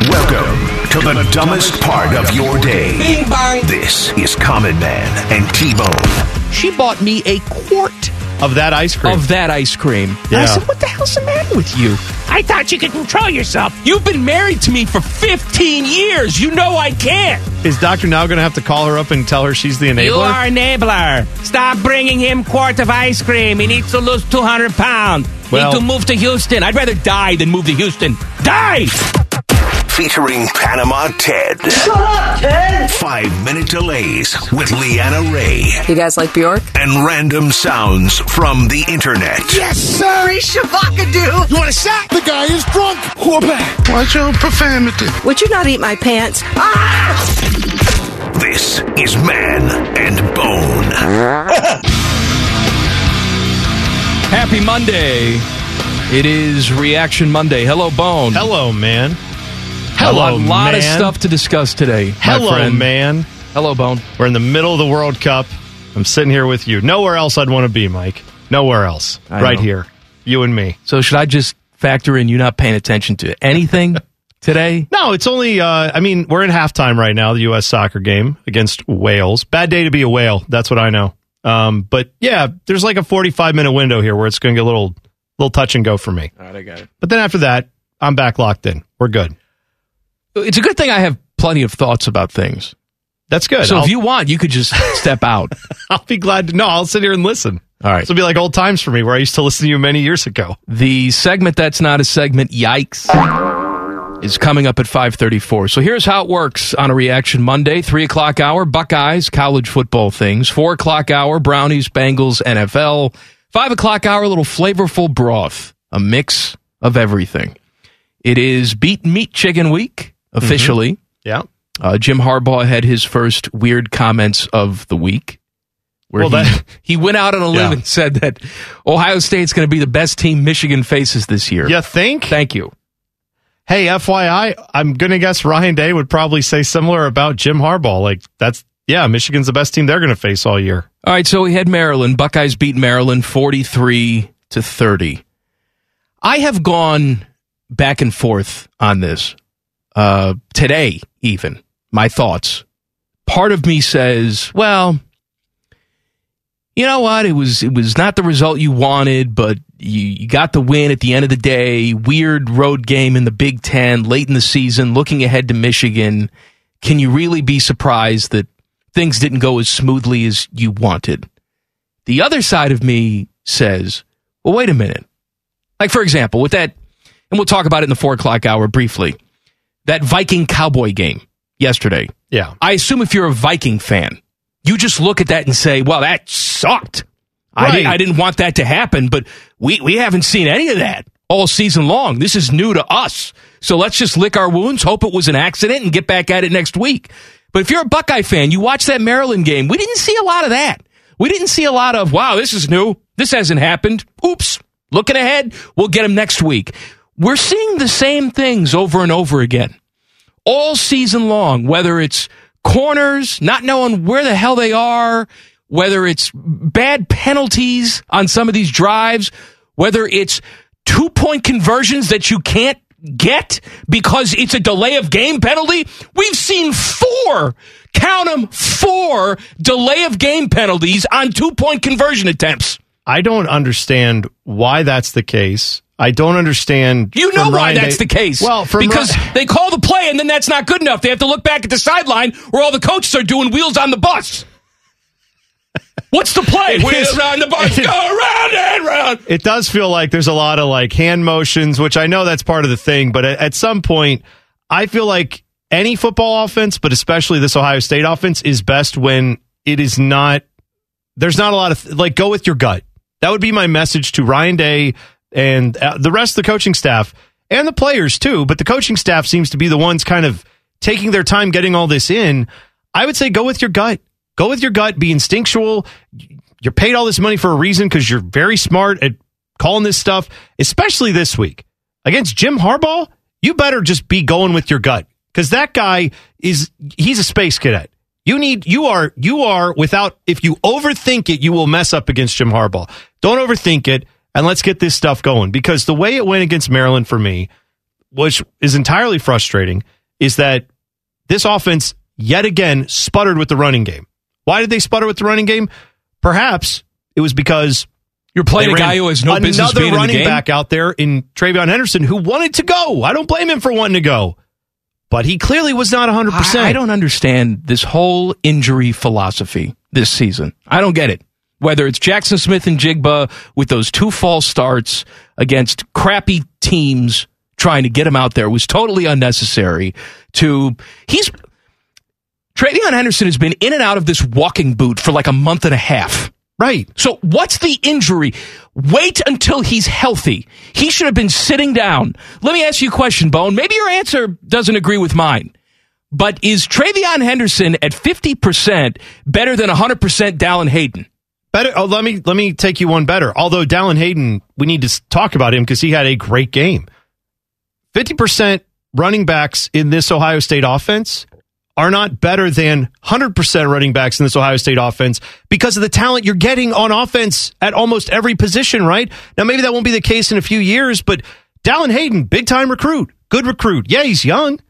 Welcome to the dumbest part of your day. Bing bang. This is Common Man and T-Bone. She bought me a quart Of that ice cream. of that ice cream. And I Yeah. said, What the hell's the matter with you? I thought you could control yourself. You've been married to me for 15 years. You know I can't. is doctor now going to have to call her up and tell her she's the enabler? You are enabler. Stop bringing him quart of ice cream. He needs to lose 200 pounds. Well- Need to move to Houston. I'd rather die than move to Houston. Die! Featuring Panama Ted. Shut up, Ted. Five minute delays with Leanna Ray. You guys like Bjork? And random sounds from the internet. Yes, sir. Shabakadoo. You want a shot? The guy is drunk. Whoop. Watch your profanity. Would you not eat my pants? Ah! This is Man and Bone. Happy Monday. It is Reaction Monday. Hello, Bone. Hello, man. A Hello, lot, lot of stuff to discuss today. Hello, friend. man. Hello, Bone. We're in the middle of the World Cup. I'm sitting here with you. Nowhere else I'd want to be, Mike. Nowhere else. I right know. here. You and me. So, should I just factor in you not paying attention to anything today? No, it's only, uh, I mean, we're in halftime right now, the U.S. soccer game against Wales. Bad day to be a whale. That's what I know. Um, but yeah, there's like a 45 minute window here where it's going to get a little, little touch and go for me. All right, I got it. But then after that, I'm back locked in. We're good. It's a good thing I have plenty of thoughts about things. That's good. So, I'll, if you want, you could just step out. I'll be glad to. No, I'll sit here and listen. All right. This will be like old times for me where I used to listen to you many years ago. The segment that's not a segment, yikes, is coming up at 534. So here's how it works on a Reaction Monday. 3 o'clock hour, Buckeyes, college football things. 4 o'clock hour, Brownies, Bengals, NFL. 5 o'clock hour, a little flavorful broth, a mix of everything. It is Beat Meat Chicken Week, officially. Yeah. Uh, Jim Harbaugh had his first weird comments of the week. Where Well, he, that- he went out on a limb Yeah. and said that Ohio State's going to be the best team Michigan faces this year. You think? Thank you. Hey, FYI, I'm going to guess Ryan Day would probably say similar about Jim Harbaugh. Like, that's, yeah, Michigan's the best team they're going to face all year. All right, so we had Maryland. Buckeyes beat Maryland 43 to 30. I have gone back and forth on this uh, today, even my thoughts. Part of me says, well, you know what? It was it was not the result you wanted, but you, you got the win at the end of the day. Weird road game in the Big Ten late in the season. Looking ahead to Michigan, can you really be surprised that things didn't go as smoothly as you wanted? The other side of me says, well, wait a minute. Like for example, with that, and we'll talk about it in the four o'clock hour briefly. That Viking Cowboy game yesterday. Yeah. I assume if you're a Viking fan, you just look at that and say, well, that sucked. I, Right. didn't, I didn't want that to happen, but we, we haven't seen any of that all season long. This is new to us. So let's just lick our wounds, hope it was an accident, and get back at it next week. But if you're a Buckeye fan, you watch that Maryland game, we didn't see a lot of that. We didn't see a lot of, wow, this is new. This hasn't happened. Oops. Looking ahead, we'll get them next week. We're seeing the same things over and over again all season long, whether it's corners, not knowing where the hell they are, whether it's bad penalties on some of these drives, whether it's two point conversions that you can't get because it's a delay of game penalty. We've seen four, count them, four delay of game penalties on two point conversion attempts. I don't understand why that's the case. I don't understand. You know why Ryan that's Day- the case. Well, because they call the play and then that's not good enough. They have to look back at the sideline where all the coaches are doing wheels on the bus. What's the play? Wheels on the bus, go round and round. it does feel like there's a lot of like hand motions, which I know that's part of the thing, but at, at some point, I feel like any football offense, but especially this Ohio State offense, is best when it is not. There's not a lot of like go with your gut. That would be my message to Ryan Day and uh, the rest of the coaching staff. and the players too, but the coaching staff seems to be the ones kind of taking their time getting all this in. I would say go with your gut. Go with your gut, be instinctual. You're paid all this money for a reason because you're very smart at calling this stuff, especially this week. Against Jim Harbaugh, you better just be going with your gut because that guy is he's a space cadet. You need you are you are without if you overthink it, you will mess up against Jim Harbaugh. Don't overthink it and let's get this stuff going because the way it went against Maryland for me, which is entirely frustrating, is that this offense yet again sputtered with the running game. Why did they sputter with the running game? Perhaps it was because You're playing a guy who has no business another being in the running game. back out there in TreVeyon Henderson who wanted to go. I don't blame him for wanting to go, but he clearly was not 100. I, percent I don't understand this whole injury philosophy this season. I don't get it. Whether it's Jaxon Smith-Njigba with those two false starts against crappy teams trying to get him out there was totally unnecessary. To he's TreVeyon Henderson has been in and out of this walking boot for like a month and a half. Right. So what's the injury? Wait until he's healthy. He should have been sitting down. Let me ask you a question, Bone. Maybe your answer doesn't agree with mine. But is TreVeyon Henderson at 50% better than 100% Dallan Hayden? Better. Oh, let me let me take you one better. Although Dallan Hayden, we need to talk about him because he had a great game. Fifty percent running backs in this Ohio State offense are not better than hundred percent running backs in this Ohio State offense because of the talent you're getting on offense at almost every position. Right now, maybe that won't be the case in a few years, but Dallan Hayden, big time recruit, good recruit. Yeah, he's young.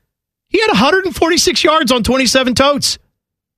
He had 146 yards on 27 totes.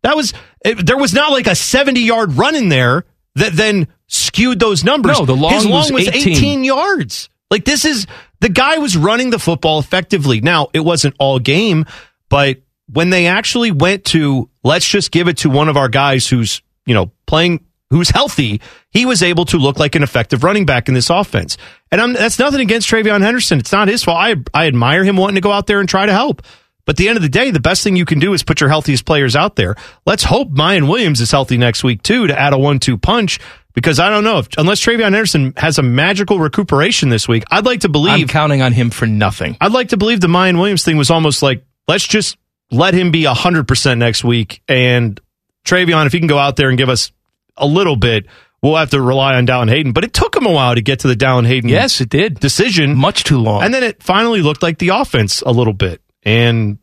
That was it, there was not like a 70 yard run in there that then skewed those numbers. No, the long His long was was 18. 18 yards. Like this is the guy was running the football effectively. Now, it wasn't all game, but when they actually went to let's just give it to one of our guys who's, you know, playing who's healthy, he was able to look like an effective running back in this offense. And I'm, that's nothing against TreVeyon Henderson. It's not his fault. I I admire him wanting to go out there and try to help. But at the end of the day, the best thing you can do is put your healthiest players out there. Let's hope Miyan Williams is healthy next week too to add a one-two punch. Because I don't know if unless TreVeyon Henderson has a magical recuperation this week, I'd like to believe I'm counting on him for nothing. I'd like to believe the Miyan Williams thing was almost like let's just let him be hundred percent next week, and TreVeyon, if he can go out there and give us a little bit, we'll have to rely on Dallan Hayden. But it took him a while to get to the Dallan Hayden Yes, it did. decision, Much too long. and then it finally looked like the offense a little bit. And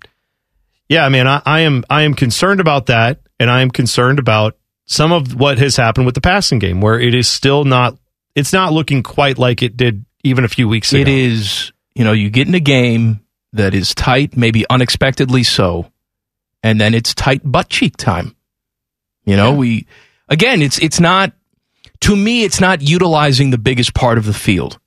yeah, man, I, I am I am concerned about that, and I am concerned about some of what has happened with the passing game, where it is still not it's not looking quite like it did even a few weeks ago. It is, you know, you get in a game that is tight, maybe unexpectedly so, and then it's tight butt cheek time. You know, we again, it's it's not to me, it's not utilizing the biggest part of the field.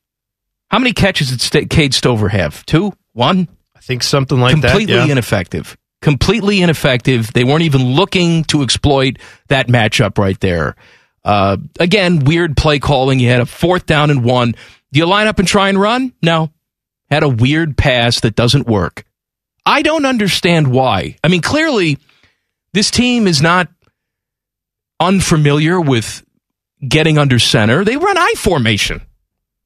How many catches did St- Cade Stover have? Two, one, I think something like completely that. yeah. ineffective. Completely ineffective. They weren't even looking to exploit that matchup right there. Uh, again, weird play calling. You had a fourth down and one. Do you line up and try and run? No. Had a weird pass that doesn't work. I don't understand why. I mean, clearly, this team is not unfamiliar with getting under center. They run I formation.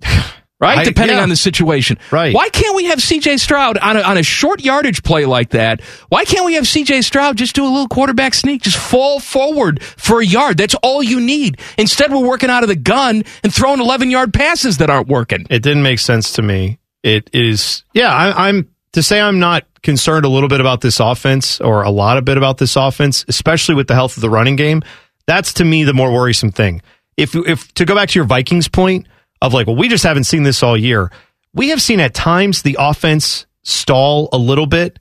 Right? I- Depending yeah. on the situation. Right. Why can't we have CJ Stroud on a, on a short yardage play like that? Why can't we have CJ Stroud just do a little quarterback sneak? Just fall forward for a yard. That's all you need. Instead, we're working out of the gun and throwing 11 yard passes that aren't working. It didn't make sense to me. It is, yeah, I, I'm to say I'm not concerned a little bit about this offense or a lot of bit about this offense, especially with the health of the running game. That's to me the more worrisome thing. If if to go back to your Vikings point of like, well, we just haven't seen this all year. We have seen at times the offense stall a little bit,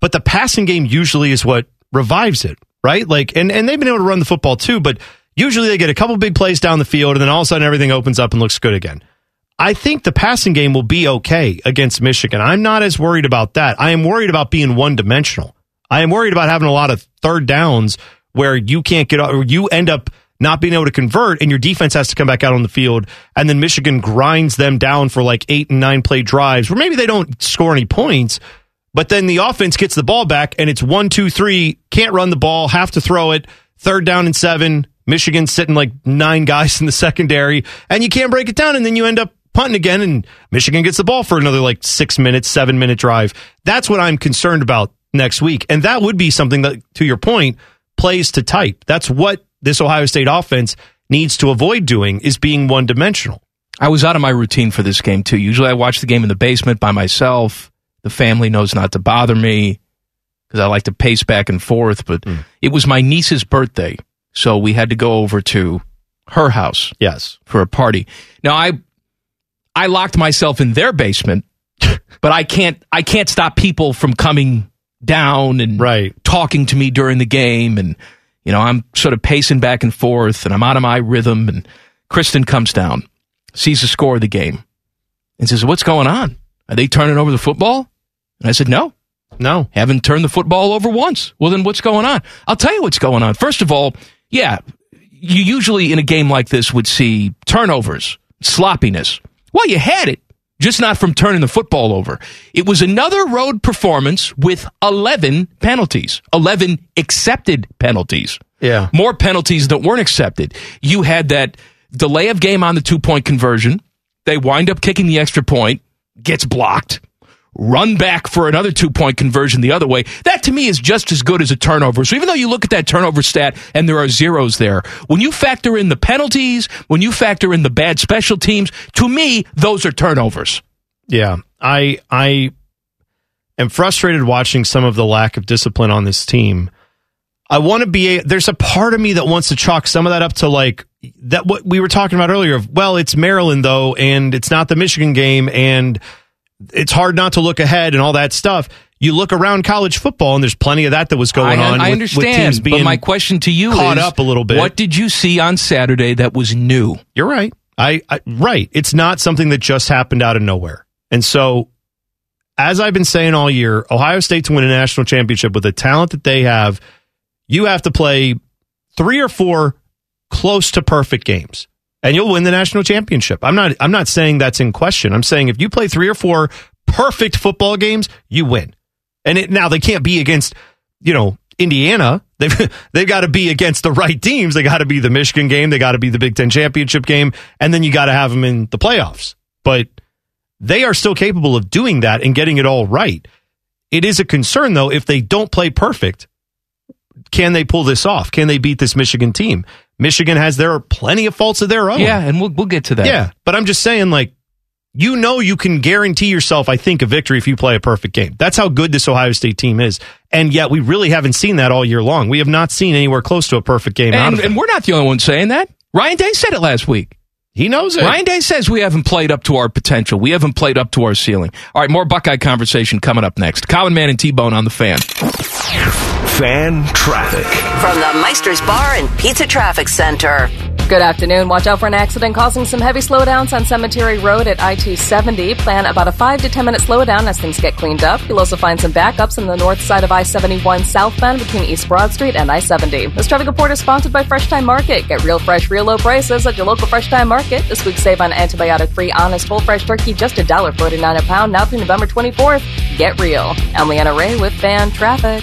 but the passing game usually is what revives it, right? Like, and and they've been able to run the football too, but usually they get a couple big plays down the field, and then all of a sudden everything opens up and looks good again. I think the passing game will be okay against Michigan. I'm not as worried about that. I am worried about being one dimensional. I am worried about having a lot of third downs where you can't get or you end up not being able to convert and your defense has to come back out on the field and then Michigan grinds them down for like 8 and 9 play drives where maybe they don't score any points but then the offense gets the ball back and it's one, two, three, can't run the ball, have to throw it, third down and seven. Michigan's sitting like nine guys in the secondary, and you can't break it down, and then you end up punting again and Michigan gets the ball for another like six minutes, seven minute drive. That's what I'm concerned about next week. And that would be something that, to your point, plays to type. That's what this Ohio State offense needs to avoid doing is being one dimensional. I was out of my routine for this game too. Usually I watch the game in the basement by myself. The family knows not to bother me because I like to pace back and forth. But Hmm. it was my niece's birthday, so we had to go over to her house. Yes, for a party. Now I I locked myself in their basement, but I can't I can't stop people from coming down and right. talking to me during the game and you know I'm sort of pacing back and forth and I'm out of my rhythm and Kristen comes down, sees the score of the game, and says, "What's going on? Are they turning over the football?" And I said, "No, no, haven't turned the football over once." Well, then what's going on? I'll tell you what's going on. First of all, yeah, you usually in a game like this would see turnovers, sloppiness. Well, you had it, just not from turning the football over. It was another road performance with 11 penalties, 11 accepted penalties. Yeah. More penalties that weren't accepted. You had that delay of game on the two point conversion. They wind up kicking the extra point, gets blocked, run back for another two point conversion the other way. That to me is just as good as a turnover. So even though you look at that turnover stat and there are zeros there, when you factor in the penalties, when you factor in the bad special teams, to me, those are turnovers. Yeah, I I am frustrated watching some of the lack of discipline on this team. I want to be a, there's a part of me that wants to chalk some of that up to like that what we were talking about earlier of well it's Maryland though and it's not the Michigan game and it's hard not to look ahead and all that stuff. You look around college football and there's plenty of that that was going I, on. I with- understand, with teams being but my question to you caught is, up a little bit. What did you see on Saturday that was new? You're right. I, I right. It's not something that just happened out of nowhere. And so, as I've been saying all year, Ohio State to win a national championship with the talent that they have, you have to play three or four close to perfect games, and you'll win the national championship. I'm not. I'm not saying that's in question. I'm saying if you play three or four perfect football games, you win. And it, now they can't be against, you know, Indiana. They've they've got to be against the right teams. They got to be the Michigan game. They got to be the Big Ten championship game, and then you got to have them in the playoffs. But they are still capable of doing that and getting it all right. It is a concern though if they don't play perfect. Can they pull this off? Can they beat this Michigan team? Michigan has there are plenty of faults of their own. Yeah, and we'll we'll get to that. Yeah, but I'm just saying, like, you know, you can guarantee yourself, I think, a victory if you play a perfect game. That's how good this Ohio State team is. And yet, we really haven't seen that all year long. We have not seen anywhere close to a perfect game out And, and we're not the only ones saying that. Ryan Day said it last week. He knows it. Ryan Day says we haven't played up to our potential. We haven't played up to our ceiling. All right, more Buckeye conversation coming up next. Common Man and T Bone on the fan. Fan traffic. From the Meister's Bar and Pizza Traffic Center. Good afternoon. Watch out for an accident causing some heavy slowdowns on Cemetery Road at I 270. Plan about a 5 to 10 minute slowdown as things get cleaned up. You'll also find some backups on the north side of I 71 southbound between East Broad Street and I 70. This traffic report is sponsored by Fresh Time Market. Get real fresh, real low prices at your local Fresh Time Market. This week, save on antibiotic free, honest, full fresh turkey just $1.49 a pound now through November 24th. Get real. I'm Leanna Ray with Fan Traffic.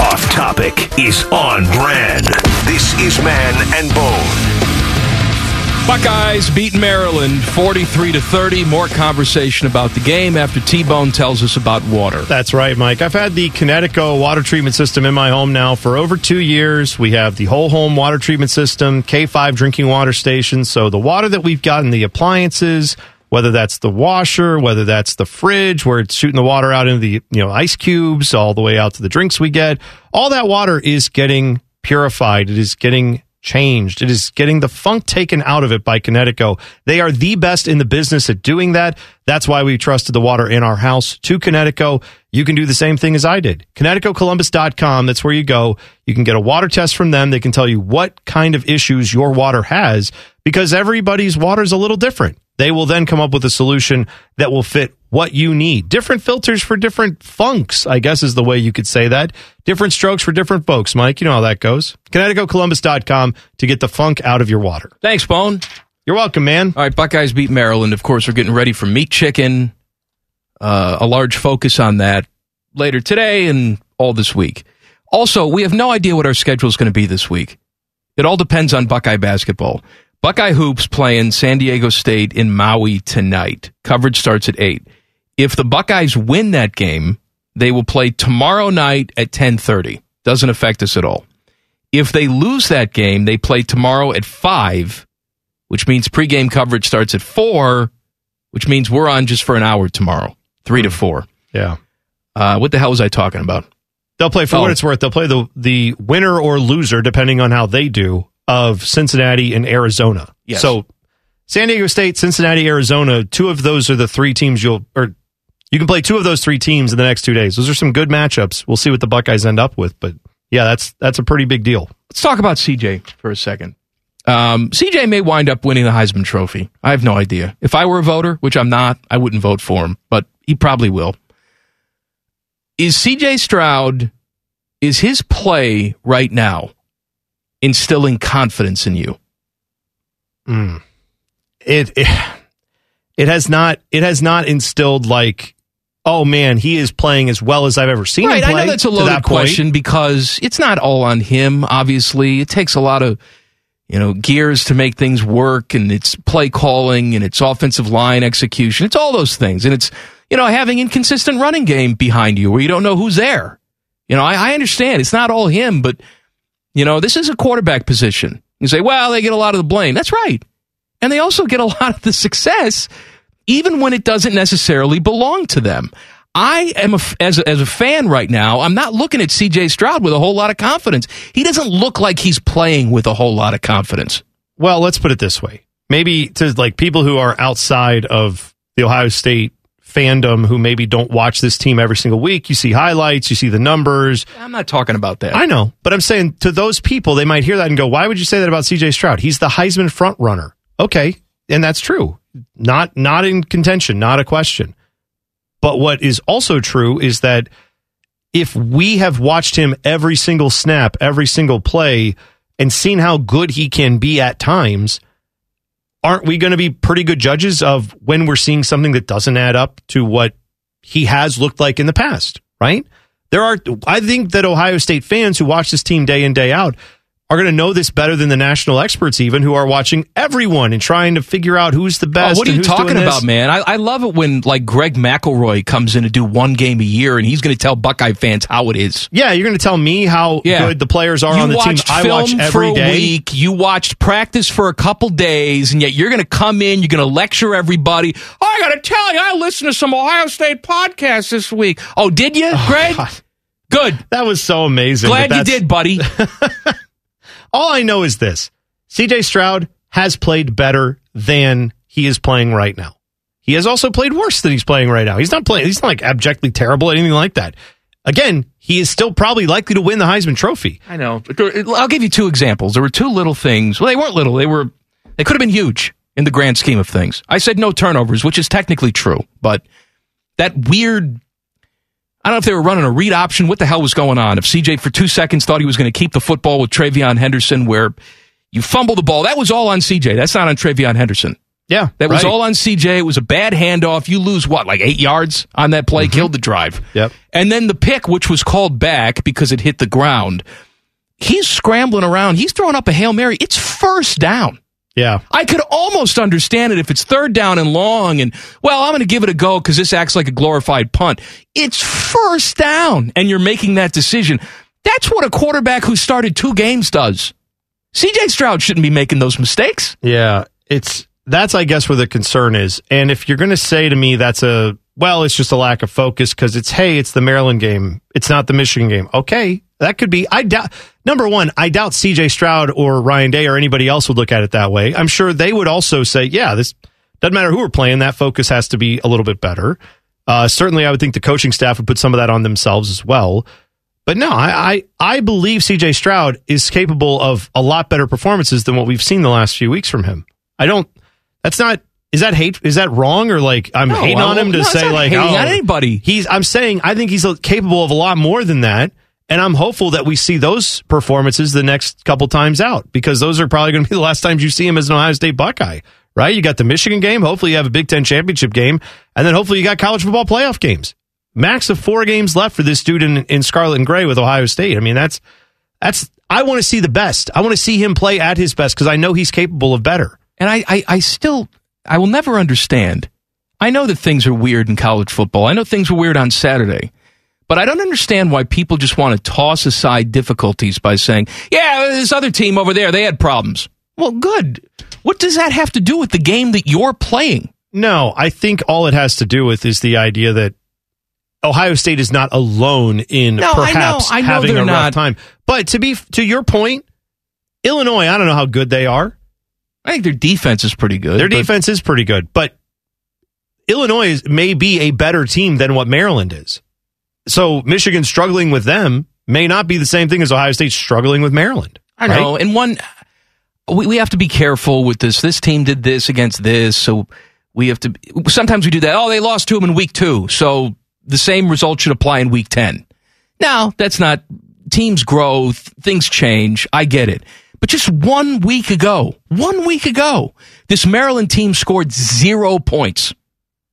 Off topic is on brand. This is Man and Bone. Buckeyes beat Maryland 43 to 30. More conversation about the game after T Bone tells us about water. That's right, Mike. I've had the Kinetico water treatment system in my home now for over two years. We have the whole home water treatment system, K5 drinking water station, So the water that we've got in the appliances, whether that's the washer, whether that's the fridge where it's shooting the water out into the you know ice cubes, all the way out to the drinks we get, all that water is getting purified. It is getting changed. It is getting the funk taken out of it by Kinetico. They are the best in the business at doing that. That's why we trusted the water in our house to Kinetico. You can do the same thing as I did. KineticoColumbus.com. That's where you go. You can get a water test from them. They can tell you what kind of issues your water has because everybody's water is a little different. They will then come up with a solution that will fit what you need. Different filters for different funks, I guess is the way you could say that. Different strokes for different folks, Mike. You know how that goes. KineticoColumbus.com to get the funk out of your water. Thanks, Bone. You're welcome, man. All right, Buckeyes beat Maryland. Of course, we're getting ready for meat chicken. Uh, a large focus on that later today and all this week. Also, we have no idea what our schedule is going to be this week. It all depends on Buckeye basketball. Buckeye Hoops playing San Diego State in Maui tonight. Coverage starts at 8. If the Buckeyes win that game, they will play tomorrow night at 10:30. Doesn't affect us at all. If they lose that game, they play tomorrow at 5, which means pregame coverage starts at 4, which means we're on just for an hour tomorrow, 3 to 4. Yeah. Uh, what the hell was I talking about? They'll play for Oh. what it's worth. They'll play the the winner or loser, depending on how they do, of Cincinnati and Arizona. Yes. So San Diego State, Cincinnati, Arizona, two of those are the three teams you'll or you can play two of those three teams in the next two days. Those are some good matchups. We'll see what the Buckeyes end up with, but yeah, that's that's a pretty big deal. Let's talk about CJ for a second. Um, CJ may wind up winning the Heisman Trophy. I have no idea. If I were a voter, which I'm not, I wouldn't vote for him, but he probably will. Is CJ Stroud, is his play right now instilling confidence in you? Mm. It, it it has not it has not instilled like oh man he is playing as well as I've ever seen Right, him I know that's a loaded that point. question because it's not all on him. Obviously, it takes a lot of you know gears to make things work, and it's play calling and it's offensive line execution. It's all those things, and it's you know having inconsistent running game behind you where you don't know who's there. You know, I, I understand it's not all him, but you know this is a quarterback position. You say, well, they get a lot of the blame. That's right, and they also get a lot of the success, even when it doesn't necessarily belong to them. I am a as a, as a fan right now. I'm not looking at C.J. Stroud with a whole lot of confidence. He doesn't look like he's playing with a whole lot of confidence. Well, let's put it this way. Maybe to like people who are outside of the Ohio State fandom who maybe don't watch this team every single week, you see highlights, you see the numbers. I'm not talking about that. I know, but I'm saying to those people, they might hear that and go, "Why would you say that about CJ Stroud? He's the Heisman front runner." Okay, and that's true. Not not in contention, not a question. But what is also true is that if we have watched him every single snap, every single play, and seen how good he can be at times, aren't we going to be pretty good judges of when we're seeing something that doesn't add up to what he has looked like in the past, right? There are, I think that Ohio State fans who watch this team day in, day out are going to know this better than the national experts, even who are watching everyone and trying to figure out who's the Oh, best. what are you talking about, man? I, I love it when like Greg McElroy comes in to do one game a year, and he's going to tell Buckeye fans how it is. Yeah, you're going to tell me how Yeah. good the players are you on the team I watch for every a day. week. You watched practice for a couple days, and yet you're going to come in. You're going to lecture everybody. Oh, I got to tell you, I listened to some Ohio State podcasts this week. Oh, did you, oh, Greg? Good. That was so amazing. Glad you did, buddy. All I know is this CJ Stroud has played better than he is playing right now. He has also played worse than he's playing right now. He's not playing, he's not like abjectly terrible or anything like that. Again, he is still probably likely to win the Heisman Trophy. I know. I'll give you two examples. There were two little things. Well, they weren't little. They were. They could have been huge in the grand scheme of things. I said no turnovers, which is technically true, but that weird. I don't know if they were running a read option. What the hell was going on? If CJ for two seconds thought he was going to keep the football with TreVeyon Henderson, where you fumble the ball, that was all on CJ. That's not on TreVeyon Henderson. Yeah, That was all on CJ. It was a bad handoff. You lose what, like eight yards on that play, killed the drive. Mm-hmm. Yep. And then the pick, which was called back because it hit the ground. He's scrambling around. He's throwing up a Hail Mary. It's first down. Yeah. I could almost understand it if it's third down and long and, well, I'm going to give it a go because this acts like a glorified punt. It's first down and you're making that decision. That's what a quarterback who started two games does. CJ Stroud shouldn't be making those mistakes. Yeah, it's that's I guess where the concern is. And if you're going to say to me that's a well, it's just a lack of focus because it's hey, it's the Maryland game, it's not the Michigan game. Okay, that could be. I doubt. Number one, I doubt C.J. Stroud or Ryan Day or anybody else would look at it that way. I'm sure they would also say, yeah, this doesn't matter who we're playing. That focus has to be a little bit better. Uh, certainly, I would think the coaching staff would put some of that on themselves as well. But no, I, I, I believe CJ Stroud is capable of a lot better performances than what we've seen the last few weeks from him. I don't, that's not is that hate? Is that wrong or like I'm No, hating on him to no, say like oh, anybody. He's. I'm saying I think he's capable of a lot more than that, and I'm hopeful that we see those performances the next couple times out because those are probably going to be the last times you see him as an Ohio State Buckeye. Right? You got the Michigan game. Hopefully, you have a Big Ten championship game, and then hopefully you got college football playoff games. Max of four games left for this dude in, in Scarlet and Gray with Ohio State. I mean, that's that's. I want to see the best. I want to see him play at his best because I know he's capable of better. And I, I, I still, I will never understand. I know that things are weird in college football. I know things were weird on Saturday. But I don't understand why people just want to toss aside difficulties by saying, yeah, this other team over there, they had problems. Well, good. What does that have to do with the game that you're playing? No, I think all it has to do with is the idea that Ohio State is not alone in No, I know- perhaps I know having they're a rough not. time. But to be to your point, Illinois, I don't know how good they are. I think their defense is pretty good. Their but- defense is pretty good, but Illinois may be a better team than what Maryland is. So Michigan struggling with them may not be the same thing as Ohio State struggling with Maryland. I know. And one, we, we have to be careful with this. This team did this against this. So we have to, sometimes we do that. Oh, they lost to them in week two. So the same result should apply in week 10. Now, that's not, teams grow, th- things change. I get it. But just one week ago, one week ago, this Maryland team scored zero points.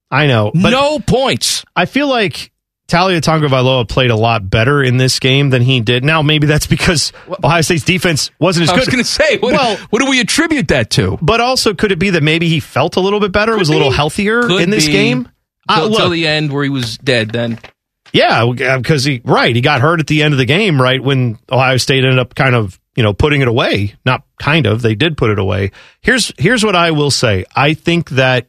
I know. But no points. I feel like Taulia Tagovailoa played a lot better in this game than he did. Now, maybe that's because Ohio State's defense wasn't as I good. I was going to say, what, well, what do we attribute that to? but also could it be that maybe he felt a little bit better, was a little healthier Could in this be. game? Uh, look, till the end where he was dead then. yeah, because he right, he got hurt at the end of the game, right when Ohio State ended up kind of you know putting it away. Not kind of, they did put it away. Here's here's what I will say. I think that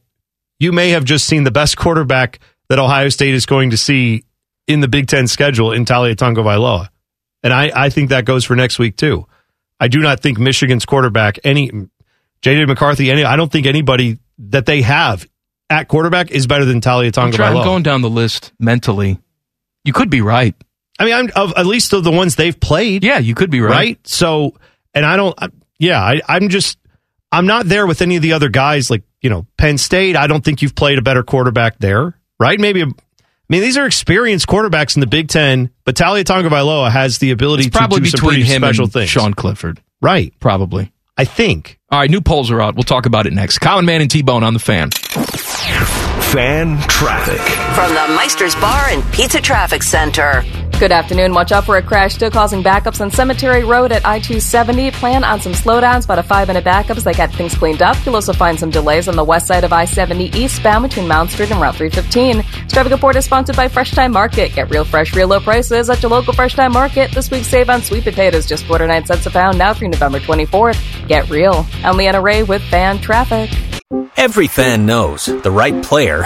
you may have just seen the best quarterback that Ohio State is going to see in the Big Ten schedule in Taulia Tagovailoa. And I, I think that goes for next week too. I do not think Michigan's quarterback, any JJ McCarthy, any I don't think anybody that they have at quarterback is better than Talia I'm, Tonga trying, I'm going down the list mentally. You could be right. I mean, I'm of at least of the ones they've played. Yeah, you could be right. right? So, and I don't, I, yeah, I, I'm just, I'm not there with any of the other guys like, you know, Penn State. I don't think you've played a better quarterback there, right? Maybe, a, I mean, these are experienced quarterbacks in the Big Ten, but Talia Tonga Vailoa has the ability It's probably to do some between pretty him special and things. Sean Clifford. Right. Probably. I think. All right, new polls are out. We'll talk about it next. Common Man and T Bone on the fan. Fan traffic. From the Meister's Bar and Pizza Traffic Center. Good afternoon. Watch out for a crash still causing backups on Cemetery Road at I 270. Plan on some slowdowns, about a five minute backups. They got things cleaned up. You'll also find some delays on the west side of I 70 eastbound between Mount Street and Route 315. This traffic report is sponsored by Fresh Time Market. Get real fresh, real low prices at your local Fresh Time Market. This week's save on sweet potatoes just 49 cents a pound now through November 24th. Get real. I'm Leanna Ray with Fan Traffic. Every fan knows the right player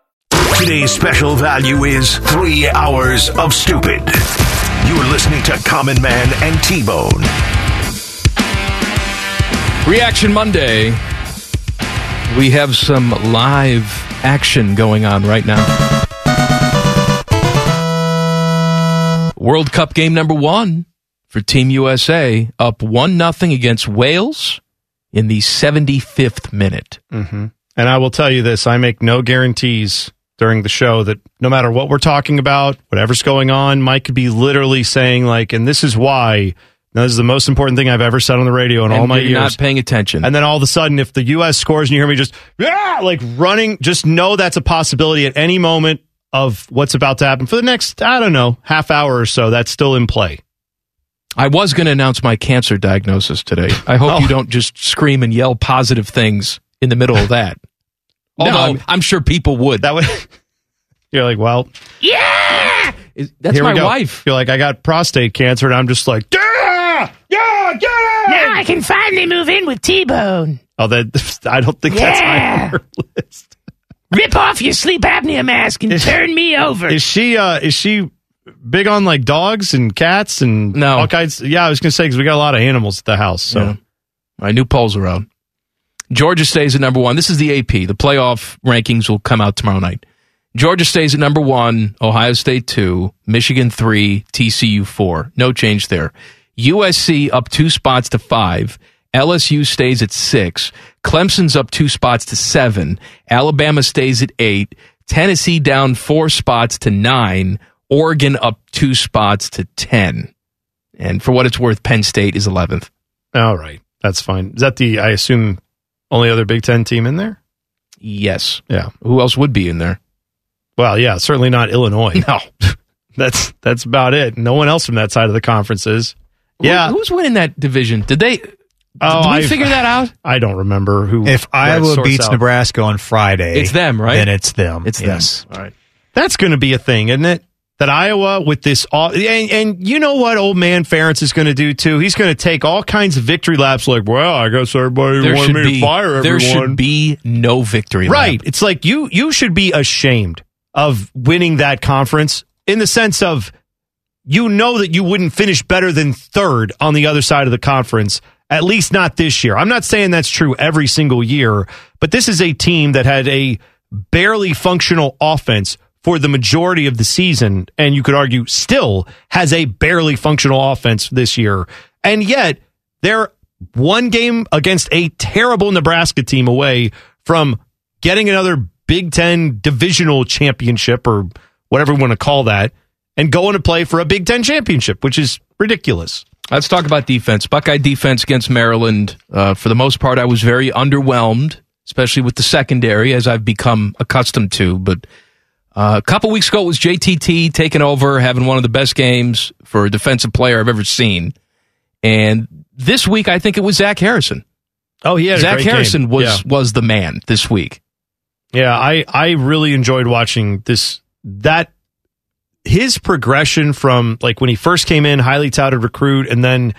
Today's special value is three hours of stupid. You're listening to Common Man and T Bone. Reaction Monday. We have some live action going on right now. World Cup game number one for Team USA, up 1 nothing against Wales in the 75th minute. Mm-hmm. And I will tell you this I make no guarantees during the show that no matter what we're talking about, whatever's going on, Mike could be literally saying, like, and this is why. Now, this is the most important thing I've ever said on the radio in And all my you're years. not paying attention. And then all of a sudden, if the U.S. scores and you hear me just, yeah, like running, just know that's a possibility at any moment of what's about to happen for the next, I don't know, half hour or so. That's still in play. I was going to announce my cancer diagnosis today. I hope Oh. you don't just scream and yell positive things in the middle of that. No, I'm- I'm, sure people would. That would, you're like, well, yeah, Is- that's here my we go. wife. You're like, I got prostate cancer, and I'm just like, yeah, yeah, get it. Now I can finally move in with T Bone. Oh, that I don't think Yeah. that's high on her list. Rip off your sleep apnea mask and turn me over. Is she uh is she big on like dogs and cats and No. all kinds? Yeah, I was gonna say because we got a lot of animals at the house. So Yeah. My new polls are out. Georgia stays at number one. This is the AP. The playoff rankings will come out tomorrow night. Georgia stays at number one, Ohio State two, Michigan three, TCU four. No change there. USC up two spots to five. LSU stays at six. Clemson's up two spots to seven. Alabama stays at eight. Tennessee down four spots to nine. Oregon up two spots to 10. And for what it's worth, Penn State is 11th. all right, that's fine. Is that the I assume only other Big Ten team in there? Yes. Yeah. Who else would be in there? Well, yeah, certainly not Illinois. No. That's that's about it. No one else from that side of the conference is. Yeah. Who- who's winning that division? Did they? Oh, did we I've- figure that out? I don't remember who. If Iowa beats out. Nebraska on Friday, It's them, right? Then it's them. It's yes. them. All right. That's going to be a thing, isn't it? That Iowa with this, all, and, and you know what old man Ferentz is going to do too? He's going to take all kinds of victory laps like, well, I guess everybody There wanted me be to fire everyone. there should be no victory. lap. right. It's like you you should be ashamed of winning that conference in the sense of you know that you wouldn't finish better than third on the other side of the conference, at least not this year. I'm not saying that's true every single year, but this is a team that had a barely functional offense for the majority of the season, and you could argue still has a barely functional offense this year. And yet, they're one game against a terrible Nebraska team away from getting another Big Ten divisional championship or whatever we want to call that, and going to play for a Big Ten championship, which is ridiculous. Let's talk about defense. Buckeye defense against Maryland. Uh, for the most part, I was very underwhelmed, especially with the secondary, as I've become accustomed to. But uh, a couple weeks ago, it was JTT taking over, having one of the best games for a defensive player I've ever seen. And this week, I think it was Zach Harrison. Oh, a Zach great game. Harrison was Yeah. was the man this week. Yeah, I I really enjoyed watching this that his progression from like when he first came in, highly touted recruit, and then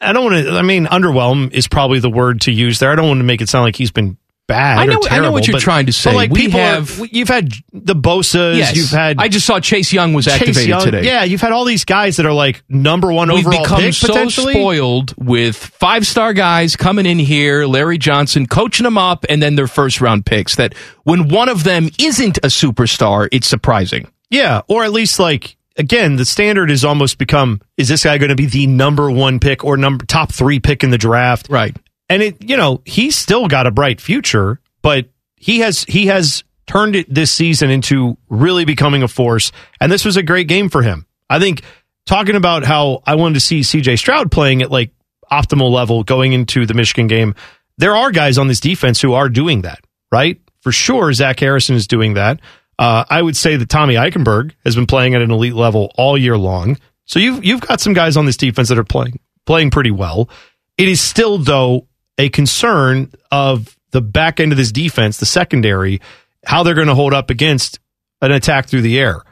I don't want to. I mean, underwhelm is probably the word to use there. I don't want to make it sound like he's been bad. I know- or I know terrible, what you're but- trying to say. like We people have- are, you've had the Bosa's, Yes, you've had. I just saw Chase Young was Chase activated Young. today. Yeah, you've had all these guys that are like number one We've overall become pick so spoiled with five star guys coming in here, Larry Johnson coaching them up, and then their first round picks. That when one of them isn't a superstar, it's surprising. Yeah, or at least like again, the standard has almost become: is this guy going to be the number one pick or number top three pick in the draft? Right. And it, you know, he's still got a bright future, but he has he has turned it this season into really becoming a force. And this was a great game for him. I think talking about how I wanted to see C.J. Stroud playing at like optimal level going into the Michigan game. There are guys on this defense who are doing that, right? For sure, Zach Harrison is doing that. Uh, I would say that Tommy Eichenberg has been playing at an elite level all year long. So you've you've got some guys on this defense that are playing playing pretty well. It is still though a concern of the back end of this defense, the secondary, how they're going to hold up against an attack through the air.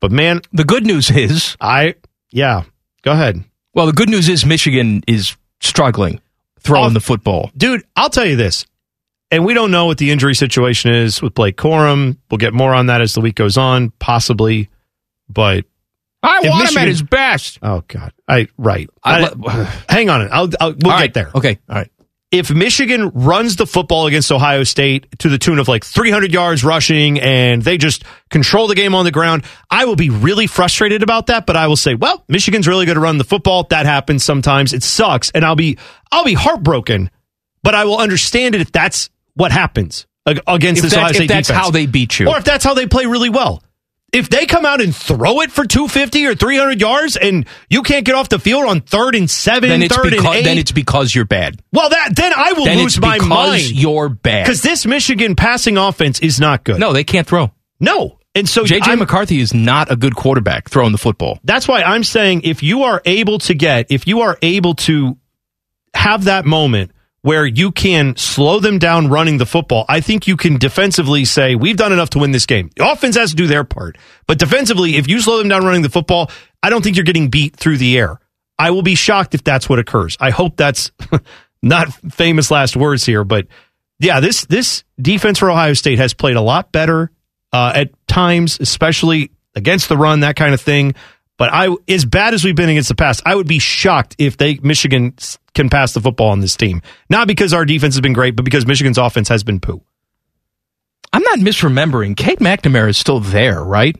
But man, The good news is, I yeah, go ahead. well, the good news is Michigan is struggling throwing Off- the football. Dude, I'll tell you this. And we don't know what the injury situation is with Blake Corum. We'll get more on that as the week goes on, possibly. But I want him at his best. oh god, I right. I- I- hang on, I'll, I'll we'll get right. there. Okay. All right. If Michigan runs the football against Ohio State to the tune of like 300 yards rushing and they just control the game on the ground, I will be really frustrated about that. But I will say, well, Michigan's really good to run the football. That happens sometimes. It sucks, and I'll be I'll be heartbroken. But I will understand it if that's what happens against If, this that- Ohio if State that's defense, how they beat you. or if that's how they play really well. If they come out and throw it for 250 or 300 yards and you can't get off the field on third and seven, then it's third and because eight, then it's because you're bad. well, that then I will Then lose my because mind you're bad. because this Michigan passing offense is not good. No, they can't throw. no, and so JJ I'm- McCarthy is not a good quarterback throwing the football. That's why I'm saying if you are able to get, if you are able to have that moment where you can slow them down running the football, I think you can defensively say, we've done enough to win this game. The offense has to do their part. But defensively, if you slow them down running the football, I don't think you're getting beat through the air. I will be shocked if that's what occurs. I hope that's not famous last words here, but Yeah, this this defense for Ohio State has played a lot better uh, at times, especially against the run, that kind of thing. But I, as bad as we've been against the past, I would be shocked if they Michigan can pass the football on this team. Not because our defense has been great, but because Michigan's offense has been poo. I'm not misremembering. Cade McNamara is still there, right?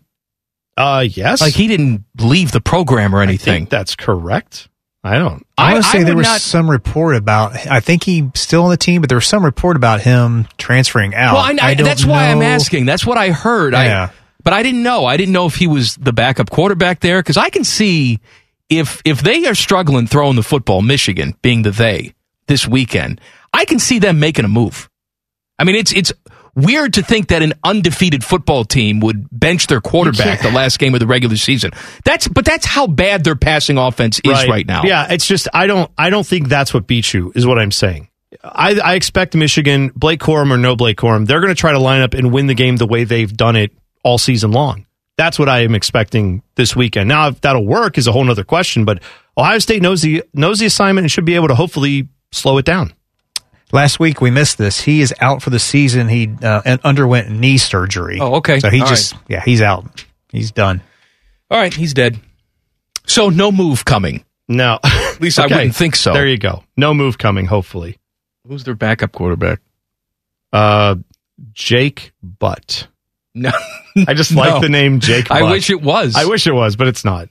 Uh, yes. Like he didn't leave the program or I anything. think that's correct. I don't. I want to say there was not- some report about. I think he's still on the team, but there was some report about him transferring out. Well, I, I, don't that's why I'm asking. That's what I heard. Yeah. I, but I didn't know. I didn't know if he was the backup quarterback there because I can see if if they are struggling throwing the football, Michigan being the they this weekend, I can see them making a move. I mean, it's it's weird to think that an undefeated football team would bench their quarterback the last game of the regular season. That's but that's how bad their passing offense is right, now. Yeah, it's just I don't I don't think that's what beats you is what I'm saying. I, I expect Michigan, Blake Corum or no Blake Corum, they're going to try to line up and win the game the way they've done it all season long. That's what I am expecting this weekend. Now, if that'll work is a whole other question, but Ohio State knows the knows the assignment and should be able to hopefully slow it down. Last week we missed this. He is out for the season. He uh, underwent knee surgery. Oh, okay. So he All just yeah, he's out. He's done. All right, he's dead. So no move coming. No, At least I wouldn't think so. There you go. No move coming. Hopefully, Who's their backup quarterback? uh, Jake Butt. No, I just No. like the name Jake. I wish it was. I wish it was, but it's not.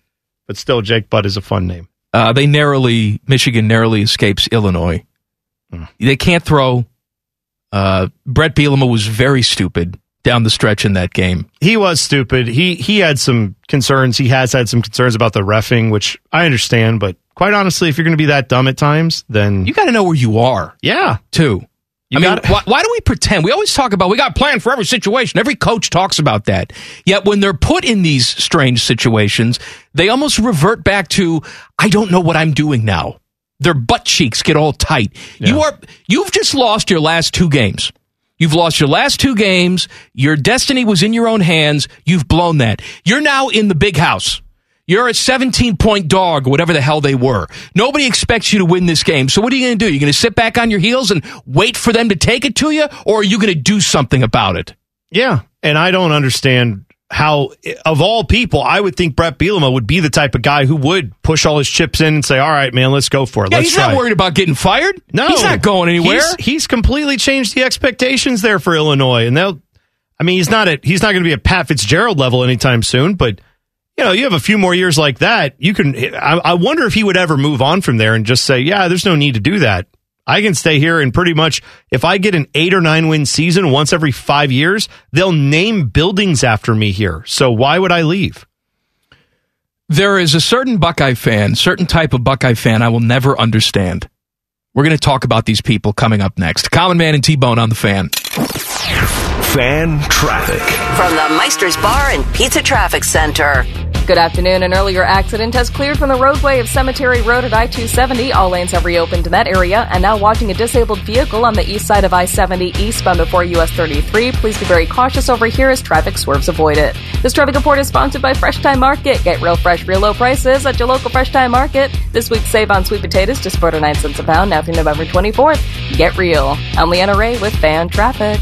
But still, Jake Butt is a fun name. Uh, they narrowly, Michigan narrowly escapes Illinois. Hmm. They can't throw. Uh, Brett Bielema was very stupid down the stretch in that game. He was stupid. He he had some concerns. He has had some concerns about the refing, which I understand. But quite honestly, if you're going to be that dumb at times, then You got to know where you are, yeah, too. You I mean, why, why do we pretend? We always talk about we got a plan for every situation. Every coach talks about that. Yet when they're put in these strange situations, they almost revert back to I don't know what I'm doing now. Their butt cheeks get all tight. You are you've just lost your last two games. You've lost your last two games. Your destiny was in your own hands. You've blown that. You're now in the big house. You're a 17 point dog, whatever the hell they were. Nobody expects you to win this game. So what are you going to do? You're going to sit back on your heels and wait for them to take it to you, or are you going to do something about it? yeah. And I don't understand how, of all people, I would think Brett Bielema would be the type of guy who would push all his chips in and say, "All right, man, let's go for it. Yeah, let's he's not it." worried about getting fired. No, he's not going anywhere. He's, he's completely changed the expectations there for Illinois, and they'll. I mean, he's not at he's not going to be a Pat Fitzgerald level anytime soon, but you know, you have a few more years like that. You can. I, I wonder if he would ever move on from there and just say, "Yeah, there's no need to do that. I can stay here and pretty much if I get an eight or nine win season once every five years, they'll name buildings after me here. So why would I leave?" there is a certain Buckeye fan, certain type of Buckeye fan I will never understand. We're going to talk about these people coming up next. Common Man and T Bone on the fan. Fan traffic. From the Meister's Bar and Pizza Traffic Center. Good afternoon. An earlier accident has cleared from the roadway of Cemetery Road at I 270. All lanes have reopened in that area. And now watching a disabled vehicle on the east side of I 70 eastbound before US 33. Please be very cautious over here as traffic swerves avoid it. This traffic report is sponsored by Fresh Thyme Market. Get real fresh, real low prices at your local Fresh Thyme Market. This week, save on sweet potatoes just 49 cents a pound now through November 24th. Get real. I'm Leanna Ray with Fan Traffic.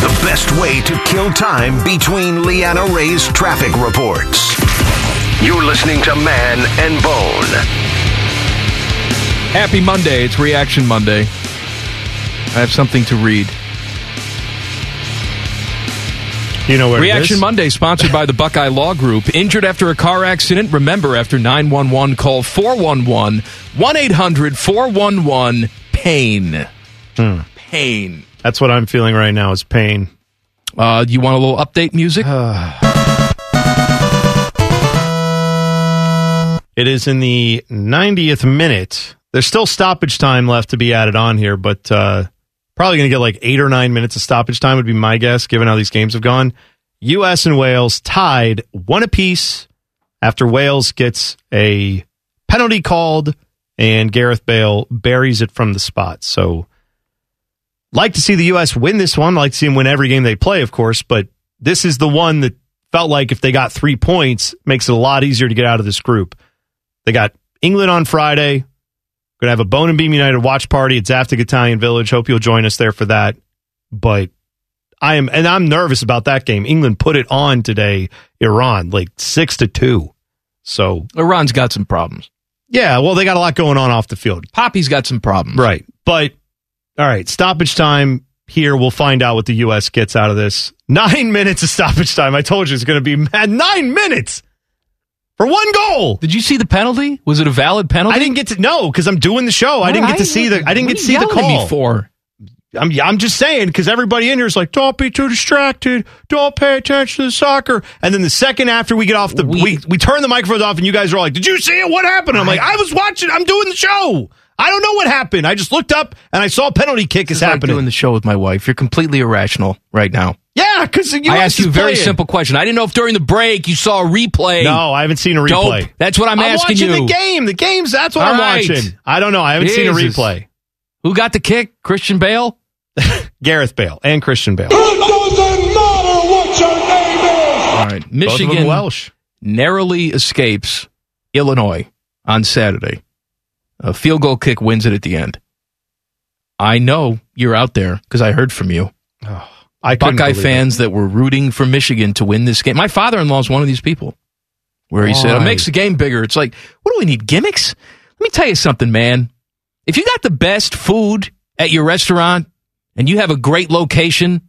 The best way to kill time between Leanna Ray's traffic reports. You're listening to Man and Bone. Happy Monday. It's Reaction Monday. I have something to read. You know where Reaction is? Monday, sponsored by the Buckeye Law Group. Injured after a car accident? Remember, after 911, call 411 1 800 411 PAIN. Hmm. Pain. That's what I'm feeling right now is pain. Uh, you want a little update music? It is in the 90th minute. There's still stoppage time left to be added on here, but uh, probably going to get like eight or nine minutes of stoppage time, would be my guess, given how these games have gone. U.S. and Wales tied one apiece after Wales gets a penalty called and Gareth Bale buries it from the spot. So, like to see the U.S. win this one. Like to see them win every game they play, of course, but this is the one that felt like if they got three points, makes it a lot easier to get out of this group. They got England on Friday. Going to have a Bone and Beam United watch party at Zaftig Italian Village. Hope you'll join us there for that. But I am, and I'm nervous about that game. England put it on today, Iran, like six to two. So Iran's got some problems. Yeah, well, they got a lot going on off the field. Poppy's got some problems. Right. But, all right, stoppage time here. We'll find out what the U.S. gets out of this. Nine minutes of stoppage time. I told you it's going to be mad. Nine minutes for one goal. Did you see the penalty? Was it a valid penalty? I didn't get to no because I'm doing the show. I didn't get to see the. I didn't get to see the call. for. I'm I'm just saying because everybody in here is like, don't be too distracted, don't pay attention to the soccer. And then the second after we get off the, we we, we turn the microphones off, and you guys are like, did you see it? What happened? I'm like, I was watching. I'm doing the show. I don't know what happened. I just looked up and I saw a penalty kick is It's like happening. doing the show with my wife. You're completely irrational right now. yeah, because I asked you a very simple question. I didn't know if during the break you saw a replay. No, I haven't seen a Dope. replay. That's what I'm, asking watching you. the game. The games. That's what All I'm right. watching. I don't know. I haven't seen a replay. Who got the kick? Christian Bale? Gareth Bale and Christian Bale. It doesn't matter what your name is. All right. Both of them Michigan Welsh. narrowly escapes Illinois on Saturday. A field goal kick wins it at the end. I know you're out there because I heard from you. Oh, I couldn't Buckeye fans that were rooting for Michigan to win this game. My father in law is one of these people where he oh, said, it makes the game bigger. It's like, what do we need? Gimmicks? Let me tell you something, man. If you got the best food at your restaurant and you have a great location,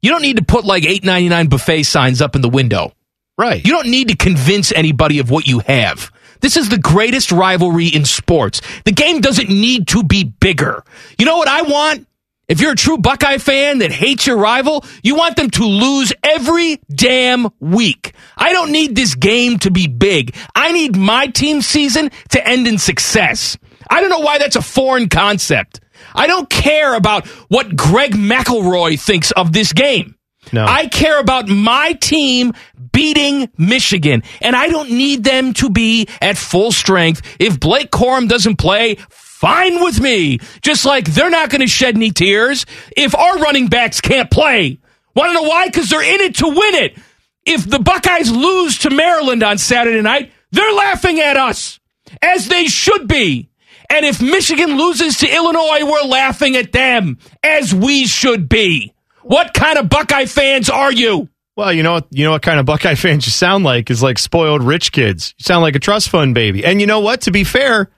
you don't need to put like eight ninety nine buffet signs up in the window. Right. You don't need to convince anybody of what you have. This is the greatest rivalry in sports. The game doesn't need to be bigger. You know what I want? If you're a true Buckeye fan that hates your rival, you want them to lose every damn week. I don't need this game to be big. I need my team season to end in success. I don't know why that's a foreign concept. I don't care about what Greg McElroy thinks of this game. No. I care about my team beating Michigan, and I don't need them to be at full strength. If Blake Corum doesn't play, fine with me. Just like they're not going to shed any tears if our running backs can't play. Want to know why? Because they're in it to win it. If the Buckeyes lose to Maryland on Saturday night, they're laughing at us, as they should be. And if Michigan loses to Illinois, we're laughing at them, as we should be. What kind of Buckeye fans are you? Well, you know what? You know what kind of Buckeye fans you sound like is like spoiled rich kids. You sound like a trust fund baby. And you know what? To be fair,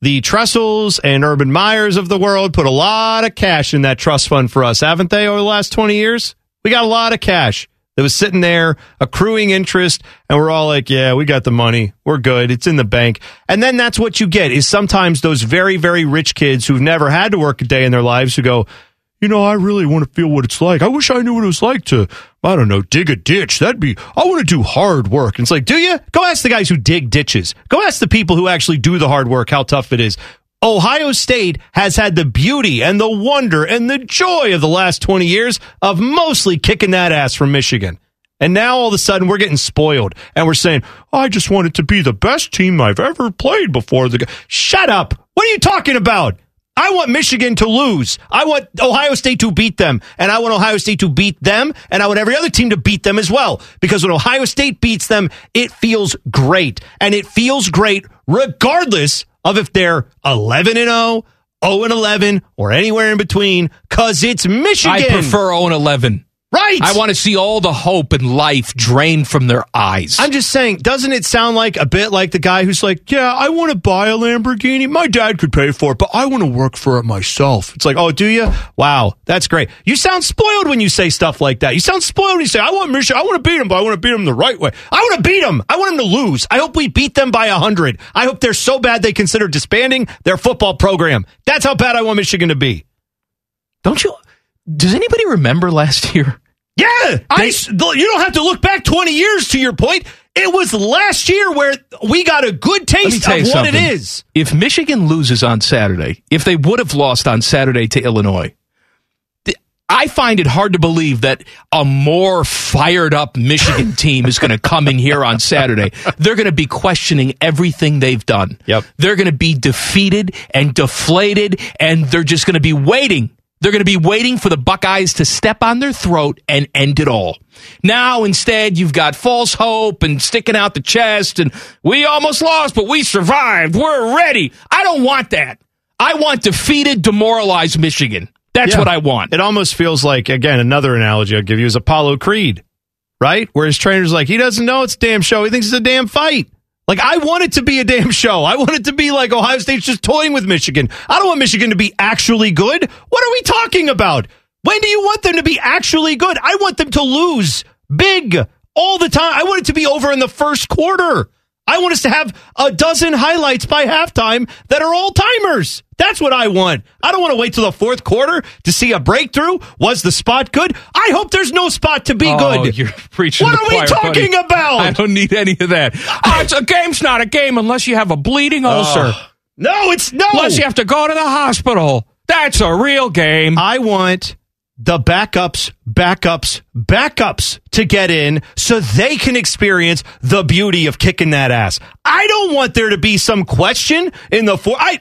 the Tressels and Urban Meyers of the world put a lot of cash in that trust fund for us, haven't they? Over the last twenty years, we got a lot of cash that was sitting there accruing interest, and we're all like, "Yeah, we got the money. We're good. It's in the bank." And then that's what you get is sometimes those very, very rich kids who've never had to work a day in their lives who go, you know, I really want to feel what it's like. I wish I knew what it was like to, I don't know, dig a ditch. That'd be, I want to do hard work. And it's like, do you? Go ask the guys who dig ditches. Go ask the people who actually do the hard work how tough it is. Ohio State has had the beauty and the wonder and the joy of the last 20 years of mostly kicking that ass from Michigan. And now all of a sudden we're getting spoiled and we're saying, I just want it to be the best team I've ever played before. The Shut up. What are you talking about? I want Michigan to lose. I want Ohio State to beat them. And I want Ohio State to beat them. And I want every other team to beat them as well. Because when Ohio State beats them, it feels great. And it feels great regardless of if they're 11 and 0, 0 and 11, or anywhere in between. Cause it's Michigan. I prefer 0 and 11. Right. I want to see all the hope and life drained from their eyes. I'm just saying, doesn't it sound like a bit like the guy who's like, yeah, I want to buy a Lamborghini. My dad could pay for it, but I want to work for it myself. It's like, oh, do you? Wow, that's great. You sound spoiled when you say stuff like that. You sound spoiled when you say, I want Michigan. I want to beat him, but I want to beat him the right way. I want to beat him. I want him to lose. I hope we beat them by a hundred. I hope they're so bad they consider disbanding their football program. That's how bad I want Michigan to be. Don't you? Does anybody remember last year? Yeah, I, you don't have to look back 20 years to your point. It was last year where we got a good taste of what something. it is. If Michigan loses on Saturday, if they would have lost on Saturday to Illinois, I find it hard to believe that a more fired up Michigan team is going to come in here on Saturday. They're going to be questioning everything they've done. Yep. They're going to be defeated and deflated, and they're just going to be waiting. They're going to be waiting for the Buckeyes to step on their throat and end it all. Now, instead, you've got false hope and sticking out the chest, and we almost lost, but we survived. We're ready. I don't want that. I want defeated, demoralized Michigan. That's Yeah. what I want. It almost feels like, again, another analogy I'll give you is Apollo Creed, right? Where his trainer's like, he doesn't know it's a damn show. He thinks it's a damn fight. Like, I want it to be a damn show. I want it to be like Ohio State's just toying with Michigan. I don't want Michigan to be actually good. What are we talking about? When do you want them to be actually good? I want them to lose big all the time. I want it to be over in the first quarter. I want us to have a dozen highlights by halftime that are all timers. That's what I want. I don't want to wait till the fourth quarter to see a breakthrough. Was the spot good? I hope there's no spot to be Oh, good. you're preaching. What are we talking buddy. about? I don't need any of that. Oh, it's a game's not a game unless you have a bleeding ulcer. no, it's no. Unless you have to go to the hospital. That's a real game. I want the backups, backups, backups to get in so they can experience the beauty of kicking that ass. I don't want there to be some question in the four. I,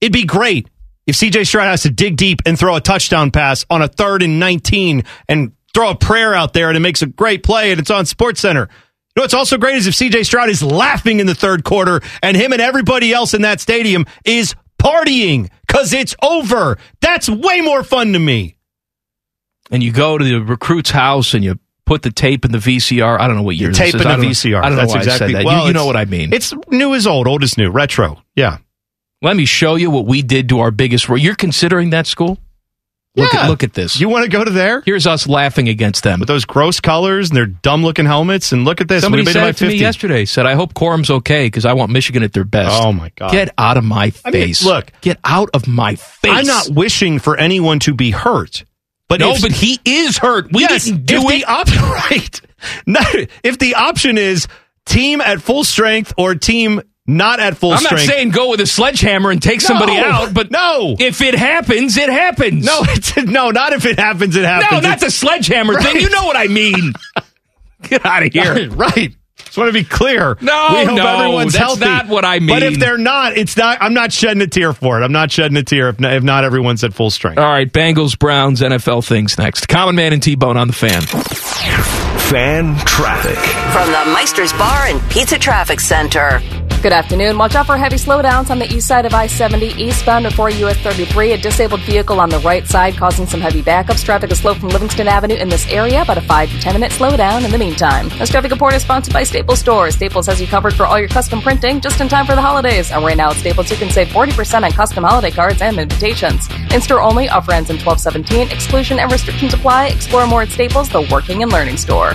it'd be great if CJ Stroud has to dig deep and throw a touchdown pass on a third and 19 and throw a prayer out there and it makes a great play and it's on Sports Center. You know what's also great is if CJ Stroud is laughing in the third quarter and him and everybody else in that stadium is partying because it's over. That's way more fun to me. And you go to the recruit's house and you put the tape in the VCR. I don't know what year this Tape is. in the VCR. I don't That's know why exactly. I said that. Well, you, you know what I mean. It's new is old, old is new, retro. Yeah. Let me show you what we did to our biggest. You're considering that school? Look Yeah. at look at this. You want to go to there Here's us laughing against them. with those gross colors and their dumb looking helmets? And look at this. Somebody said it to me yesterday. Said, "I hope Corum's okay because I want Michigan at their best." Oh my god! Get out of my I mean, face! look. get out of my face! I'm not wishing for anyone to be hurt, but no, if, but he is hurt. We yes, didn't do if it. the option right, no, if the option is team at full strength or team not at full strength. I'm not saying go with a sledgehammer and take somebody out, but no. if it happens, it happens. no, it's, no, not if it happens. It happens. no, not the It's- sledgehammer thing. You know what I mean? Get out of here. right. Just want to be clear. No, we hope no, everyone's that's healthy. not what I mean. But if they're not, it's not. I'm not shedding a tear for it. I'm not shedding a tear if not, if not everyone's at full strength. All right, Bengals, Browns, NFL things next. Common Man and T Bone on the fan. Fan traffic. From the Meister's Bar and Pizza Traffic Center. Good afternoon. Watch out for heavy slowdowns on the east side of I 70 eastbound before US 33. A disabled vehicle on the right side causing some heavy backups. Traffic is slow from Livingston Avenue in this area, about a 5 to 10 minute slowdown in the meantime. This traffic report is sponsored by Staples Stores. Staples has you covered for all your custom printing just in time for the holidays. And right now at Staples, you can save 40% on custom holiday cards and invitations. In store only, offer ends in 1217. Exclusion and restrictions apply. Explore more at Staples, the working and learning store.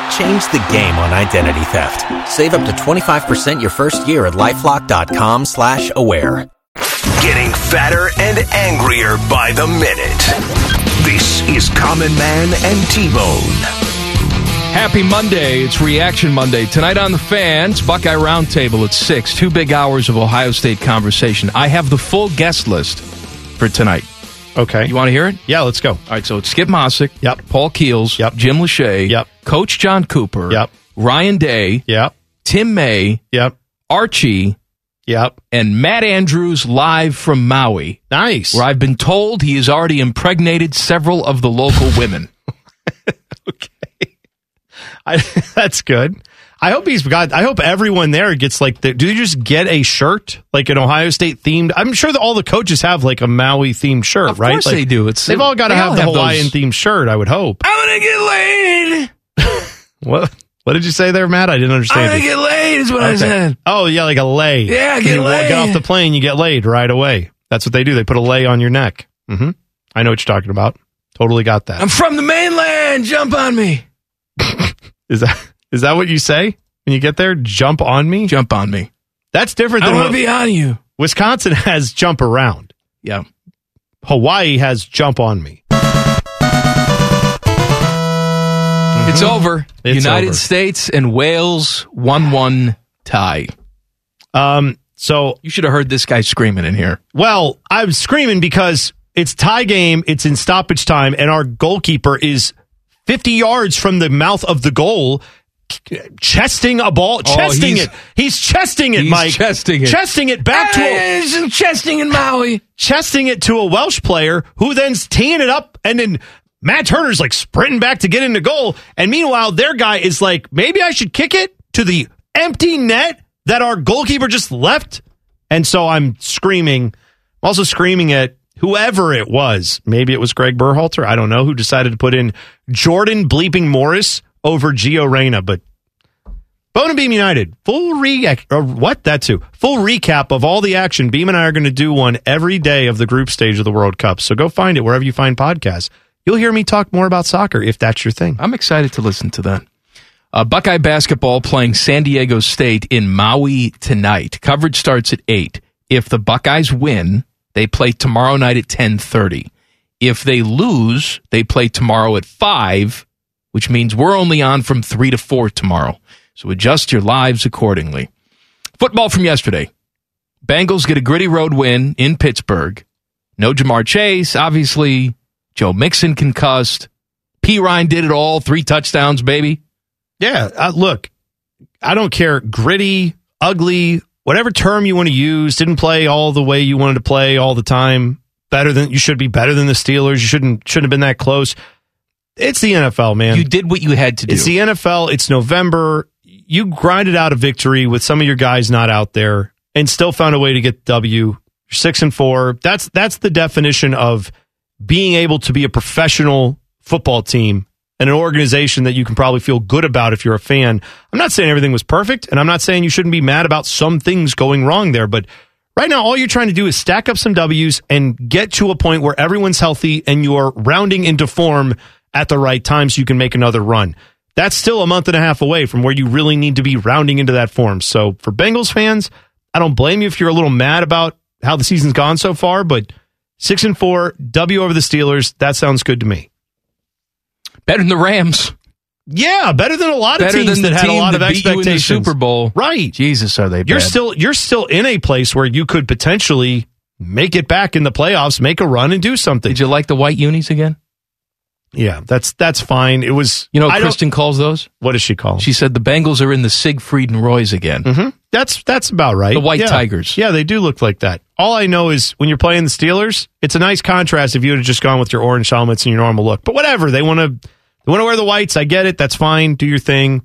Change the game on identity theft. Save up to 25% your first year at LifeLock.com slash aware. Getting fatter and angrier by the minute. This is Common Man and T-Bone. Happy Monday. It's Reaction Monday. Tonight on the fans, Buckeye Roundtable at 6. Two big hours of Ohio State conversation. I have the full guest list for tonight. Okay. You want to hear it? yeah, let's go. All right, so it's Skip Mosic, Yep. Paul Keels, Yep. Jim Lachey, Yep. Coach John Cooper, Yep. Ryan Day, Yep. Tim May, Yep. Archie, Yep. and Matt Andrews live from Maui, Nice. where I've been told he has already impregnated several of the local women. I, that's good. I hope he's got. I hope everyone there gets like. The, do they just get a shirt like an Ohio State themed? I'm sure that all the coaches have like a Maui themed shirt, Of right? course Like, they do. It's- they've all got to they have the have Hawaiian those- themed shirt. I would hope. I'm gonna get laid. What? What did you say there, Matt? I didn't understand. I you. laid is what Okay. Oh yeah, like a lay. Yeah, get you laid. Get off the plane, you get laid right away. That's what they do. They put a lay on your neck. hmm I know what you're talking about. Totally got that. I'm from the mainland. Jump on me. Is that Is that what you say when you get there? Jump on me? Jump on me. That's different I than want to be on you. Wisconsin has jump around. Yeah. Hawaii has jump on me. It's over. It's United over. States and Wales 1 1 tie. Um, so you should have heard this guy screaming in here. Well, I'm screaming because it's tie game, it's in stoppage time, and our goalkeeper is 50 yards from the mouth of the goal, chesting a ball, Oh, chesting he's- it. He's chesting it, he's Mike. chesting it. Chesting it back to a, chesting in Maui. chesting it to a Welsh player who then's teeing it up and then Matt Turner's like sprinting back to get into goal. And meanwhile, their guy is like, maybe I should kick it to the empty net that our goalkeeper just left. And so I'm screaming, also screaming at whoever it was. Maybe it was Greg Berhalter. I don't know who decided to put in Jordan bleeping Morris over Gio Reyna, but Bone and Beam United, full re or what that too, full recap of all the action. Beam and I are going to do one every day of the group stage of the World Cup. So go find it wherever you find podcasts. You'll hear me talk more about soccer if that's your thing. I'm excited to listen to that. Uh, Buckeye basketball playing San Diego State in Maui tonight. Coverage starts at eight. If the Buckeyes win, they play tomorrow night at ten thirty. If they lose, they play tomorrow at five, which means we're only on from three to four tomorrow. So adjust your lives accordingly. Football from yesterday. Bengals get a gritty road win in Pittsburgh. No Ja'Marr Chase, obviously. Joe Mixon concussed. Perine did it all. Three touchdowns, baby. Yeah, uh, look, I don't care. Gritty, ugly, whatever term you want to use. Didn't play all the way you wanted to play all the time. Better than you should be. Better than the Steelers. You shouldn't shouldn't have been that close. It's the NFL, man. You did what you had to do. It's the NFL. It's November. You grinded out a victory with some of your guys not out there, and still found a way to get the W. You're six and four. That's that's the definition of being able to be a professional football team and an organization that you can probably feel good about if you're a fan. I'm not saying everything was perfect, and I'm not saying you shouldn't be mad about some things going wrong there, but right now all you're trying to do is stack up some W's and get to a point where everyone's healthy and you're rounding into form at the right time so you can make another run. That's still a month and a half away from where you really need to be rounding into that form. So for Bengals fans, I don't blame you if you're a little mad about how the season's gone so far, but six and four, W over the Steelers, that sounds good to me. Better than the Rams. Yeah, better than a lot of teams that had a lot of beat you in the expectations. Super Bowl. Right. Jesus, are they You're still you're still in a place where you could potentially make it back in the playoffs, make a run and do something. Did you like the white unis again? Yeah, that's that's fine. It was You know what I Kristen calls those? What does she call? 'em? She said the Bengals are in the Siegfried and Roy's again. hmm That's that's about right. The White Yeah. Tigers. Yeah, they do look like that. All I know is when you're playing the Steelers, it's a nice contrast if you would have just gone with your orange helmets and your normal look. But whatever, they want to they want to wear the whites. I get it. That's fine. Do your thing.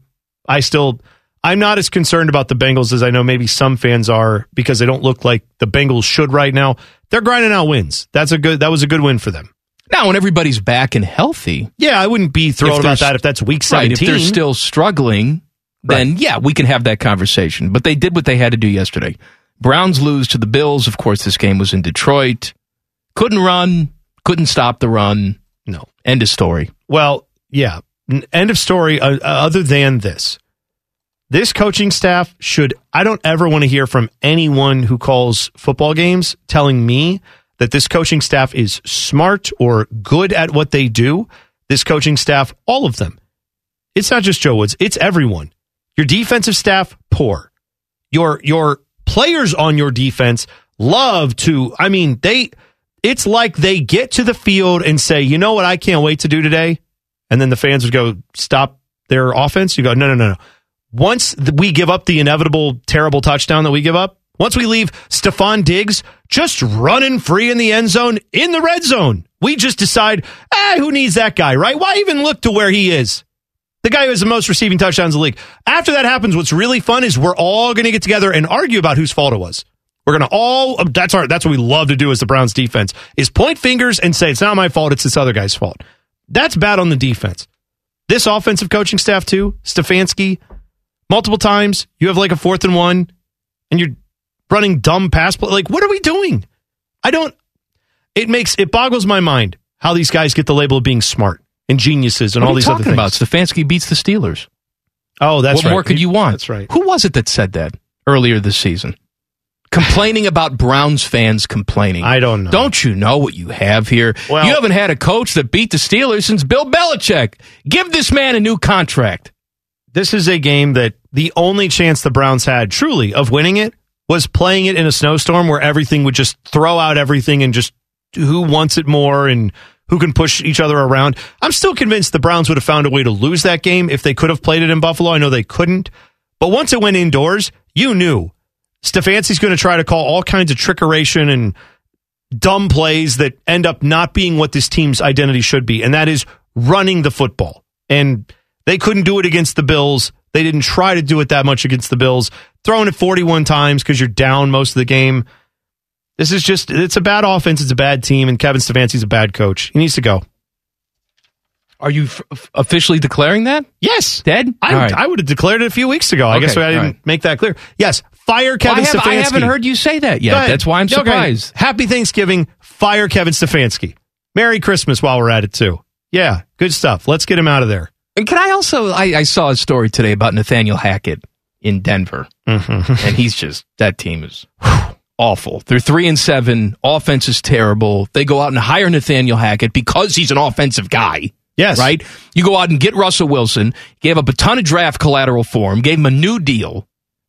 I still I'm not as concerned about the Bengals as I know maybe some fans are because they don't look like the Bengals should right now. They're grinding out wins. That's a good that was a good win for them. Now, when everybody's back and healthy, Yeah, I wouldn't be thrilled about that if that's week right? 17. If they're still struggling, then yeah, we can have that conversation. But they did what they had to do yesterday. Browns lose to the Bills. Of course, this game was in Detroit. Couldn't run. Couldn't stop the run. No. End of story. Well, yeah. End of story. Uh, uh, other than this, this coaching staff should. I don't ever want to hear from anyone who calls football games telling me that this coaching staff is smart or good at what they do. This coaching staff, all of them. It's not just Joe Woods. It's everyone. Your defensive staff, poor. Your your players on your defense love to. I mean, they. It's like they get to the field and say, "You know what? I can't wait to do today." and then the fans would go stop their offense. You go, no, no, no, no. Once we give up the inevitable terrible touchdown that we give up, once we leave Stefon Diggs just running free in the end zone in the red zone, we just decide, ah, who needs that guy, right? Why even look to where he is? The guy who has the most receiving touchdowns in the league. After that happens, what's really fun is we're all going to get together and argue about whose fault it was. We're going to all that's our that's what we love to do as the Browns defense is point fingers and say it's not my fault, it's this other guy's fault. That's bad on the defense. This offensive coaching staff too, Stefanski, multiple times you have like a fourth and one, and you're running dumb pass play. Like, what are we doing? I don't. It makes it boggles my mind how these guys get the label of being smart and geniuses and What all these other about? things. Stefanski beats the Steelers. Oh, that's right. what right. more could you want? That's right. Who was it that said that earlier this season? Complaining about Browns fans complaining. I don't know. Don't you know what you have here? Well- you haven't had a coach that beat the Steelers since Bill Belichick. Give this man a new contract. This is a game that the only chance the Browns had truly of winning it was playing it in a snowstorm where everything would just throw out everything and just who wants it more and who can push each other around. I'm still convinced the Browns would have found a way to lose that game if they could have played it in Buffalo. I know they couldn't. But once it went indoors, you knew Stefanski's going to try to call all kinds of trickeration and dumb plays that end up not being what this team's identity should be, and that is running the football. And they couldn't do it against the Bills. They didn't try to do it that much against the Bills. Throwing it 41 times because you're down most of the game. This is just, it's a bad offense. It's a bad team, and Kevin Stefanski's a bad coach. He needs to go. Are you f- officially declaring that? Yes. Dead? I, right. I would have declared it a few weeks ago. I Okay, guess I didn't right. make that clear. Yes. Fire Well, Kevin I, have, Stefanski. I haven't heard you say that yet. That's why I'm Okay. surprised. Happy Thanksgiving. Fire Kevin Stefanski. Merry Christmas while we're at it, too. Yeah, good stuff. Let's get him out of there. And can I also? I, I saw a story today about Nathaniel Hackett in Denver, Mm-hmm. and he's just that team is awful. They're three and seven. Offense is terrible. They go out and hire Nathaniel Hackett because he's an offensive guy. Yes. right. You go out and get Russell Wilson. Gave up a ton of draft collateral for him. Gave him a new deal.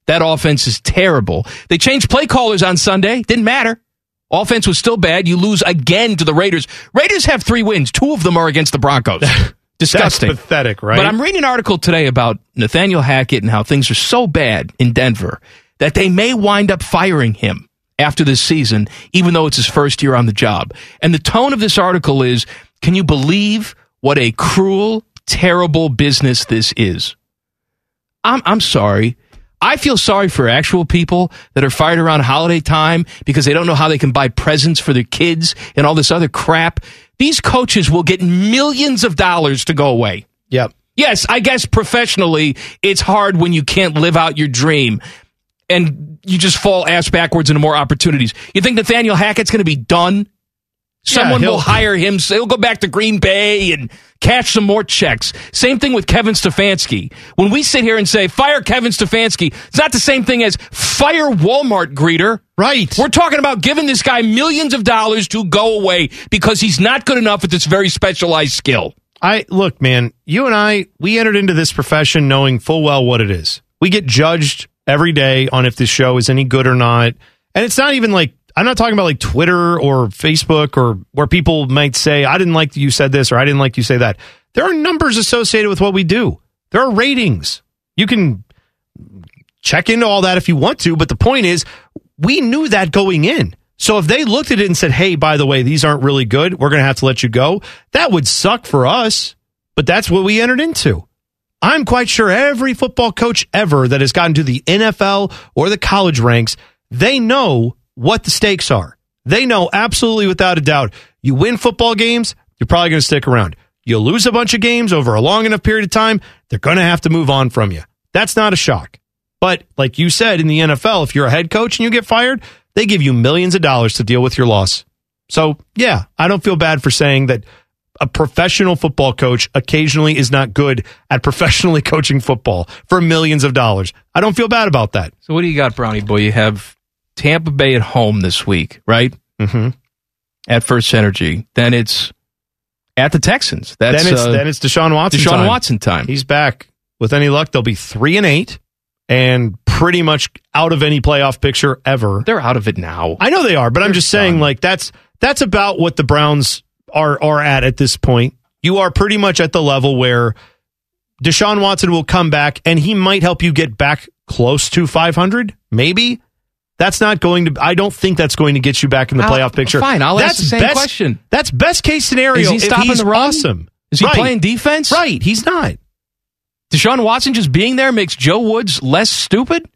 That offense is terrible. They changed play callers on Sunday. Didn't matter. Offense was still bad. You lose again to the Raiders. Raiders have three wins. Two of them are against the Broncos. Disgusting. That's pathetic, right? But I'm reading an article today about Nathaniel Hackett and how things are so bad in Denver that they may wind up firing him after this season, even though it's his first year on the job. And the tone of this article is can you believe what a cruel, terrible business this is? I'm, I'm sorry. I feel sorry for actual people that are fired around holiday time because they don't know how they can buy presents for their kids and all this other crap. These coaches will get millions of dollars to go away. Yep. Yes, I guess professionally, it's hard when you can't live out your dream and you just fall ass backwards into more opportunities. You think Nathaniel Hackett's going to be done? Someone he'll- will hire him. So he'll go back to Green Bay and cash some more checks. Same thing with Kevin Stefanski. When we sit here and say fire Kevin Stefanski, it's not the same thing as fire Walmart greeter. Right. We're talking about giving this guy millions of dollars to go away because he's not good enough at this very specialized skill. I look, man, you and I, we entered into this profession knowing full well what it is. We get judged every day on if this show is any good or not. And it's not even like, I'm not talking about like Twitter or Facebook or where people might say, I didn't like you said this or I didn't like you say that. There are numbers associated with what we do, there are ratings. You can check into all that if you want to, but the point is, we knew that going in. So if they looked at it and said, hey, by the way, these aren't really good, we're going to have to let you go, that would suck for us, but that's what we entered into. I'm quite sure every football coach ever that has gotten to the NFL or the college ranks, they know what the stakes are. They know absolutely without a doubt, you win football games, you're probably going to stick around. You lose a bunch of games over a long enough period of time, they're going to have to move on from you. That's not a shock. But like you said in the NFL, if you're a head coach and you get fired, they give you millions of dollars to deal with your loss. So, yeah, I don't feel bad for saying that a professional football coach occasionally is not good at professionally coaching football for millions of dollars. I don't feel bad about that. So what do you got, Brownie boy? You have Tampa Bay at home this week, right? Mm-hmm. At First Energy. Then it's at the Texans. That's then it's uh, then it's Deshaun Watson. Deshaun time. Watson time. He's back. With any luck, they'll be three and eight, and pretty much out of any playoff picture ever. They're out of it now. I know they are, but I'm They're just saying, like that's that's about what the Browns are are at at this point. You are pretty much at the level where Deshaun Watson will come back, and he might help you get back close to 500. Maybe that's not going to. I don't think that's going to get you back in the I'll- playoff picture. fine, I'll ask that's the same best, question. That's best case scenario. Is he stopping he's the run? Awesome. Is he Right. playing defense? Right. He's not. Deshaun Watson just being there makes Joe Woods less stupid?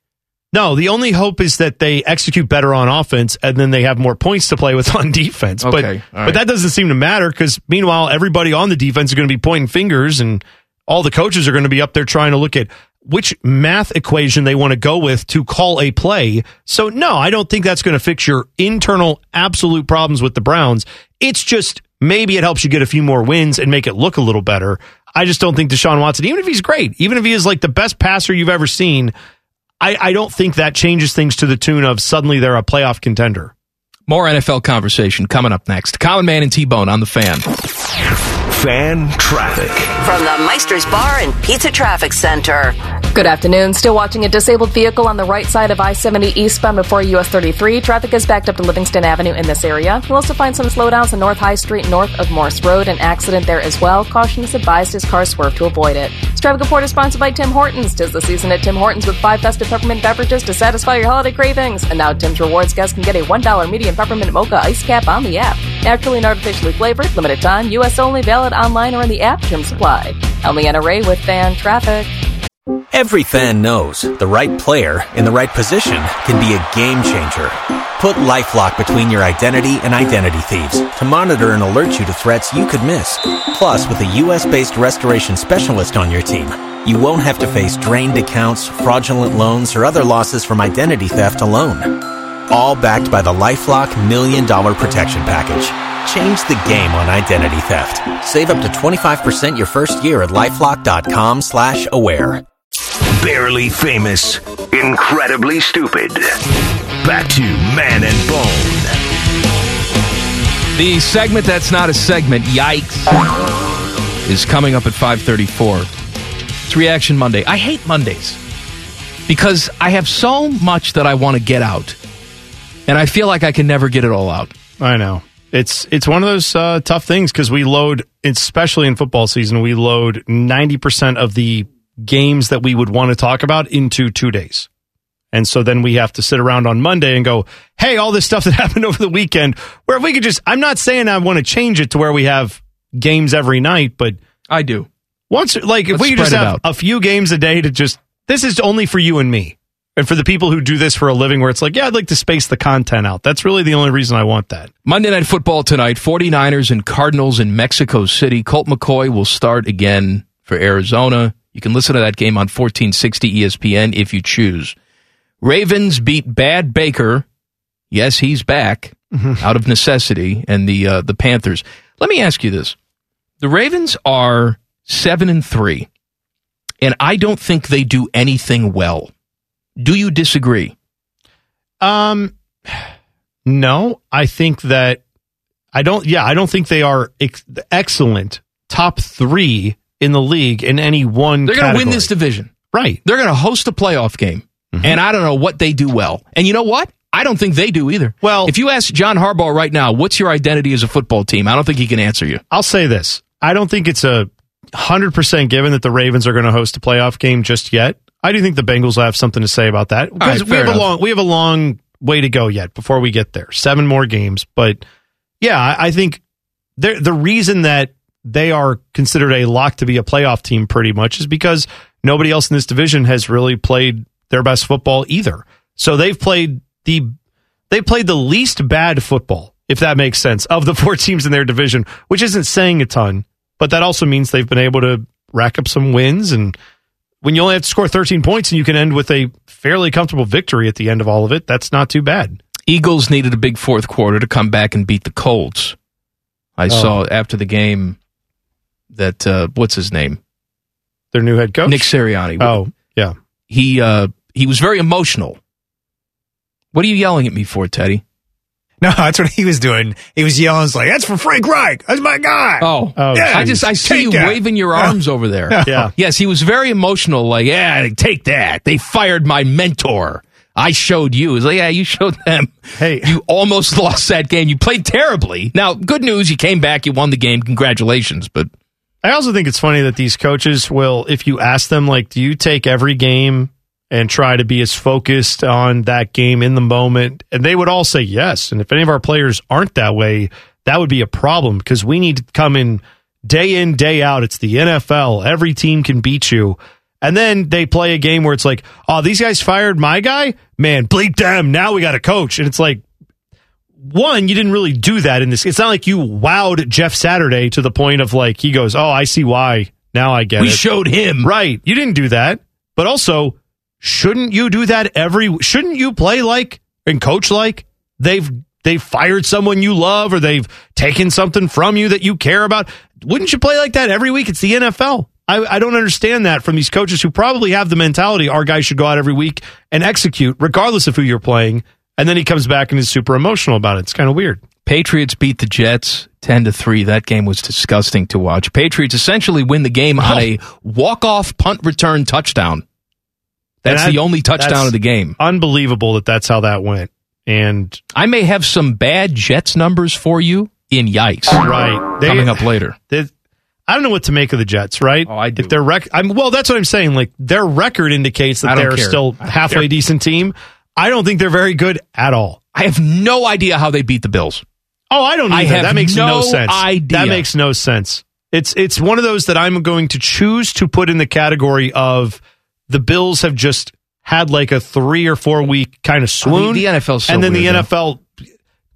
No, the only hope is that they execute better on offense and then they have more points to play with on defense. but Okay, all right. but that doesn't seem to matter because meanwhile everybody on the defense is going to be pointing fingers and all the coaches are going to be up there trying to look at which math equation they want to go with to call a play. So no, I don't think that's going to fix your internal absolute problems with the Browns. It's just maybe it helps you get a few more wins and make it look a little better. I just don't think Deshaun Watson, even if he's great, even if he is like the best passer you've ever seen, I, I don't think that changes things to the tune of suddenly they're a playoff contender. More NFL conversation coming up next. Common Man and T Bone on the fan. Fan traffic. From the Meister's Bar and Pizza Traffic Center. Good afternoon. Still watching a disabled vehicle on the right side of I 70 eastbound before US 33. Traffic is backed up to Livingston Avenue in this area. You'll also find some slowdowns on North High Street north of Morse Road. An accident there as well. Caution is advised as cars swerve to avoid it. This traffic report is sponsored by Tim Hortons. Tis the season at Tim Hortons with five festive peppermint beverages to satisfy your holiday cravings. And now Tim's Rewards guests can get a $1 medium peppermint mocha ice cap on the app. Naturally and artificially flavored, limited time, U.S. only, valid online or in the app. Terms apply. I'm Leanna Ray with Fan Traffic. Every fan knows the right player in the right position can be a game changer. Put LifeLock between your identity and identity thieves to monitor and alert you to threats you could miss. Plus, with a U.S.-based restoration specialist on your team, you won't have to face drained accounts, fraudulent loans, or other losses from identity theft alone. All backed by the LifeLock Million Dollar Protection Package. Change the game on identity theft. Save up to 25% your first year at LifeLock.com slash aware. Barely famous, incredibly stupid. Back to Man and Bone. The segment that's not a segment, yikes, is coming up at 534. It's Reaction Monday. I hate Mondays because I have so much that I want to get out, and I feel like I can never get it all out. I know. It's it's one of those uh, tough things because we load, especially in football season, we load ninety percent of the games that we would want to talk about into two days, and so then we have to sit around on Monday and go, "Hey, all this stuff that happened over the weekend." Where if we could just, I'm not saying I want to change it to where we have games every night, but I do. Once, like, if Let's we could just have out. a few games a day to just, this is only for you and me. And for the people who do this for a living, where it's like, yeah, I'd like to space the content out. That's really the only reason I want that. Monday Night Football tonight 49ers and Cardinals in Mexico City. Colt McCoy will start again for Arizona. You can listen to that game on 1460 ESPN if you choose. Ravens beat Bad Baker. Yes, he's back out of necessity, and the uh, the Panthers. Let me ask you this: the Ravens are seven and three, and I don't think they do anything well. Do you disagree? Um, no, I think that I don't. Yeah, I don't think they are ex- excellent top three in the league in any one. They're going to win this division. right? They're going to host a playoff game. And I don't know what they do well. And you know what? I don't think they do either. Well- if you ask John Harbaugh right now, what's your identity as a football team? I don't think he can answer you. I'll say this: I don't think it's a hundred percent given that the Ravens are going to host a playoff game just yet. I do think the Bengals will have something to say about that because right, we have fair a long we have a long way to go yet before we get there. Seven more games, but yeah, I, I think the the reason that they are considered a lock to be a playoff team pretty much is because nobody else in this division has really played their best football either. So they've played the they played the least bad football, if that makes sense, of the four teams in their division, which isn't saying a ton, but that also means they've been able to rack up some wins. And when you only have to score 13 points and you can end with a fairly comfortable victory at the end of all of it, that's not too bad. Eagles needed a big fourth quarter to come back and beat the Colts. I Oh. saw after the game that uh, what's his name? Their new head coach? Nick Sirianni. Oh, yeah. He uh, he was very emotional. What are you yelling at me for, Teddy? No, that's what he was doing. He was yelling, it's like, that's for Frank Reich. That's my guy. Oh, Oh, Yeah, I just I see you that. waving your arms over there. Yeah. Oh, yes, he was very emotional. Like, yeah, take that. They fired my mentor. I showed you. It's like, yeah, you showed them. Hey. you almost lost that game. You played terribly. Now, good news, you came back. You won the game. Congratulations. But I also think it's funny that these coaches will, if you ask them, like, do you take every game and try to be as focused on that game in the moment? And they would all say yes. And if any of our players aren't that way, that would be a problem because we need to come in day in, day out. It's the NFL. Every team can beat you. And then they play a game where it's like, oh, these guys fired my guy? Man, bleep them. Now we got a coach. And it's like, one, you didn't really do that in this. It's not like you wowed Jeff Saturday to the point of like he goes, "Oh, I see why. Now I get we it." showed him. right. You didn't do that. But also, shouldn't you do that every shouldn't you play like and coach like they've they've fired someone you love or they've taken something from you that you care about. Wouldn't you play like that every week? It's the NFL. I, I don't understand that from these coaches who probably have the mentality our guy should go out every week and execute regardless of who you're playing. And then he comes back and is super emotional about it. It's kind of weird. Patriots beat the Jets 10 to 3. That game was disgusting to watch. Patriots essentially win the game on a walk-off punt return touchdown. That's And the only touchdown of the game. Unbelievable that that's how that went. And I may have some bad Jets numbers for you in yikes. Right. They- Coming up later. they- I don't know what to make of the Jets, right? Oh, I do. If their rec- I'm, well, that's what I'm saying. Like their record indicates that they're care. still I halfway decent team. I don't think they're very good at all. I have no idea how they beat the Bills. Oh, I don't I either. have that makes no, no sense. idea. That makes no sense. It's it's one of those that I'm going to choose to put in the category of the Bills have just had like a three or four week kind of swoon. the NFL's so and then weird, the though. NFL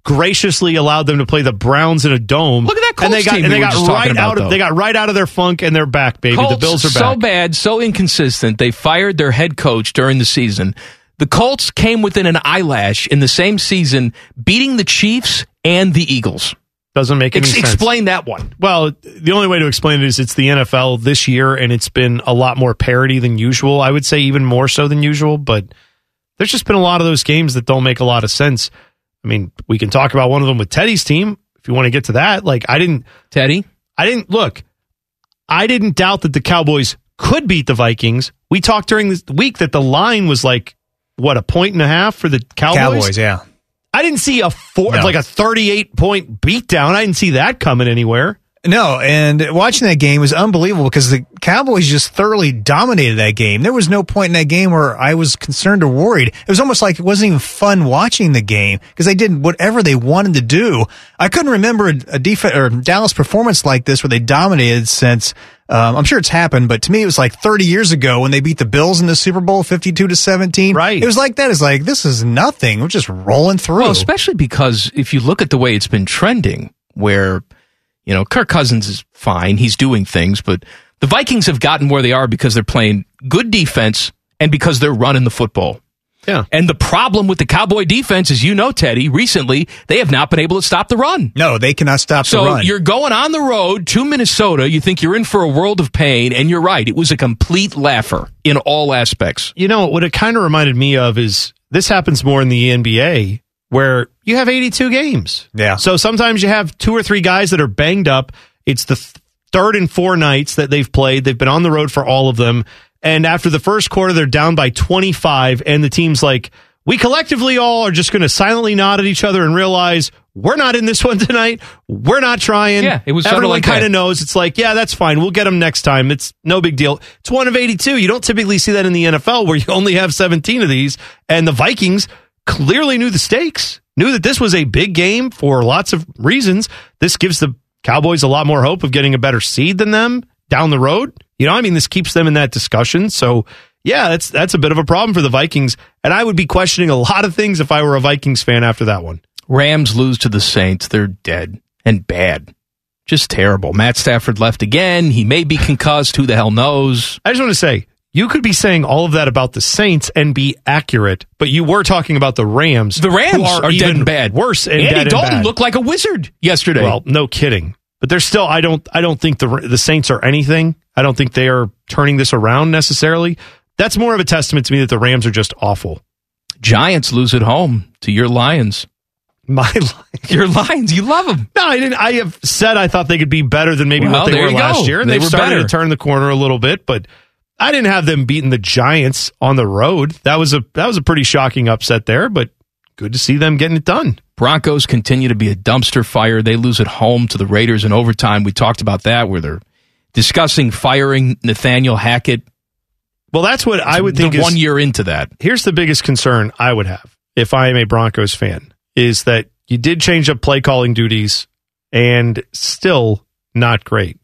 graciously allowed them to play the Browns in a dome. Look at that and they got team and we they were got right about, out of though. they got right out of their funk and they're back, baby. the Bills are back. so bad, so inconsistent. They fired their head coach during the season. The Colts came within an eyelash in the same season, beating the Chiefs and the Eagles. Doesn't make any Ex- sense. Explain that one. Well, the only way to explain it is it's the NFL this year, and it's been a lot more parity than usual. I would say even more so than usual, but there's just been a lot of those games that don't make a lot of sense. I mean, we can talk about one of them with Teddy's team if you want to get to that. Like, I didn't, Teddy, I didn't look, I didn't doubt that the Cowboys could beat the Vikings. We talked during this week that the line was like, what, a point and a half for the Cowboys? Cowboys, yeah. I didn't see a four, No. like a 38 point beatdown. I didn't see that coming anywhere. No, and watching that game was unbelievable because the Cowboys just thoroughly dominated that game. There was no point in that game where I was concerned or worried. It was almost like it wasn't even fun watching the game because they did whatever they wanted to do. I couldn't remember a, def- or Dallas performance like this where they dominated since. Um, I'm sure it's happened, but to me, it was like 30 years ago when they beat the Bills in the Super Bowl, 52 to 17. Right. It was like that. It's like this is nothing. We're just rolling through. Well, especially because if you look at the way it's been trending, where, you know, Kirk Cousins is fine, he's doing things, but the Vikings have gotten where they are because they're playing good defense and because they're running the football. Yeah. And the problem with the Cowboy defense, is, you know, Teddy, recently, they have not been able to stop the run. no, they cannot stop So the run. you're going on the road to Minnesota. You think you're in for a world of pain, and you're right. It was a complete laugher in all aspects. You know, what it kind of reminded me of is this happens more in the NBA where you have 82 games. Yeah. So sometimes you have two or three guys that are banged up. It's the th- third and four nights that they've played. They've been on the road for all of them. And after the first quarter, they're down by 25, and the team's like, we collectively all are just going to silently nod at each other and realize we're not in this one tonight. We're not trying. Yeah, it was everyone like kind of knows. It's like, yeah, that's fine. We'll get them next time. It's no big deal. It's one of 82. You don't typically see that in the NFL where you only have 17 of these. And the Vikings clearly knew the stakes, knew that this was a big game for lots of reasons. This gives the Cowboys a lot more hope of getting a better seed than them down the road. You know, I mean, this keeps them in that discussion. So, yeah, that's that's a bit of a problem for the Vikings. And I would be questioning a lot of things if I were a Vikings fan after that one. Rams lose to the Saints. They're dead and bad. Just terrible. Matt Stafford left again. He may be concussed. Who the hell knows? I just want to say, you could be saying all of that about the Saints and be accurate, but you were talking about the Rams. The Rams who are, dead even and bad. Worse and Andy dead and Dalton bad. looked like a wizard yesterday. Well, no kidding. But they're still. I don't. I don't think the the Saints are anything. I don't think they are turning this around necessarily. That's more of a testament to me that the Rams are just awful. Giants lose at home to your Lions. My Your Lions, you love them. no, I didn't. I have said I thought they could be better than maybe Well, what they were last go. year, and They they've were started better. to turn the corner a little bit. But I didn't have them beating the Giants on the road. That was a that was a pretty shocking upset there. But good to see them getting it done. Broncos continue to be a dumpster fire. They lose at home to the Raiders in overtime. We talked about that where they're discussing firing Nathaniel Hackett. Well, that's what I would think. is- one year into that. here's the biggest concern I would have if I am a Broncos fan is that you did change up play calling duties and still not great.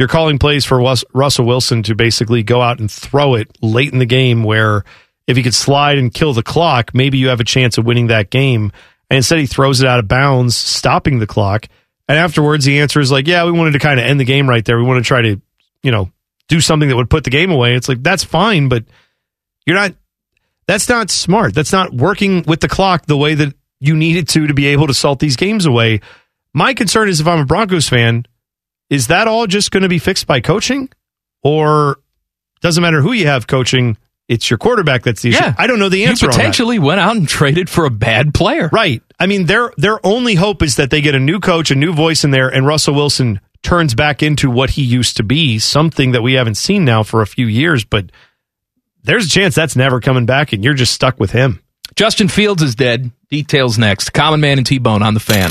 You're calling plays for Russell Wilson to basically go out and throw it late in the game where if he could slide and kill the clock, maybe you have a chance of winning that game. And instead he throws it out of bounds, stopping the clock. And afterwards the answer is like, yeah, we wanted to kind of end the game right there. We want to try to, you know, do something that would put the game away. It's like, that's fine, but you're not that's not smart. That's not working with the clock the way that you needed to to be able to salt these games away. My concern is if I'm a Broncos fan, is that all just going to be fixed by coaching? Or doesn't matter who you have coaching, it's your quarterback that's the issue. Yeah. I don't know the You answer. that. potentially went out and traded for a bad player. Right. I mean, their their only hope is that they get a new coach, a new voice in there, and Russell Wilson turns back into what he used to be, something that we haven't seen now for a few years. But there's a chance that's never coming back, and you're just stuck with him. Justin Fields is dead. Details next. Common Man and T Bone on the fan.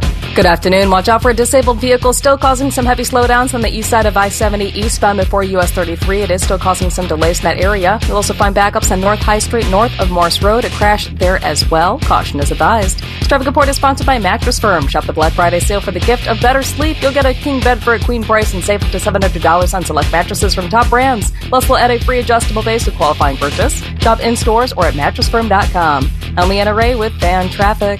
Good afternoon. Watch out for a disabled vehicle still causing some heavy slowdowns on the east side of I 70 eastbound before US 33. It is still causing some delays in that area. You'll also find backups on North High Street north of Morse Road. A crash there as well. Caution is advised. This traffic report is sponsored by Mattress Firm. Shop the Black Friday sale for the gift of better sleep. You'll get a king bed for a queen price and save up to $700 on select mattresses from top brands. Plus, we'll add a free adjustable base with qualifying purchase. Shop in stores or at mattressfirm.com. I'm Leanna Ray with Fan Traffic.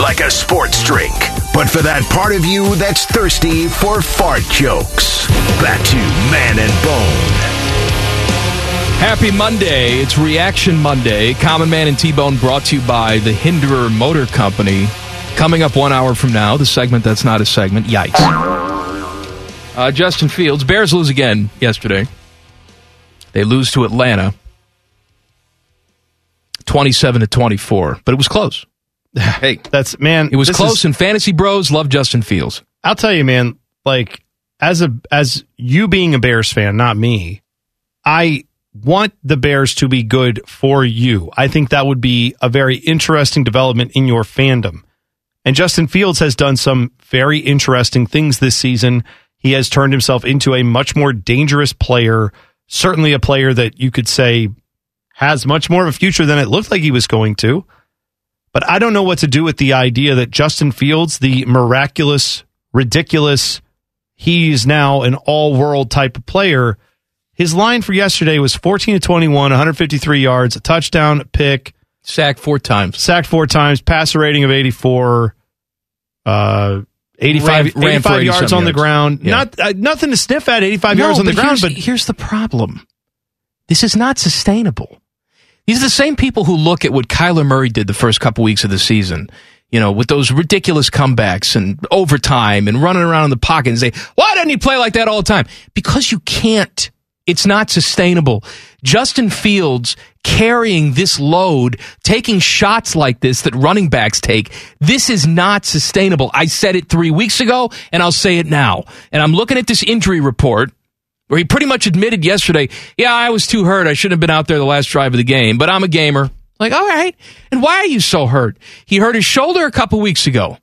Like a sports drink, but for that part of you that's thirsty for fart jokes. Back to Man and Bone. Happy Monday. It's Reaction Monday. Common Man and T Bone brought to you by the Hinderer Motor Company. Coming up one hour from now, the segment that's not a segment. Yikes. Uh, Justin Fields. Bears lose again yesterday. They lose to Atlanta 27 to 24, but it was close. Hey, That's man. it was close, is- and Fantasy Bros love Justin Fields. I'll tell you, man. Like as a as you being a Bears fan, not me. I want the Bears to be good for you. I think that would be a very interesting development in your fandom. And Justin Fields has done some very interesting things this season. He has turned himself into a much more dangerous player, certainly a player that you could say has much more of a future than it looked like he was going to. But I don't know what to do with the idea that Justin Fields, the miraculous, ridiculous, he's now an all world type of player. His line for yesterday was 14 to 21, 153 yards, a touchdown, a pick, Sacked four times. sacked four times, passer rating of 84, uh, 85, Ran- ran 85 80 yards some on the ground. Yeah. Not uh, nothing to sniff at. 85 yards on the ground, here's, but here's the problem. This is not sustainable. Are the same people who look at what Kyler Murray did the first couple weeks of the season, you know, with those ridiculous comebacks and overtime and running around in the pocket and say, why doesn't he play like that all the time? Because you can't. It's not sustainable. Justin Fields carrying this load, taking shots like this that running backs take, this is not sustainable. I said it three weeks ago and I'll say it now. And I'm looking at this injury report where he pretty much admitted yesterday, yeah, I was too hurt. I shouldn't have been out there the last drive of the game, but I'm a gamer. Like, all right. And why are you so hurt? He hurt his shoulder a couple weeks ago,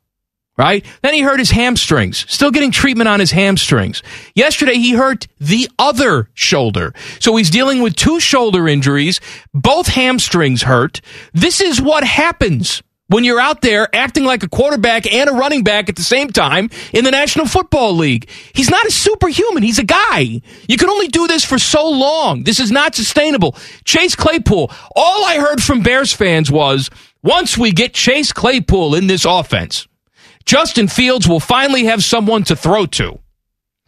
right? Then he hurt his hamstrings, still getting treatment on his hamstrings. Yesterday, he hurt the other shoulder. So he's dealing with two shoulder injuries, both hamstrings hurt. This is what happens when you're out there acting like a quarterback and a running back at the same time in the National Football League. He's not a superhuman. He's a guy. You can only do this for so long. This is not sustainable. Chase Claypool, all I heard from Bears fans was once we get Chase Claypool in this offense, Justin Fields will finally have someone to throw to.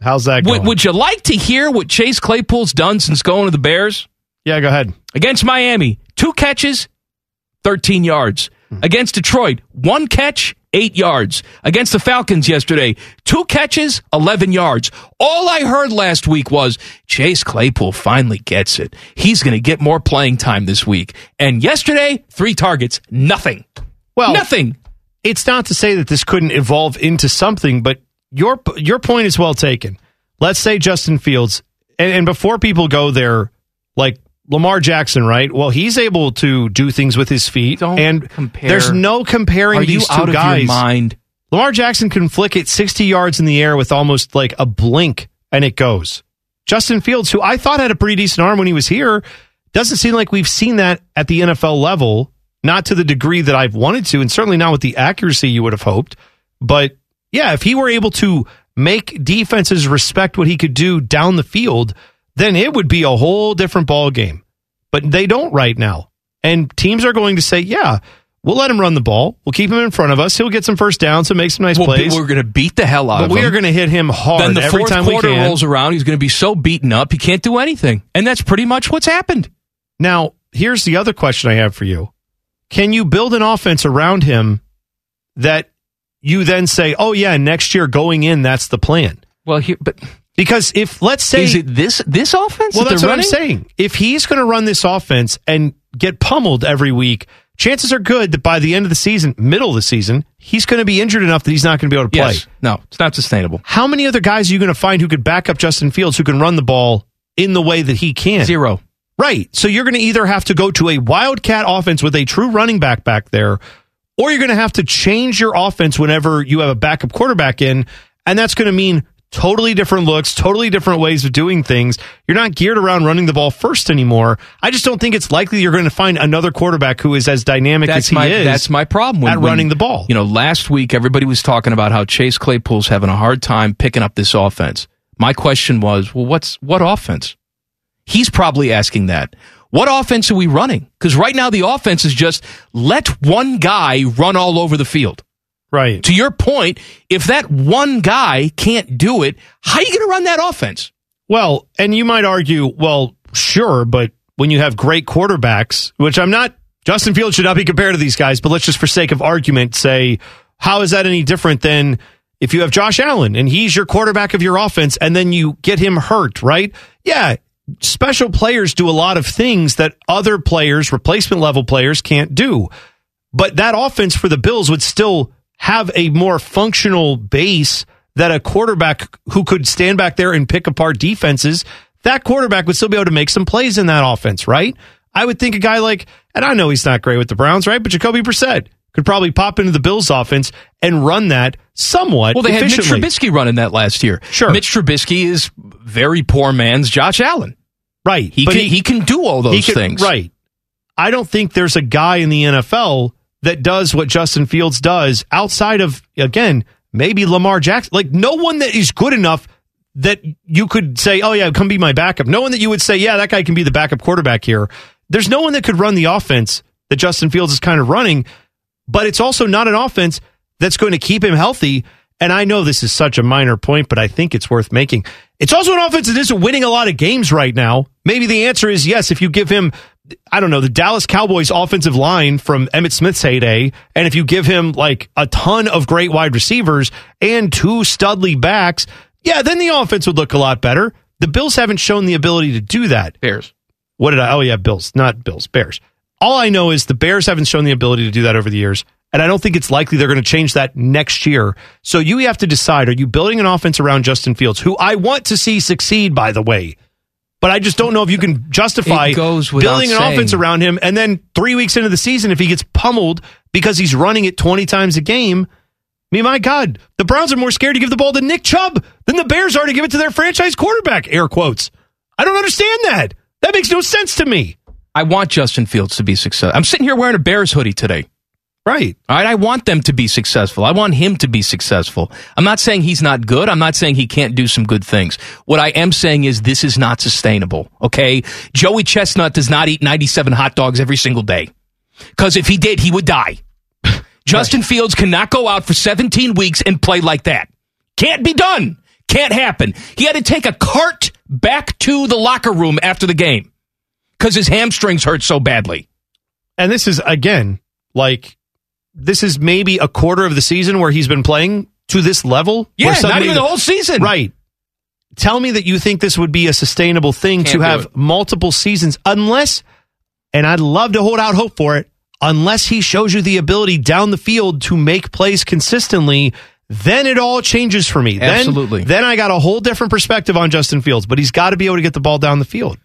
how's that going? Would, would you like to hear what Chase Claypool's done since going to the Bears? yeah, go ahead. Against Miami, two catches, 13 yards. Mm-hmm. Against Detroit, one catch, eight yards. Against the Falcons yesterday, two catches, 11 yards. All I heard last week was Chase Claypool finally gets it. He's going to get more playing time this week. And yesterday, three targets, nothing. Well, Nothing. it's not to say that this couldn't evolve into something, but your your point is well taken. Let's say Justin Fields, and, and before people go there, like Lamar Jackson, right? Well, he's able to do things with his feet, Don't and compare. there's no comparing Are you these two out of guys. your mind? Lamar Jackson can flick it 60 yards in the air with almost like a blink, and it goes. Justin Fields, who I thought had a pretty decent arm when he was here, doesn't seem like we've seen that at the NFL level, not to the degree that I've wanted to, and certainly not with the accuracy you would have hoped. But yeah, if he were able to make defenses respect what he could do down the field, then it would be a whole different ball game. But they don't right now. And teams are going to say, yeah, we'll let him run the ball. We'll keep him in front of us. He'll get some first downs and make some nice We'll be- plays. we're going to beat the hell out but of him. we are going to hit him hard then the every fourth time we quarter rolls around. He's going to be so beaten up he can't do anything, and that's pretty much what's happened. Now, here's the other question I have for you. Can you build an offense around him that you then say, oh, yeah, next year going in, that's the plan? Well, here, but because if let's say is it this this offense? well, that that's they're what I'm running? saying. If he's going to run this offense and get pummeled every week, chances are good that by the end of the season, middle of the season, he's going to be injured enough that he's not going to be able to play. Yes. No, it's not sustainable. How many other guys are you going to find who could back up Justin Fields who can run the ball in the way that he can? Zero. Right. So you're going to either have to go to a wildcat offense with a true running back back there, or you're going to have to change your offense whenever you have a backup quarterback in. And that's going to mean totally different looks, totally different ways of doing things. You're not geared around running the ball first anymore. I just don't think it's likely you're going to find another quarterback who is as dynamic as he my is. that's my problem when, at when- running the ball. You know, last week everybody was talking about how Chase Claypool's having a hard time picking up this offense. My question was, well, what's what offense? He's probably asking that. What offense are we running? Because right now the offense is just let one guy run all over the field. Right. To your point, if that one guy can't do it, how are you going to run that offense? Well, and you might argue, well, sure, but when you have great quarterbacks, which I'm not, Justin Fields should not be compared to these guys, but let's just for sake of argument say, how is that any different than if you have Josh Allen and he's your quarterback of your offense and then you get him hurt, right? Yeah. Special players do a lot of things that other players, replacement level players can't do. But that offense for the Bills would still have a more functional base that a quarterback who could stand back there and pick apart defenses, that quarterback would still be able to make some plays in that offense, right? I would think a guy like, and I know he's not great with the Browns, right? But Jacoby Brissett could probably pop into the Bills offense and run that somewhat Well, they had Mitch. Trubisky running that last year. Sure. Mitch Trubisky is very poor man's Josh Allen. Right. He But can, he, can do all those He could- things. Right. I don't think there's a guy in the NFL that does what Justin Fields does outside of, again, maybe Lamar Jackson. Like, no one that is good enough that you could say, oh, yeah, come be my backup. No one that you would say, yeah, that guy can be the backup quarterback here. There's no one that could run the offense that Justin Fields is kind of running, but it's also not an offense that's going to keep him healthy. And I know this is such a minor point, but I think it's worth making. It's also an offense that isn't winning a lot of games right now. Maybe the answer is yes if you give him, I don't know, the Dallas Cowboys offensive line from Emmitt Smith's heyday, and if you give him like a ton of great wide receivers and two studly backs, yeah, then the offense would look a lot better. The Bills haven't shown the ability to do that. Bears. What did I? Oh yeah, Bills, not Bills, Bears. All I know is the Bears haven't shown the ability to do that over the years, and I don't think it's likely they're going to change that next year. So you have to decide: Are you building an offense around Justin Fields, who I want to see succeed, by the way? But I just don't know if you can justify building an saying. offense around him, and then three weeks into the season, if he gets pummeled because he's running it twenty times a game. I mean, my God, the Browns are more scared to give the ball to Nick Chubb than the Bears are to give it to their franchise quarterback. Air quotes. I don't understand that. That makes no sense to me. I want Justin Fields to be successful. I'm sitting here wearing a Bears hoodie today. Right. All right. I want them to be successful. I want him to be successful. I'm not saying he's not good. I'm not saying he can't do some good things. What I am saying is this is not sustainable. Okay. Joey Chestnut does not eat 97 hot dogs every single day. Because if he did, he would die. Justin Fields cannot go out for 17 weeks and play like that. Can't be done. Can't happen. He had to take a cart back to the locker room after the game because his hamstrings hurt so badly. And this is, again, like, this is maybe a quarter of the season where he's been playing to this level. Yeah, not even the whole season. Right. Tell me that you think this would be a sustainable thing Can't to have multiple seasons, unless, and I'd love to hold out hope for it, unless he shows you the ability down the field to make plays consistently. Then it all changes for me. Then- Absolutely. Then, I got a whole different perspective on Justin Fields, but he's got to be able to get the ball down the field.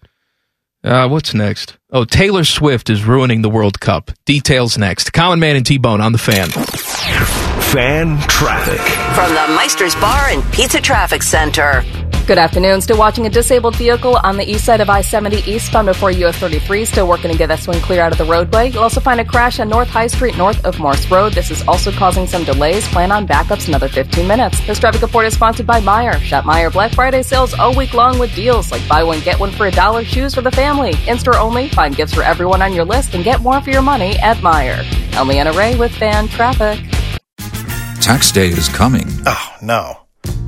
Uh, what's next? Oh, Taylor Swift is ruining the World Cup. Details next. Common Man and T Bone on the fan. Fan traffic. From the Meister's Bar and Pizza Traffic Center. Good afternoon. Still watching a disabled vehicle on the east side of I 70 eastbound before US 33. Still working to get this one clear out of the roadway. You'll also find a crash on North High Street north of Morse Road. This is also causing some delays. Plan on backups another 15 minutes. This traffic report is sponsored by Meijer. Shop Meijer Black Friday sales all week long with deals like buy one, get one for a dollar shoes for the family. In store only. Find gifts for everyone on your list and get more for your money at Meijer. I'm Leanna Ray with Fan Traffic. Tax day is coming. Oh, no.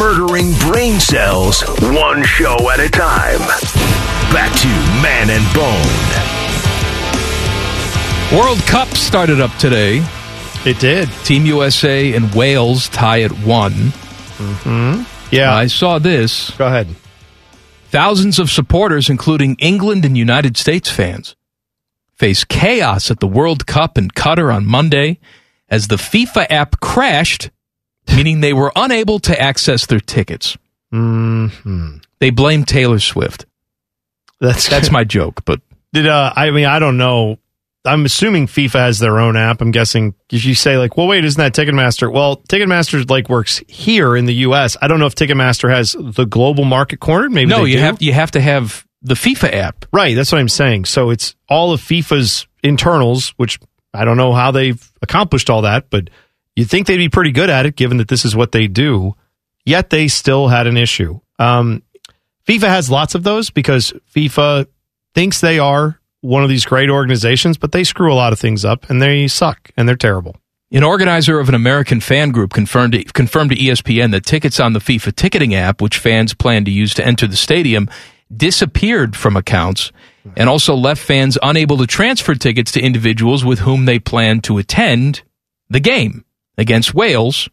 Murdering brain cells, one show at a time. Back to Man and Bone. World Cup started up today. It did. Team USA and Wales tie at one. Mm-hmm. Yeah. I saw this. Go ahead. Thousands of supporters, including England and United States fans, face chaos at the World Cup in Qatar on Monday as the FIFA app crashed, meaning they were unable to access their tickets. Mm-hmm. They blame Taylor Swift. That's That's my joke, but Did uh I mean I don't know. I'm assuming FIFA has their own app. I'm guessing if you say like, well, wait, isn't that Ticketmaster? Well, Ticketmaster like works here in the U.S. I don't know if Ticketmaster has the global market cornered. Maybe no, you do. have you have to have the FIFA app. Right, that's what I'm saying. So it's all of FIFA's internals, which I don't know how they've accomplished all that, but you'd think they'd be pretty good at it given that this is what they do. Yet they still had an issue. Um, FIFA has lots of those because FIFA thinks they are one of these great organizations, but they screw a lot of things up and they suck and they're terrible. An organizer of an American fan group confirmed to, confirmed to ESPN that tickets on the FIFA ticketing app, which fans plan to use to enter the stadium, disappeared from accounts and also left fans unable to transfer tickets to individuals with whom they plan to attend the game against Wales,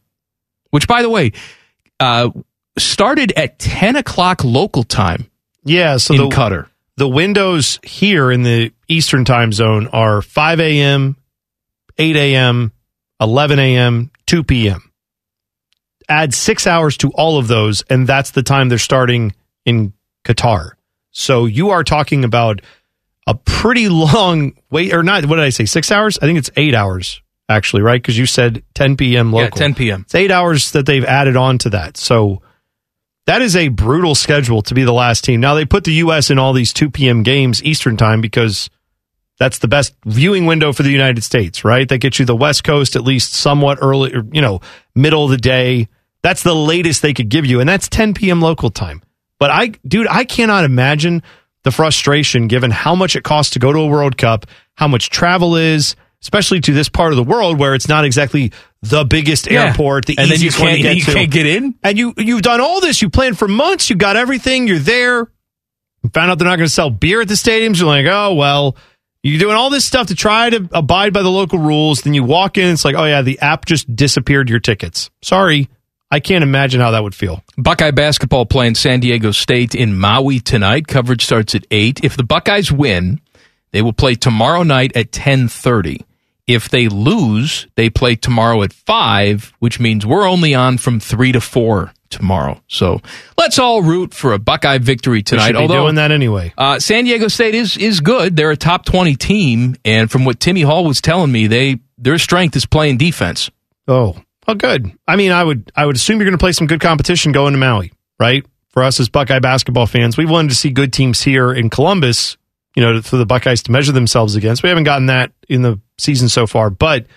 which, by the way, uh, started at 10 o'clock local time. Yeah, so in the, Qatar. The windows here in the Eastern time zone are 5 a.m., 8 a.m., 11 a.m., 2 p.m. Add six hours to all of those, and that's the time they're starting in Qatar. So you are talking about a pretty long wait, or not, what did I say, six hours? I think it's eight hours, actually, right? Because you said 10 p.m. Local. Yeah, 10 p.m. It's eight hours that they've added on to that. So that is a brutal schedule to be the last team. Now they put the U.S. in all these 2 p.m. games Eastern time because that's the best viewing window for the United States, right? That gets you the West Coast at least somewhat early, or, you know, middle of the day. That's the latest they could give you, and that's 10 p.m. local time. But I, dude, I cannot imagine the frustration given how much it costs to go to a World Cup, how much travel is, especially to this part of the world where it's not exactly the biggest Yeah. airport, the And then you easiest one to can't- get you to. can't get in? And you you've done all this. You planned for months. You got everything. You're there. You found out they're not going to sell beer at the stadiums. You're like, oh well. You're doing all this stuff to try to abide by the local rules. Then you walk in. It's like, oh yeah, the app just disappeared your tickets. Sorry, I can't imagine how that would feel. Buckeye basketball playing San Diego State in Maui tonight. Coverage starts at 8. If the Buckeyes win, they will play tomorrow night at 10:30. If they lose, they play tomorrow at 5, which means we're only on from 3 to 4 tomorrow. So, let's all root for a Buckeye victory tonight. Although doing that anyway. uh, San Diego State is is good. They're a top 20 team and from what Timmy Hall was telling me, they their strength is playing defense. Oh, well, good. I mean, I would I would assume you're going to play some good competition going to Maui, right? For us as Buckeye basketball fans, we wanted to see good teams here in Columbus. You know, for the Buckeyes to measure themselves against. We haven't gotten that in the season so far, but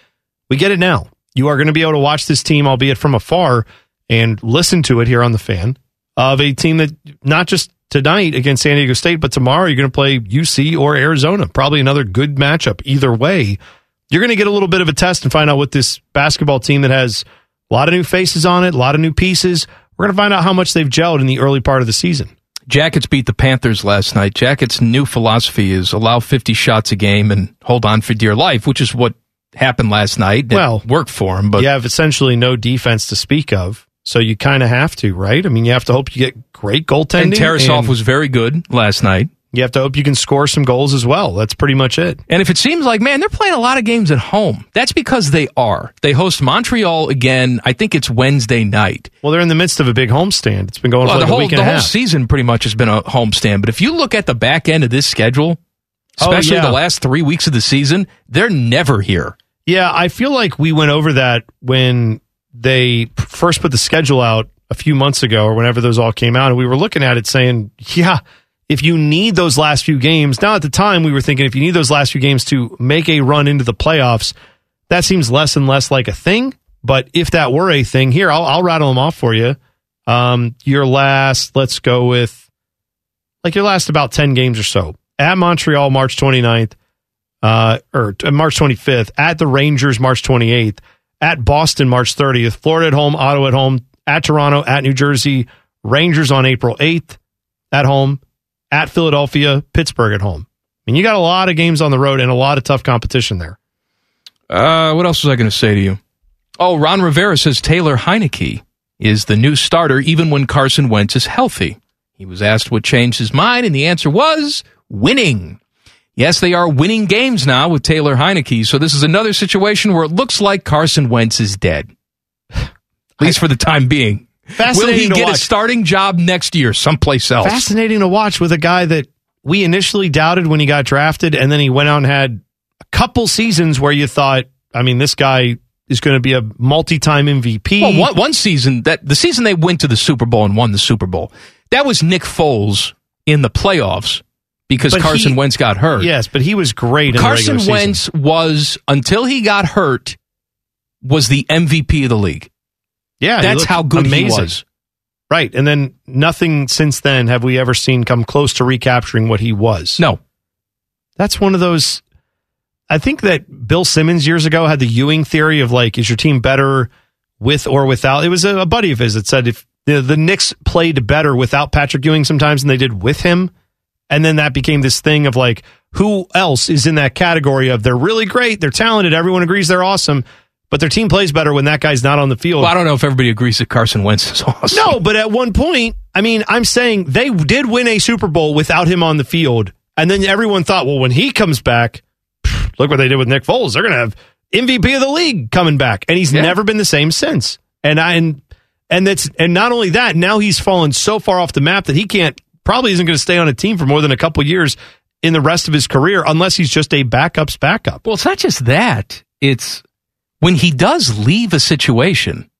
we get it now. You are going to be able to watch this team, albeit from afar, and listen to it here on the fan of a team that not just tonight against San Diego State, but tomorrow you're going to play UC or Arizona. Probably another good matchup either way. You're going to get a little bit of a test and find out what this basketball team that has a lot of new faces on it, a lot of new pieces. We're going to find out how much they've gelled in the early part of the season. Jackets beat the Panthers last night. Jackets' new philosophy is allow 50 shots a game and hold on for dear life, which is what happened last night. It Well, worked for them, but you have essentially no defense to speak of. So you kind of have to, right? I mean, you have to hope you get great goaltending. And Tarasov was very good last night. You have to hope you can score some goals as well. That's pretty much it. And if it seems like, man, they're playing a lot of games at home, that's because they are. They host Montreal again. I think it's Wednesday night. Well, they're in the midst of a big homestand. It's been going Well, for the like whole a week and the whole season pretty much has been a homestand. But if you look at the back end of this schedule, Oh, especially yeah. the last three weeks of the season, they're never here. Yeah, I feel like we went over that when they first put the schedule out a few months ago or whenever those all came out. And we were looking at it saying, yeah, if you need those last few games, now at the time we were thinking if you need those last few games to make a run into the playoffs, that seems less and less like a thing. But if that were a thing, here, I'll, I'll rattle them off for you. Um, your last, let's go with like your last about 10 games or so. At Montreal, March 29th uh, or March 25th, at the Rangers, March 28th, at Boston, March 30th, Florida at home, Ottawa at home, at Toronto, at New Jersey, Rangers on April 8th, at home, at Philadelphia, Pittsburgh at home. I mean, you got a lot of games on the road and a lot of tough competition there. Uh, what else was I going to say to you? Oh, Ron Rivera says Taylor Heinicke is the new starter even when Carson Wentz is healthy. He was asked what changed his mind, and the answer was winning. Yes, they are winning games now with Taylor Heinicke, so this is another situation where it looks like Carson Wentz is dead. At least for the time being. Will Fascinating he to get a starting job next year someplace else? Fascinating to watch with a guy that we initially doubted when he got drafted, and then he went out and had a couple seasons where you thought, I mean, this guy is going to be a multi-time MVP. Well, one, one season that the season they went to the Super Bowl and won the Super Bowl, that was Nick Foles in the playoffs because But Carson he- Wentz got hurt. Yes, but he was great. In Carson Wentz was until he got hurt was the MVP of the league. Yeah, that's how good amazing. he was. Right, and then nothing since then have we ever seen come close to recapturing what he was. No, that's one of those. I think that Bill Simmons years ago had the Ewing theory of like, is your team better with or without? It was a, a buddy of his that said if the, the Knicks played better without Patrick Ewing sometimes than they did with him, and then that became this thing of like, who else is in that category of they're really great, they're talented, everyone agrees they're awesome, but their team plays better when that guy's not on the field. Well, I don't know if everybody agrees that Carson Wentz is awesome. No, but at one point, I mean, I'm saying they did win a Super Bowl without him on the field. And then everyone thought, well, when he comes back, pff, look what they did with Nick Foles. They're going to have MVP of the league coming back. And he's Yeah. never been the same since. And I, and, and that's, and not only that, now he's fallen so far off the map that he can't, probably isn't going to stay on a team for more than a couple years in the rest of his career unless he's just a backup's backup. Well, it's not just that. It's when he does leave a situation.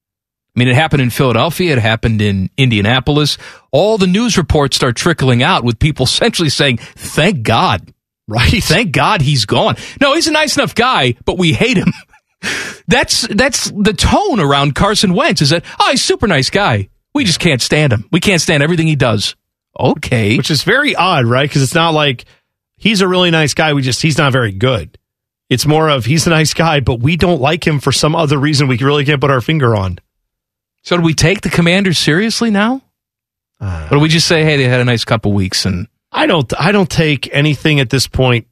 I mean, it happened in Philadelphia. It happened in Indianapolis. All the news reports start trickling out with people essentially saying, thank God. Right. Thank God he's gone. No, he's a nice enough guy, but we hate him. that's, that's the tone around Carson Wentz is that, oh, he's super nice guy. We just can't stand him. We can't stand everything he does. Okay. Which is very odd, right? Because it's not like he's a really nice guy. We just, he's not very good. It's more of he's a nice guy, but we don't like him for some other reason we really can't put our finger on. So do we take the commanders seriously now? Uh, or do we just say, hey, they had a nice couple weeks and I don't, I don't take anything at this point.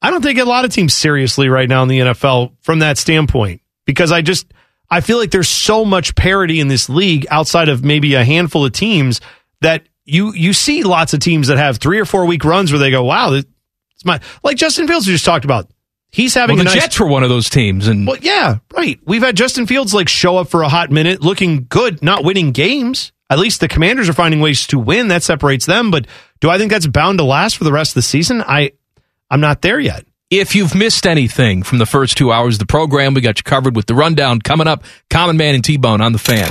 I don't take a lot of teams seriously right now in the NFL from that standpoint because I just, I feel like there's so much parity in this league outside of maybe a handful of teams that you, you see lots of teams that have three or four week runs where they go, wow, it's my, like Justin Fields we just talked about. He's having well, a the nice Jets were one of those teams, and Well, yeah, right. We've had Justin Fields like show up for a hot minute, looking good, not winning games. At least the Commanders are finding ways to win. That separates them. But do I think that's bound to last for the rest of the season? I, I'm not there yet. If you've missed anything from the first two hours of the program, we got you covered with the rundown coming up. Common Man and T Bone on the fan.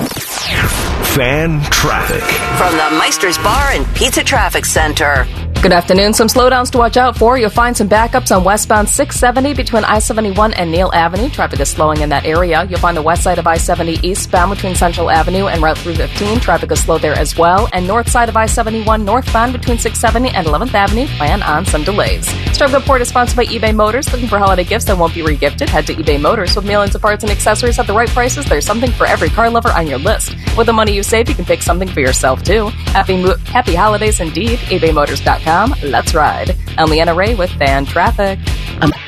Fan traffic. From the Meister's Bar and Pizza Traffic Center. Good afternoon. Some slowdowns to watch out for. You'll find some backups on westbound 670 between I-71 and Neal Avenue. Traffic is slowing in that area. You'll find the west side of I-70 eastbound between Central Avenue and Route 315. Traffic is slow there as well. And north side of I-71 northbound between 670 and 11th Avenue. Plan on some delays. Star Report is sponsored by eBay Motors. Looking for holiday gifts that won't be regifted? Head to eBay Motors. With millions of parts and accessories at the right prices, there's something for every car lover on your list. With the money you save, you can pick something for yourself too. Happy happy holidays indeed. ebaymotors.com. Let's ride. I'm Leanna Ray with Fan Traffic. Um,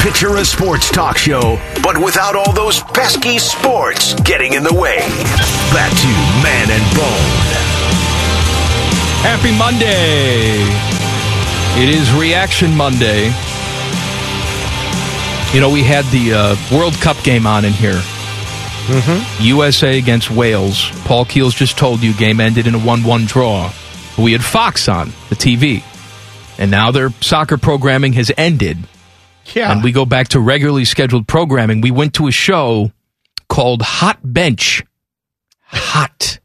Picture a sports talk show, but without all those pesky sports getting in the way. Back to Man and Bone. Happy Monday. It is Reaction Monday. You know, we had the uh, World Cup game on in here. Mm-hmm. USA against Wales. Paul Keels just told you game ended in a 1 1 draw. We had Fox on the TV. And now their soccer programming has ended. Yeah. And we go back to regularly scheduled programming. We went to a show called Hot Bench. Hot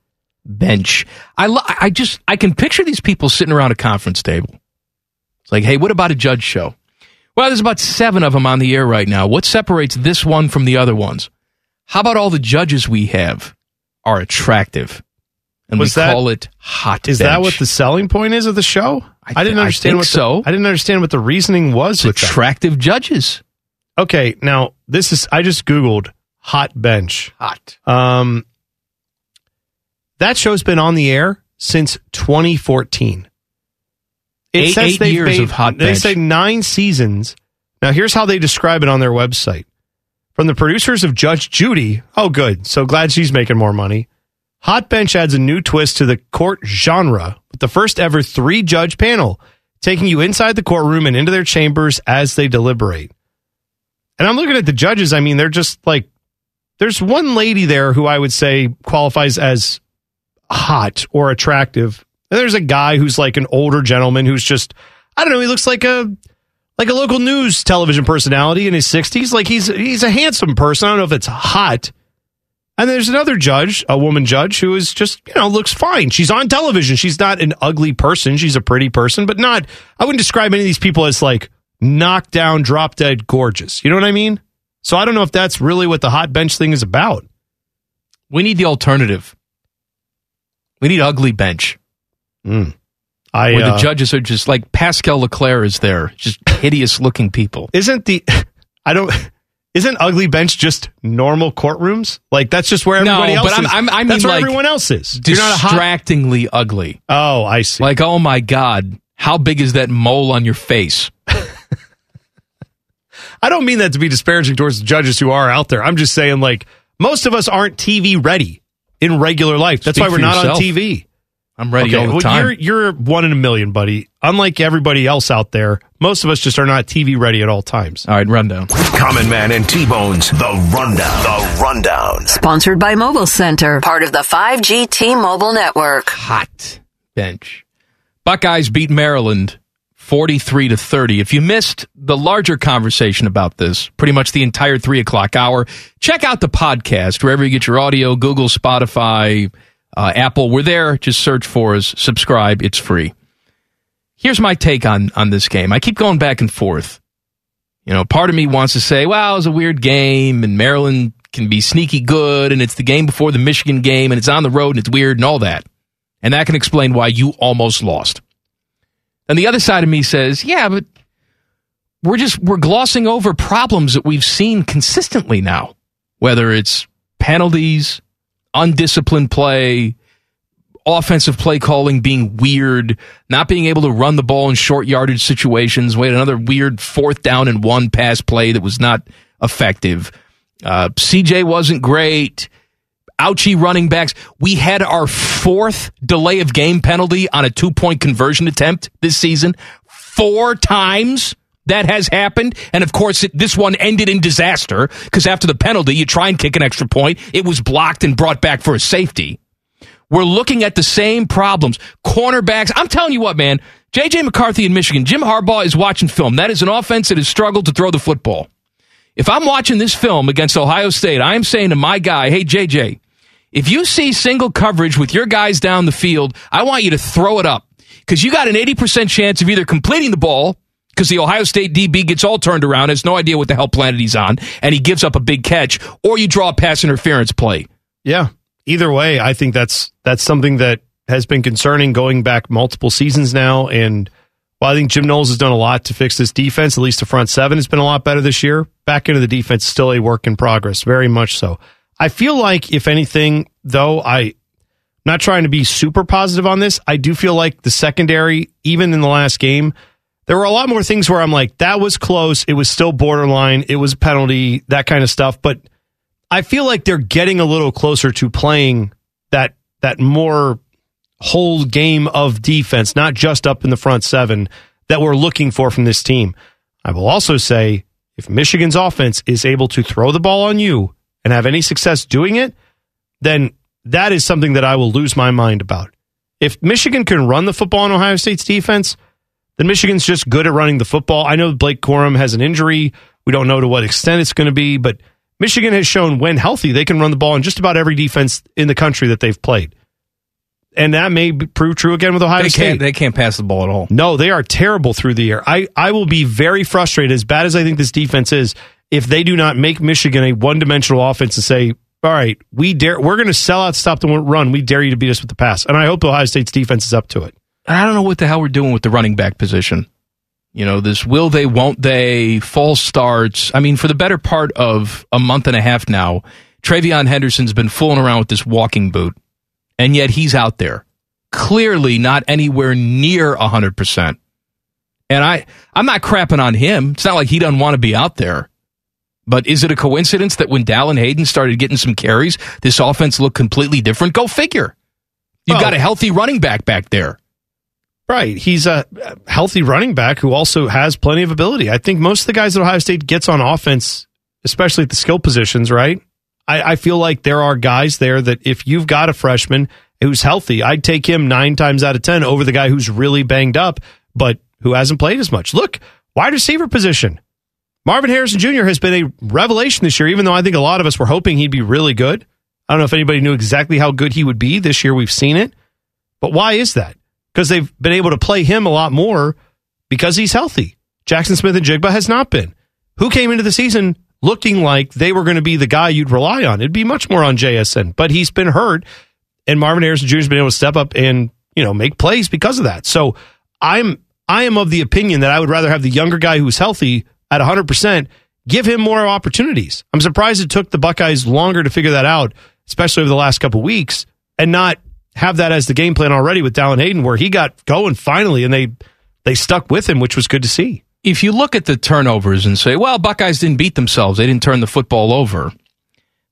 Bench. I, lo- I just, I can picture these people sitting around a conference table. It's like, hey, what about a judge show? Well, there's about seven of them on the air right now. What separates this one from the other ones? How about all the judges we have are attractive? And Was we that- call it Hot Is Bench. that what the selling point is of the show? I, didn't I understand think what the- so. I didn't understand what the reasoning was with that. attractive judges? Okay, now this is I just googled hot bench. Hot. Um that show's been on the air since 2014. Eight- says eight they've years made- of Hot They Bench. say 9 seasons. Now here's how they describe it on their website. From the producers of Judge Judy. Oh good. So glad she's making more money. Hot Bench adds a new twist to the court genre with the first ever three judge panel, taking you inside the courtroom and into their chambers as they deliberate. And I'm looking at the judges. I mean, they're just like, there's one lady there who I would say qualifies as hot or attractive. And there's a guy who's like an older gentleman who's just, I don't know, he looks like a, like a local news television personality in his 60s. Like he's, he's a handsome person. I don't know if it's hot. And there's another judge, a woman judge, who is just, you know, looks fine. She's on television. She's not an ugly person. She's a pretty person, but not, I wouldn't describe any of these people as like knocked down, drop dead gorgeous. You know what I mean? So I don't know if that's really what the hot bench thing is about. We need the alternative. We need ugly bench. Mm. I, where uh, the judges are just like Pascal Leclaire is there, just hideous looking people. Isn't the, I don't, isn't ugly bench just normal courtrooms? Like that's just where everybody no, else but I'm, is. I'm, I mean that's where like everyone else is. You're not a hot distractingly ugly. Oh, I see. Like, oh my god, how big is that mole on your face? I don't mean that to be disparaging towards the judges who are out there. I'm just saying, like, most of us aren't TV ready in regular life. That's Speak why we're not yourself. on TV. I'm ready all the well, time. You're, you're one in a million, buddy. Unlike everybody else out there, most of us just are not TV ready at all times. All right, rundown. Common Man and T-Bones, The Rundown. The Rundown. Sponsored by Mobile Center, part of the 5G T-Mobile network. Hot bench. Buckeyes beat Maryland 43 to 30. If you missed the larger conversation about this, pretty much the entire three o'clock hour, check out the podcast wherever you get your audio, Google, Spotify, uh, Apple. We're there. Just search for us, subscribe. It's free. Here's my take on, on this game. I keep going back and forth. You know, part of me wants to say, well, it was a weird game and Maryland can be sneaky good and it's the game before the Michigan game and it's on the road and it's weird and all that. And that can explain why you almost lost. And the other side of me says, yeah, but we're just we're glossing over problems that we've seen consistently now, whether it's penalties, undisciplined play, offensive play calling being weird, not being able to run the ball in short yardage situations. We had another weird fourth down and one pass play that was not effective. Uh, CJ wasn't great. Ouchie running backs. We had our fourth delay of game penalty on a two point conversion attempt this season. Four times that has happened. And of course, it, this one ended in disaster because after the penalty, you try and kick an extra point. It was blocked and brought back for a safety. We're looking at the same problems. Cornerbacks. I'm telling you what, man. JJ McCarthy in Michigan, Jim Harbaugh is watching film. That is an offense that has struggled to throw the football. If I'm watching this film against Ohio State, I am saying to my guy, hey, JJ, if you see single coverage with your guys down the field, I want you to throw it up because you got an 80% chance of either completing the ball because the Ohio State DB gets all turned around, has no idea what the hell planet he's on, and he gives up a big catch, or you draw a pass interference play. Yeah. Either way, I think that's that's something that has been concerning going back multiple seasons now. And while I think Jim Knowles has done a lot to fix this defense, at least the front seven has been a lot better this year. Back into the defense still a work in progress, very much so. I feel like, if anything, though, I not trying to be super positive on this. I do feel like the secondary, even in the last game, there were a lot more things where I'm like, that was close. It was still borderline. It was a penalty, that kind of stuff. But I feel like they're getting a little closer to playing that that more whole game of defense, not just up in the front seven that we're looking for from this team. I will also say if Michigan's offense is able to throw the ball on you and have any success doing it, then that is something that I will lose my mind about. If Michigan can run the football in Ohio State's defense, then Michigan's just good at running the football. I know Blake Corum has an injury. We don't know to what extent it's going to be, but Michigan has shown when healthy, they can run the ball in just about every defense in the country that they've played. And that may prove true again with Ohio they State. Can't, they can't pass the ball at all. No, they are terrible through the air. I, I will be very frustrated, as bad as I think this defense is, if they do not make Michigan a one dimensional offense and say, all right, we dare, we're going to sell out, stop the run. We dare you to beat us with the pass. And I hope Ohio State's defense is up to it. I don't know what the hell we're doing with the running back position. You know, this will they, won't they, false starts. I mean, for the better part of a month and a half now, TreVeyon Henderson's been fooling around with this walking boot, and yet he's out there. Clearly not anywhere near 100%. And I, I'm not crapping on him. It's not like he doesn't want to be out there. But is it a coincidence that when Dallan Hayden started getting some carries, this offense looked completely different? Go figure. You've Well- got a healthy running back back there. Right. He's a healthy running back who also has plenty of ability. I think most of the guys that Ohio State gets on offense, especially at the skill positions, right? I, I feel like there are guys there that if you've got a freshman who's healthy, I'd take him nine times out of 10 over the guy who's really banged up, but who hasn't played as much. Look, wide receiver position. Marvin Harrison Jr. has been a revelation this year, even though I think a lot of us were hoping he'd be really good. I don't know if anybody knew exactly how good he would be. This year we've seen it. But why is that? Because they've been able to play him a lot more because he's healthy. Jaxon Smith-Njigba has not been. Who came into the season looking like they were going to be the guy you'd rely on? It'd be much more on JSN, but he's been hurt, and Marvin Harrison Jr. has been able to step up and you know make plays because of that. So I'm I am of the opinion that I would rather have the younger guy who's healthy at 100 percent give him more opportunities. I'm surprised it took the Buckeyes longer to figure that out, especially over the last couple weeks, and not have that as the game plan already with Dallan Hayden, where he got going finally, and they they stuck with him, which was good to see. if you look at the turnovers and say, well, Buckeyes didn't beat themselves, they didn't turn the football over,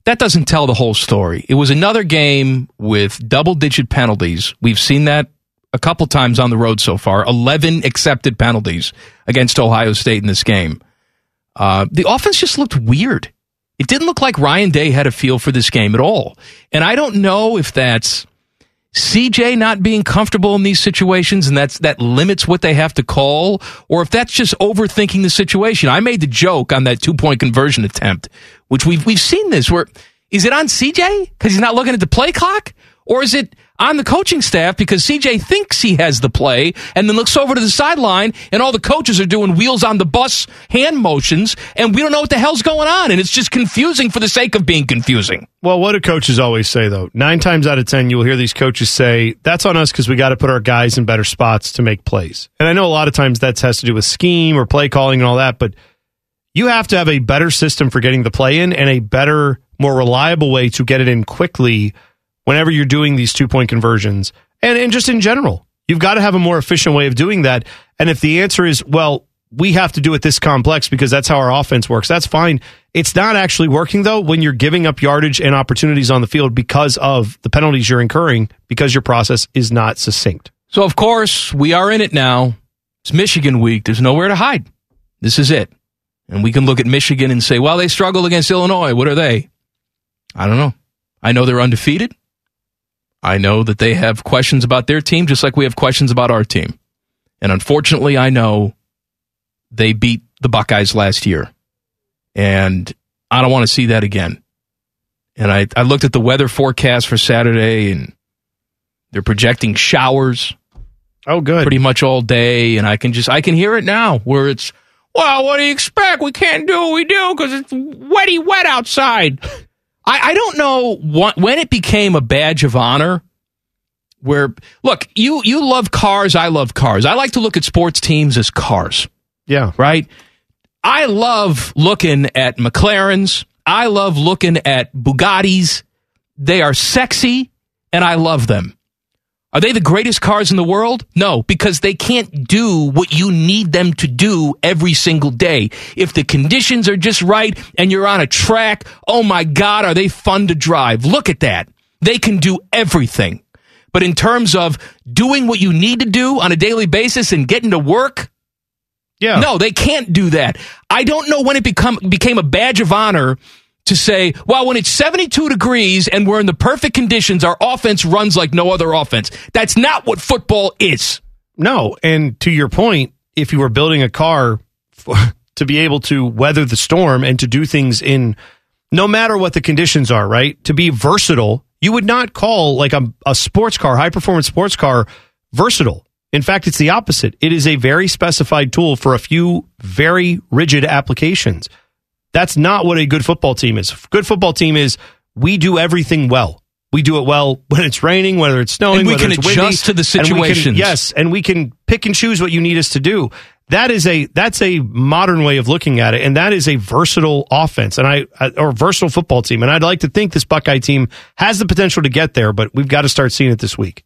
that doesn't tell the whole story. It was another game with double digit penalties. We've seen that a couple times on the road so far 11 accepted penalties against Ohio State in this game. Uh, the offense just looked weird. It didn't look like Ryan Day had a feel for this game at all. And I don't know if that's CJ not being comfortable in these situations and that's that limits what they have to call, or if that's just overthinking the situation. I made the joke on that two point conversion attempt, which we've we've seen this where is it on CJ because he's not looking at the play clock? Or is it on the coaching staff because CJ thinks he has the play and then looks over to the sideline and all the coaches are doing wheels on the bus hand motions and we don't know what the hell's going on and it's just confusing for the sake of being confusing. Well, what do coaches always say though? Nine times out of ten, you will hear these coaches say, "That's on us because we got to put our guys in better spots to make plays." And I know a lot of times that has to do with scheme or play calling and all that, but you have to have a better system for getting the play in and a better, more reliable way to get it in quickly whenever you're doing these two point conversions and, and just in general. You've got to have a more efficient way of doing that. And if the answer is, well, we have to do it this complex because that's how our offense works, that's fine. It's not actually working though when you're giving up yardage and opportunities on the field because of the penalties you're incurring because your process is not succinct. So, of course, we are in it now. It's Michigan week. There's nowhere to hide. This is it. And we can look at Michigan and say, well, they struggled against Illinois. What are they? I don't know. I know they're undefeated. I know that they have questions about their team, just like we have questions about our team. And unfortunately, I know they beat the Buckeyes last year. And I don't want to see that again. And I, I looked at the weather forecast for Saturday, and they're projecting showers. Oh, good. Pretty much all day, and I can just I can hear it now where it's. Well, what do you expect? We can't do what we do because it's wetty wet outside. I, I don't know what, when it became a badge of honor. Where look, you you love cars, I love cars. I like to look at sports teams as cars. Yeah. Right? I love looking at McLarens. I love looking at Bugattis. They are sexy and I love them. Are they the greatest cars in the world? No, because they can't do what you need them to do every single day. If the conditions are just right and you're on a track, oh my God, are they fun to drive? Look at that. They can do everything. But in terms of doing what you need to do on a daily basis and getting to work, yeah. no, they can't do that. I don't know when it become became a badge of honor to say, well, when it's 72 degrees and we're in the perfect conditions, our offense runs like no other offense. That's not what football is. No, and to your point, if you were building a car for, to be able to weather the storm and to do things in no matter what the conditions are, right? To be versatile, you would not call like a, a sports car, high performance sports car, versatile. In fact, it's the opposite. It is a very specified tool for a few very rigid applications. That's not what a good football team is. A good football team is we do everything well. We do it well when it's raining, whether it's snowing, And we whether can it's windy, adjust to the and we can- situations. yes, and we can pick and choose what you need us to do. That is a that's a modern way of looking at it, and that is a versatile offense, and I or versatile football team. And I'd like to think this Buckeye team has the potential to get there, but we've got to start seeing it this week.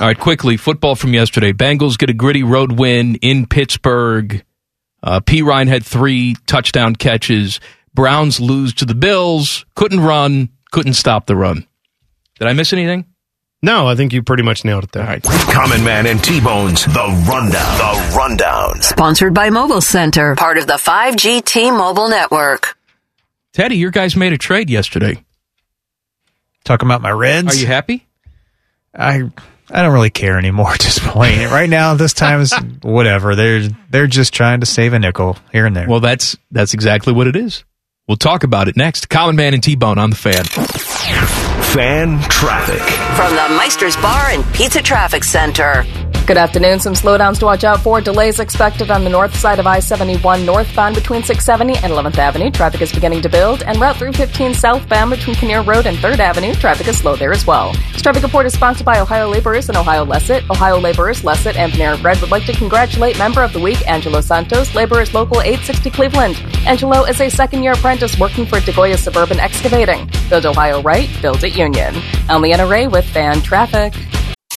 All right, quickly, football from yesterday. Bengals get a gritty road win in Pittsburgh. Uh, Perine had three touchdown catches. Browns lose to the Bills. Couldn't run. Couldn't stop the run. Did I miss anything? No, I think you pretty much nailed it there. All right. Common Man and T-Bones, the rundown. The rundown. Sponsored by Mobile Center, part of the 5G T Mobile network. Teddy, your guys made a trade yesterday. Talking about my Reds. Are you happy? I I don't really care anymore at this point. right now, this time is whatever. They're they're just trying to save a nickel here and there. Well, that's that's exactly what it is. We'll talk about it next. Common Man and T Bone on the fan. Fan traffic. From the Meister's Bar and Pizza Traffic Center. Good afternoon. Some slowdowns to watch out for. Delays expected on the north side of I 71 northbound between 670 and 11th Avenue. Traffic is beginning to build. And Route 315 southbound between Kinnear Road and 3rd Avenue. Traffic is slow there as well. This traffic report is sponsored by Ohio Laborers and Ohio LECET. Ohio Laborers, LECET, and Panera Bread would like to congratulate member of the week, Angelo Santos, Laborers Local 860 Cleveland. Angelo is a second year apprentice working for DeGoya Suburban Excavating. Build Ohio right, build it Union. I'm Ray with Fan Traffic.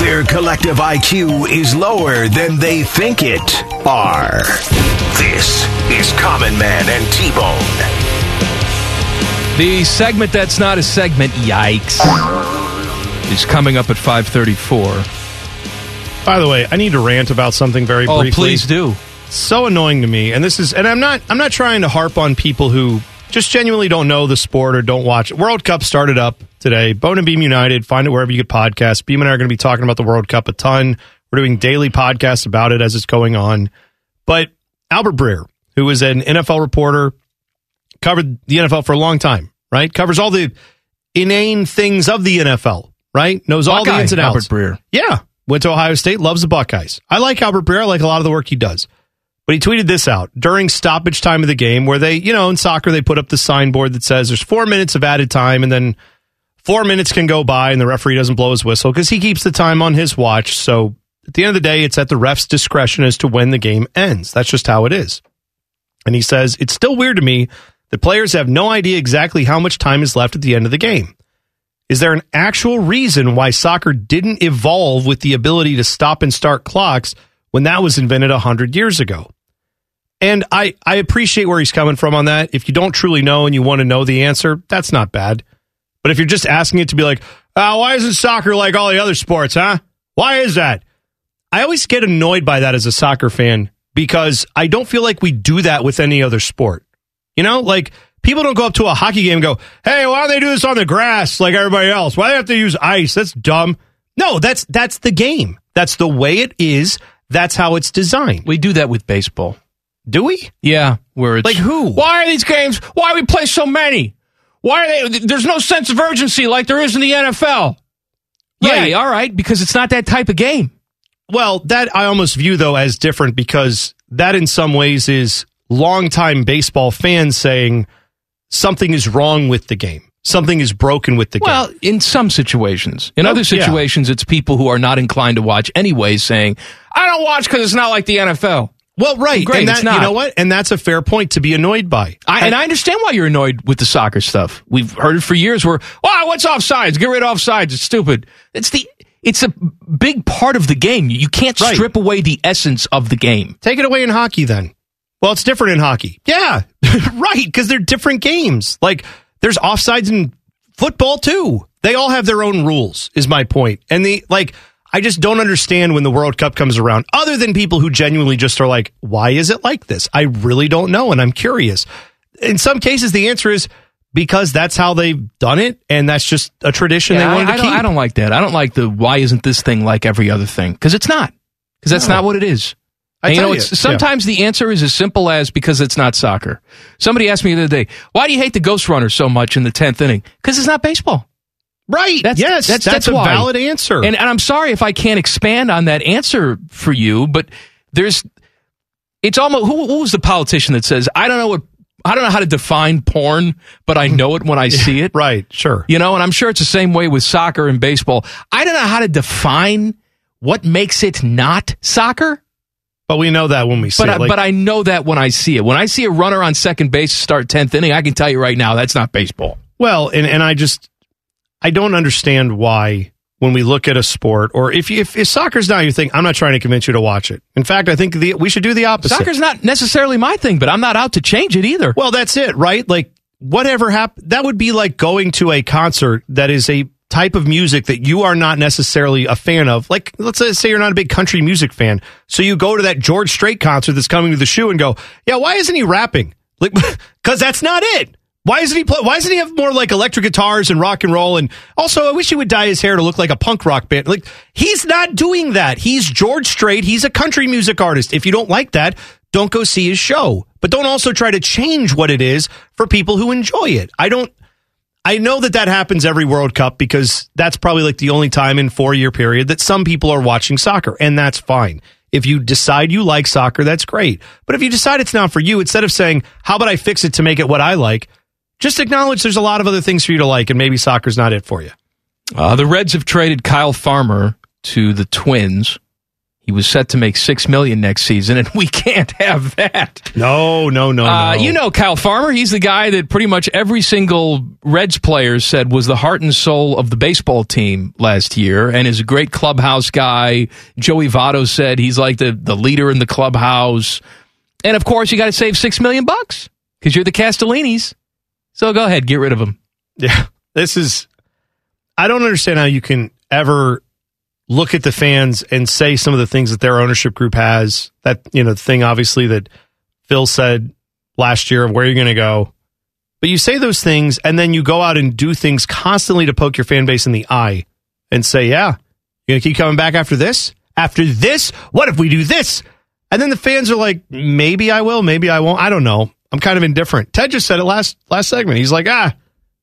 Their collective IQ is lower than they think it are. This is Common Man and T-Bone. The segment that's not a segment, yikes, is coming up at 534. By the way, I need to rant about something very Oh, briefly. please do. so annoying to me and this is and i'm not i'm not trying to harp on people who just genuinely don't know the sport or don't watch it world cup started up today bone and beam united find it wherever you get podcasts beam and i are going to be talking about the world cup a ton we're doing daily podcasts about it as it's going on but albert breer who is an nfl reporter covered the nfl for a long time right covers all the inane things of the nfl right knows all the ins and outs Albert Breer. yeah. Went to Ohio State, loves the Buckeyes. I like Albert Breer. I like a lot of the work he does. But he tweeted this out during stoppage time of the game where they, you know, in soccer, they put up the signboard that says there's four minutes of added time and then four minutes can go by and the referee doesn't blow his whistle because he keeps the time on his watch. So at the end of the day, it's at the ref's discretion as to when the game ends. That's just how it is. And he says, it's still weird to me that players have no idea exactly how much time is left at the end of the game. Is there an actual reason why soccer didn't evolve with the ability to stop and start clocks when that was invented 100 years ago? And I, I appreciate where he's coming from on that. If you don't truly know and you want to know the answer, that's not bad. But if you're just asking it to be like, Uh, why isn't soccer like all the other sports, huh? Why is that? I always get annoyed by that as a soccer fan because I don't feel like we do that with any other sport. You know, like people don't go up to a hockey game and go, "Hey, why don't they do this on the grass like everybody else? Why do they have to use ice? That's dumb." No, that's that's the game. That's the way it is. That's how it's designed. We do that with baseball. Do we? Yeah, where it's Like who? Why are these games? Why we play so many? Why are they? There's no sense of urgency like there is in the NFL. Right. Yeah, all right, because it's not that type of game. Well, that I almost view though as different because that in some ways is longtime baseball fans saying something is wrong with the game. Something is broken with the game. Well, in some situations. In Oh, other yeah. situations, it's people who are not inclined to watch anyway saying, I don't watch because it's not like the NFL. Well, right. Great, and that, you know what? And that's a fair point to be annoyed by. I, and I understand why you're annoyed with the soccer stuff. We've heard it for years. Where, wow, what's offsides? Get rid of offsides. It's stupid. It's the. It's a big part of the game. You can't Right. strip away the essence of the game. Take it away in hockey then. Well, it's different in hockey. Yeah, right. Because they're different games. Like there's offsides in football too. They all have their own rules. Is my point. And the like, I just don't understand when the World Cup comes around. Other than people who genuinely just are like, why is it like this? I really don't know, and I'm curious. In some cases, the answer is because that's how they've done it, and that's just a tradition Yeah, they I, wanted I to don't, keep. I don't like that. I don't like the why isn't this thing like every other thing? Because it's not. Because that's No. not what it is. I you know, you, it's, sometimes the answer is as simple as because it's not soccer. Somebody asked me the other day, why do you hate the Ghost Runner so much in the tenth inning? Because it's not baseball. Right. That's, yes, that's, that's, that's a why. valid answer. And, and I'm sorry if I can't expand on that answer for you, but there's, it's almost, who, who was the politician that says, I don't know what, I don't know how to define porn, but I know it when I see it. right. Sure. You know, and I'm sure it's the same way with soccer and baseball. I don't know how to define what makes it not soccer. But we know that when we see But it. I, Like- but I know that when I see it. When I see a runner on second base start tenth inning, I can tell you right now that's not baseball. Well, and, and I just I don't understand why when we look at a sport or if you, if, if soccer's not your thing, I'm not trying to convince you to watch it. In fact, I think the, we should do the opposite. Soccer's not necessarily my thing, but I'm not out to change it either. Well, that's it, right? Like whatever happened, that would be like going to a concert that is a type of music that you are not necessarily a fan of. Like let's say you're not a big country music fan, so you go to that George Strait concert that's coming to the shoe and go, yeah, why isn't he rapping? Like, because that's not it. Why isn't he play? Why doesn't he have more like electric guitars and rock and roll? And also, I wish he would dye his hair to look like a punk rock band. Like he's not doing that. He's George Strait. He's a country music artist. If you don't like that, don't go see his show. But don't also try to change what it is for people who enjoy it. I don't. I know that that happens every World Cup because that's probably like the only time in four year period that some people are watching soccer, and that's fine. If you decide you like soccer, that's great. But if you decide it's not for you, instead of saying, "How about I fix it to make it what I like," just acknowledge there's a lot of other things for you to like, and maybe soccer's not it for you. Uh, the Reds have traded Kyle Farmer to the Twins. He was set to make six million next season, and we can't have that. No, no, no, Uh, no. You know Kyle Farmer. He's the guy that pretty much every single Reds player said was the heart and soul of the baseball team last year, and is a great clubhouse guy. Joey Votto said he's like the the leader in the clubhouse, and of course you got to save six million bucks because you're the Castellinis. So go ahead, get rid of him. Yeah, this is. I don't understand how you can ever look at the fans and say some of the things that their ownership group has. That you know, the thing obviously that Phil said last year of where you're going to go, but you say those things and then you go out and do things constantly to poke your fan base in the eye and say, "Yeah, you're going to keep coming back after this. After this, what if we do this?" And then the fans are like, "Maybe I will, maybe I won't. I don't know. I'm kind of indifferent." Ted just said it last last segment. He's like, "Ah."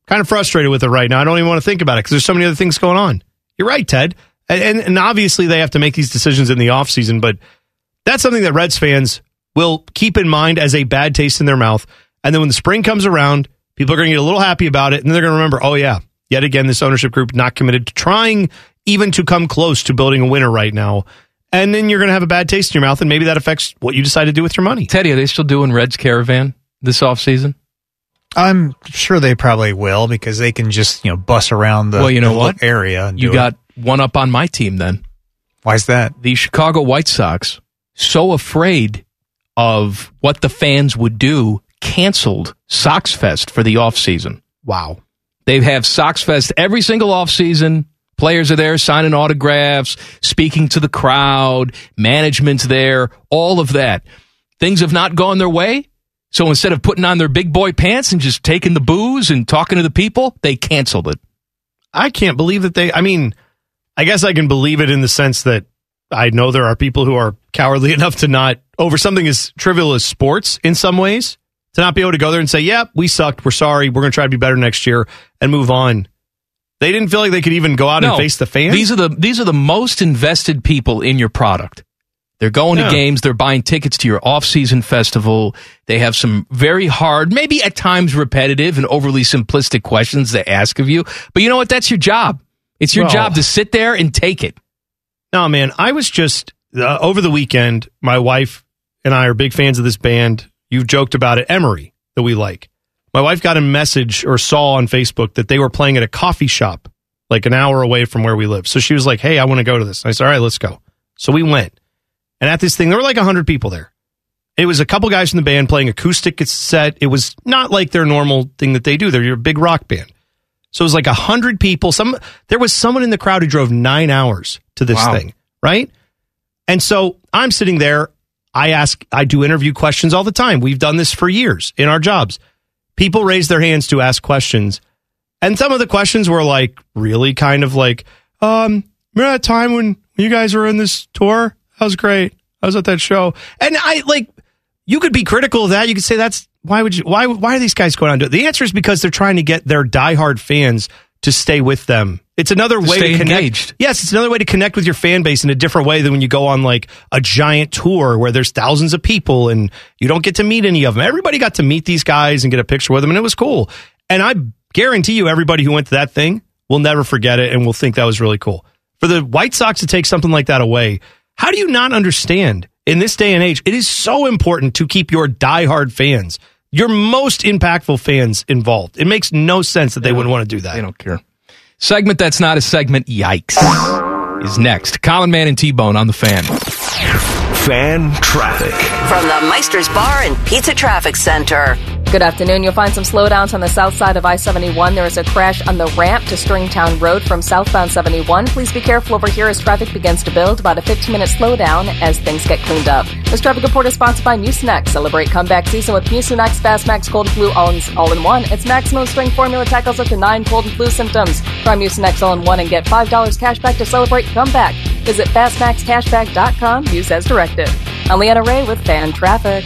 kind of frustrated with it right now. I don't even want to think about it because there's so many other things going on. You're right, Ted. And, and, and obviously they have to make these decisions in the offseason, but that's something that Reds fans will keep in mind as a bad taste in their mouth. And then when the spring comes around, people are going to get a little happy about it. And then they're going to remember, oh, yeah, yet again, this ownership group not committed to trying even to come close to building a winner right now. And then you're going to have a bad taste in your mouth, and maybe that affects what you decide to do with your money. Teddy, are they still doing Reds Caravan this offseason? I'm sure they probably will because they can just you know bus around the well, you know the what area. And you do got it. one up on my team then. Why's that? The Chicago White Sox, so afraid of what the fans would do, canceled Sox Fest for the offseason. Wow. They have Sox Fest every single offseason. Players are there signing autographs, speaking to the crowd, management's there, all of that. Things have not gone their way. So instead of putting on their big boy pants and just taking the booze and talking to the people, they canceled it. I can't believe that they. I mean, I guess I can believe it in the sense that I know there are people who are cowardly enough to not over something as trivial as sports in some ways to not be able to go there and say, "Yep, we sucked. We're sorry. We're going to try to be better next year," and move on. They didn't feel like they could even go out No. and face the fans. These are the these are the most invested people in your product. They're going Yeah. to games, they're buying tickets to your off-season festival. They have some very hard, maybe at times repetitive and overly simplistic questions they ask of you. But you know what? That's your job. It's your Well- job to sit there and take it. No, man, I was just uh, over the weekend. My wife and I are big fans of this band. You've joked about it, Emery, that we like. My wife got a message or saw on Facebook that they were playing at a coffee shop like an hour away from where we live. So she was like, "Hey, I want to go to this." I said, "All right, let's go." So we went, and at this thing, there were like hundred people there. It was a couple guys from the band playing acoustic set. It was not like their normal thing that they do. They're a big rock band. So it was like a hundred people. Some there was someone in the crowd who drove nine hours to this Wow. thing, right? And so I'm sitting there. I ask, I do interview questions all the time. We've done this for years in our jobs. People raised their hands to ask questions. And some of the questions were like really kind of like, um, remember that time when you guys were in this tour? That was great. I was at that show. And I like, you could be critical of that. You could say that's why would you why why are these guys going on to it? The answer is because they're trying to get their diehard fans to stay with them. It's another To way to connect. engaged. Yes, it's another way to connect with your fan base in a different way than when you go on like a giant tour where there's thousands of people and you don't get to meet any of them. Everybody got to meet these guys and get a picture with them and it was cool. And I guarantee you everybody who went to that thing will never forget it and will think that was really cool. For the White Sox to take something like that away, how do you not understand in this day and age, it is so important to keep your diehard fans, your most impactful fans involved. It makes no sense that they wouldn't want to do that. They don't care. Segment that's not a segment, yikes, is next. Common Man and T-Bone on the fan. Fan traffic. From the Meister's Bar and Pizza Traffic Center. Good afternoon. You'll find some slowdowns on the south side of I 71. There is a crash on the ramp to Stringtown Road from southbound 71. Please be careful over here as traffic begins to build. About a 15 minute slowdown as things get cleaned up. This traffic report is sponsored by Mucinex. Celebrate comeback season with Mucinex Fast Max Cold and Flu all in, one. Its maximum strength formula tackles up to nine cold and flu symptoms. Try Mucinex all in one and get $5 cash back to celebrate comeback. Visit fastmaxcashback.com. Use as directed. I'm Leanna Ray with Fan Traffic.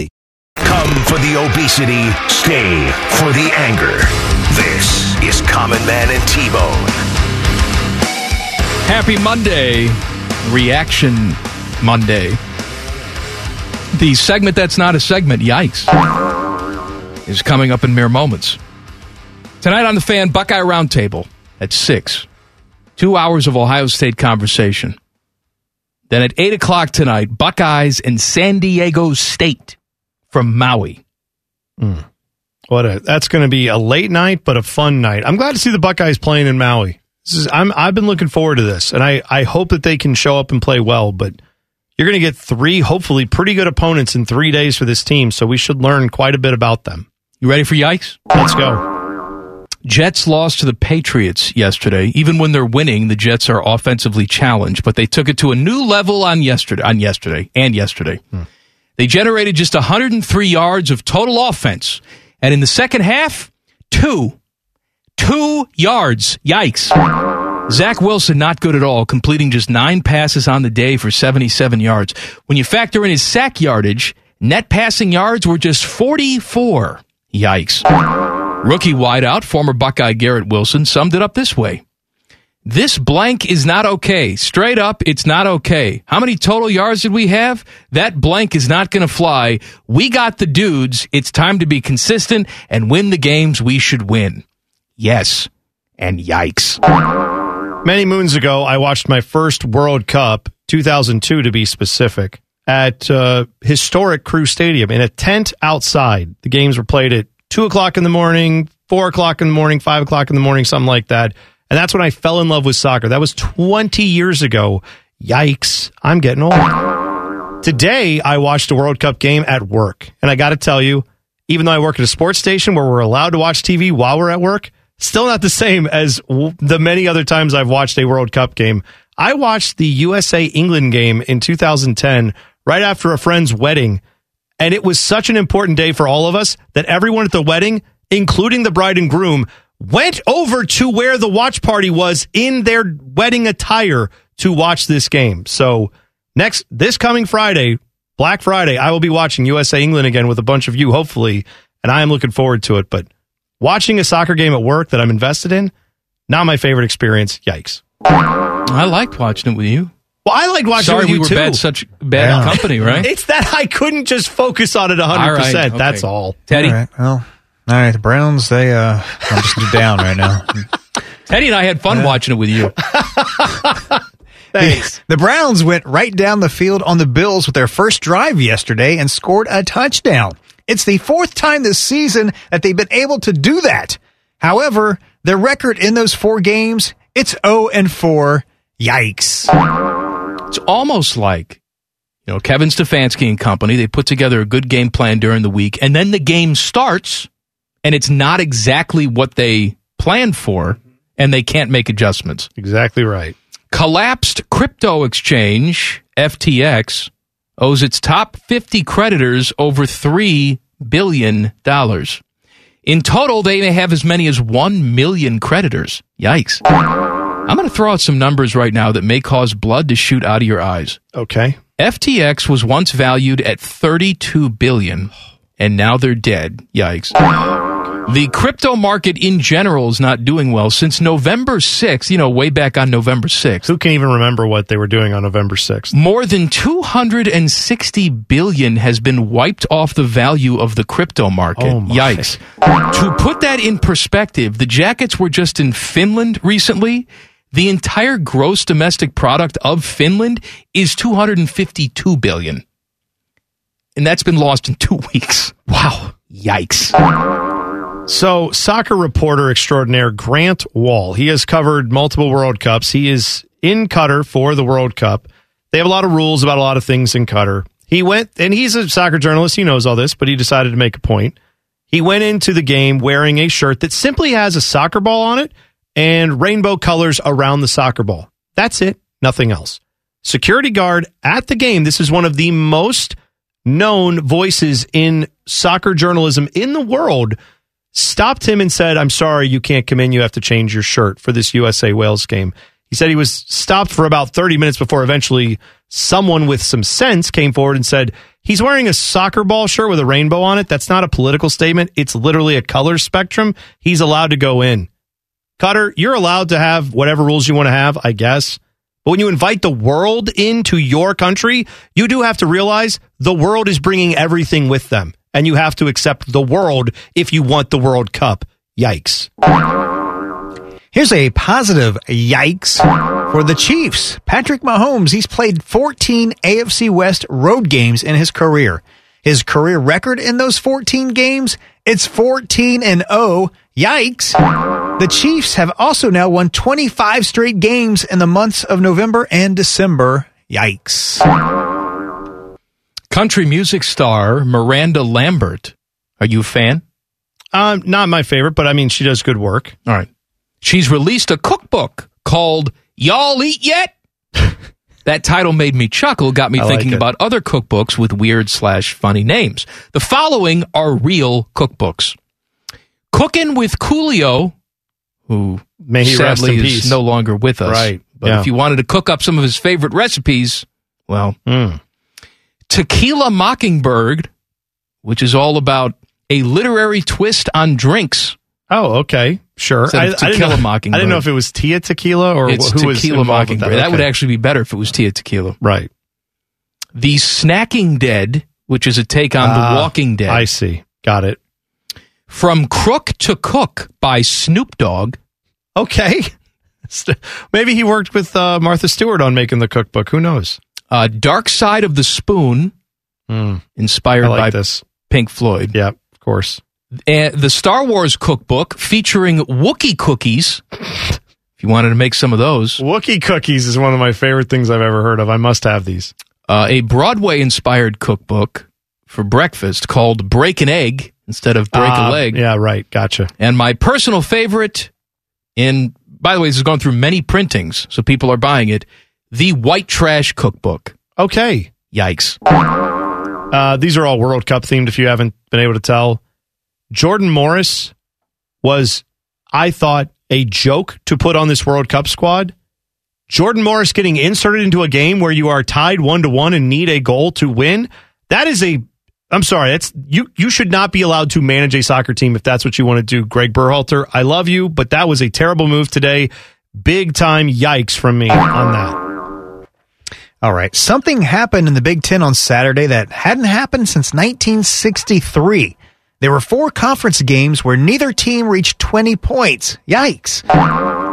Come for the obesity, stay for the anger. This is Common Man and T-Bone. Happy Monday, Reaction Monday. The segment that's not a segment, yikes, is coming up in mere moments. Tonight on the fan Buckeye Roundtable at 6. Two hours of Ohio State conversation. Then at 8 o'clock tonight, Buckeyes and San Diego State from Maui. Hmm. What a that's going to be a late night, but a fun night. I'm glad to see the Buckeyes playing in Maui. This is I'm I've been looking forward to this, and I I hope that they can show up and play well. But you're going to get three, hopefully, pretty good opponents in three days for this team, so we should learn quite a bit about them. You ready for yikes? Let's go. Jets lost to the Patriots yesterday. Even when they're winning, the Jets are offensively challenged, but they took it to a new level on yesterday, on yesterday and yesterday. Hmm. They generated just 103 yards of total offense, and in the second half, two, two yards. Yikes! Zach Wilson not good at all, completing just nine passes on the day for 77 yards. When you factor in his sack yardage, net passing yards were just 44. Yikes! Rookie wideout, former Buckeye Garrett Wilson, summed it up this way. This blank is not okay. Straight up, it's not okay. How many total yards did we have? That blank is not going to fly. We got the dudes. It's time to be consistent and win the games we should win. Yes. And yikes. Many moons ago, I watched my first World Cup, 2002 to be specific, at uh, historic Crew Stadium in a tent outside. The games were played at 2 o'clock in the morning, 4 o'clock in the morning, 5 o'clock in the morning, something like that. And that's when I fell in love with soccer. That was 20 years ago. Yikes. I'm getting old. Today, I watched a World Cup game at work. And I got to tell you, even though I work at a sports station where we're allowed to watch TV while we're at work, still not the same as the many other times I've watched a World Cup game. I watched the USA England game in 2010 right after a friend's wedding. And it was such an important day for all of us that everyone at the wedding, including the bride and groom, went over to where the watch party was in their wedding attire to watch this game. So next this coming Friday, Black Friday, I will be watching USA England again with a bunch of you, hopefully, and I am looking forward to it. But watching a soccer game at work that I'm invested in, not my favorite experience. Yikes. I liked watching it with you. Well, I liked watching Sorry it with we you were too. bad, such bad Yeah. company, right? It's that I couldn't just focus on it 100%. All right, okay. That's all. Teddy, All right. Well, all right. The Browns, they, uh, I'm just down right now. Teddy and I had fun watching it with you. Thanks. The Browns went right down the field on the Bills with their first drive yesterday and scored a touchdown. It's the fourth time this season that they've been able to do that. However, their record in those four games, it's 0 and 4. Yikes. It's almost like, you know, Kevin Stefanski and company, they put together a good game plan during the week, and then the game starts, and it's not exactly what they planned for, and they can't make adjustments. Exactly right. Collapsed crypto exchange, FTX, owes its top 50 creditors over $3 billion. In total, they may have as many as 1 million creditors. Yikes. I'm going to throw out some numbers right now that may cause blood to shoot out of your eyes. Okay. FTX was once valued at 32 billion and now they're dead. Yikes. The crypto market in general is not doing well since November 6th, you know, way back on November 6th. Who can even remember what they were doing on November 6th? More than 260 billion has been wiped off the value of the crypto market. Oh. Yikes. to put that in perspective, the Jackets were just in Finland recently. The entire gross domestic product of Finland is 252 billion. And that's been lost in 2 weeks. Wow. Yikes. So, soccer reporter extraordinaire Grant Wahl, he has covered multiple World Cups. He is in Qatar for the World Cup. They have a lot of rules about a lot of things in Qatar. He went, and he's a soccer journalist. He knows all this, but he decided to make a point. He went into the game wearing a shirt that simply has a soccer ball on it and rainbow colors around the soccer ball. That's it, nothing else. Security guard at the game. This is one of the most known voices in soccer journalism in the world stopped him and said, I'm sorry, you can't come in. You have to change your shirt for this USA Wales game. He said he was stopped for about 30 minutes before eventually someone with some sense came forward and said, He's wearing a soccer ball shirt with a rainbow on it. That's not a political statement. It's literally a color spectrum. He's allowed to go in. Qatar, you're allowed to have whatever rules you want to have, I guess. But when you invite the world into your country, you do have to realize the world is bringing everything with them. And you have to accept the world if you want the World Cup. Yikes. Here's a positive yikes for the Chiefs. Patrick Mahomes, he's played 14 AFC West road games in his career. His career record in those 14 games, it's 14 and 0. Yikes. The Chiefs have also now won 25 straight games in the months of November and December. Yikes. Country music star Miranda Lambert. Are you a fan? Um, not my favorite, but I mean, she does good work. All right. She's released a cookbook called Y'all Eat Yet? that title made me chuckle, got me I thinking it. about other cookbooks with weird slash funny names. The following are real cookbooks. Cooking with Coolio, who May he sadly is peace. no longer with us. Right, But yeah. if you wanted to cook up some of his favorite recipes, well, Mm. Tequila Mockingbird, which is all about a literary twist on drinks. Oh, okay. Sure. I, I didn't Tequila know, Mockingbird. I didn't know if it was Tila Tequila or it's who was Tequila involved with Mockingbird. That, would actually be better if it was Tila Tequila. Right. The Snacking Dead, which is a take on Ah, The Walking Dead. I see. Got it. From Crook to Cook by Snoop Dogg. Okay. Maybe he worked with uh, Martha Stewart on making the cookbook. Who knows? Uh, Dark Side of the Spoon, inspired like by this. Pink Floyd. Yeah, of course. And the Star Wars cookbook featuring Wookie cookies. if you wanted to make some of those. Wookie cookies is one of my favorite things I've ever heard of. I must have these. Uh, a Broadway inspired cookbook for breakfast called Break an Egg instead of Break Ah, a Leg. Yeah, right. Gotcha. And my personal favorite, in by the way, this has gone through many printings, so people are buying it. The White Trash Cookbook. Okay. Yikes. Uh, these are all World Cup themed, if you haven't been able to tell. Jordan Morris was, I thought, a joke to put on this World Cup squad. Jordan Morris getting inserted into a game where you are tied one to one and need a goal to win. That is a I'm sorry, that's you you should not be allowed to manage a soccer team if that's what you want to do, Greg Berhalter. I love you, but that was a terrible move today. Big time yikes from me on that. All right. Something happened in the Big Ten on Saturday that hadn't happened since 1963. There were four conference games where neither team reached 20 points. Yikes.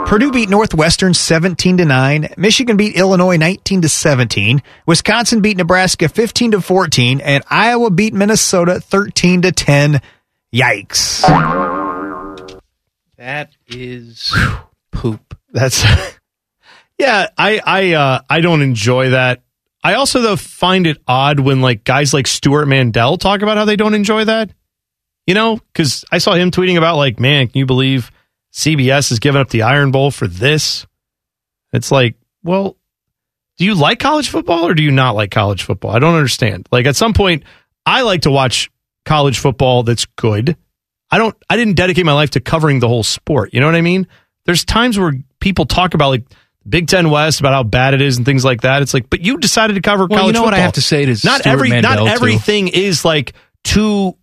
Purdue beat Northwestern 17 to 9. Michigan beat Illinois 19 to 17. Wisconsin beat Nebraska 15 to 14 and Iowa beat Minnesota 13 to 10. Yikes. That is poop. That's yeah. I I uh, I don't enjoy that. I also though find it odd when like guys like Stewart Mandel talk about how they don't enjoy that. You know, because I saw him tweeting about like, man, can you believe CBS is giving up the Iron Bowl for this? It's like, well, do you like college football or do you not like college football? I don't understand. Like at some point, I like to watch college football that's good. I don't I didn't dedicate my life to covering the whole sport. You know what I mean? There's times where people talk about like Big Ten West about how bad it is and things like that. It's like, but you decided to cover Well, college you know what I have to say to not Stewart every Mandel, not too? everything is like two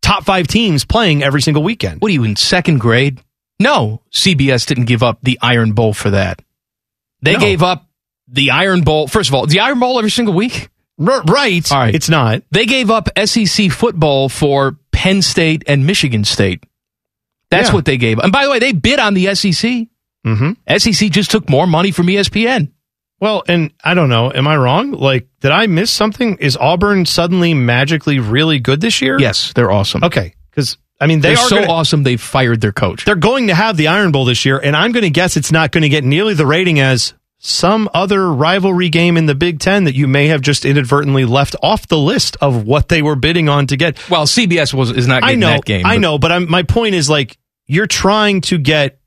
top five teams playing every single weekend. What are you in second grade? No, CBS didn't give up the Iron Bowl for that. They No. gave up the Iron Bowl. First of all, the Iron Bowl every single week. Right. All right. It's not. They gave up SEC football for Penn State and Michigan State. That's Yeah. what they gave. Up. And by the way, they bid on the SEC. Mm-hmm. SEC just took more money from ESPN. Well, and I don't know. Am I wrong? Like, did I miss something? Is Auburn suddenly magically really good this year? Yes, they're awesome. Okay, because I mean they are so gonna- awesome. They fired their coach. They're going to have the Iron Bowl this year, and I'm going to guess it's not going to get nearly the rating as some other rivalry game in the Big Ten that you may have just inadvertently left off the list of what they were bidding on to get. Well, CBS was is not I know, that game. I but- know, but I'm, my point is like you're trying to get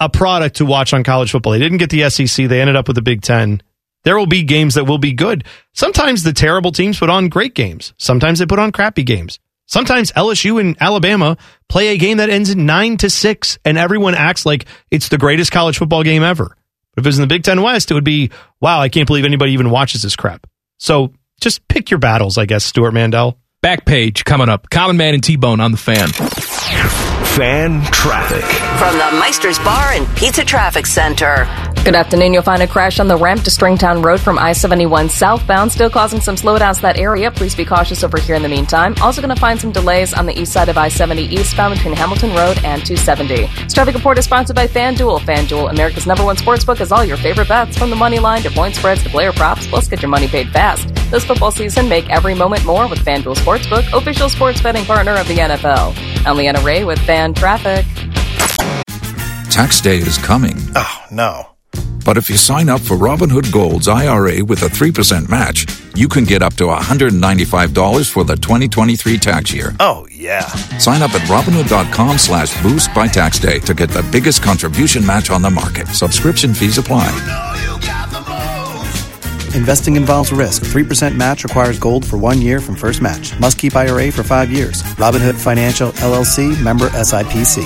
a product to watch on college football. They didn't get the SEC; they ended up with the Big Ten. There will be games that will be good. Sometimes the terrible teams put on great games. Sometimes they put on crappy games. Sometimes LSU and Alabama play a game that ends in nine to six, and everyone acts like it's the greatest college football game ever. But if it was in the Big Ten West, it would be, wow, I can't believe anybody even watches this crap. So just pick your battles, I guess, Stewart Mandel. Back page coming up. Common Man and T Bone on the fan. Fan traffic. From the Meister's Bar and Pizza Traffic Center. Good afternoon. You'll find a crash on the ramp to Stringtown Road from I 71 southbound, still causing some slowdowns to that area. Please be cautious over here in the meantime. Also, going to find some delays on the east side of I 70 eastbound between Hamilton Road and 270. This traffic report is sponsored by FanDuel. FanDuel, America's number one sportsbook, is all your favorite bets from the money line to point spreads to player props. Plus, get your money paid fast. This football season, make every moment more with FanDuel Sportsbook, official sports betting partner of the NFL. I'm Leanna Ray with Fan Traffic. Tax day is coming. Oh, no. But if you sign up for Robinhood Gold's IRA with a 3% match, you can get up to $195 for the 2023 tax year. Oh, yeah. Sign up at Robinhood.com slash boost by tax day to get the biggest contribution match on the market. Subscription fees apply. Investing involves risk. 3% match requires gold for one year from first match. Must keep IRA for five years. Robinhood Financial LLC member SIPC.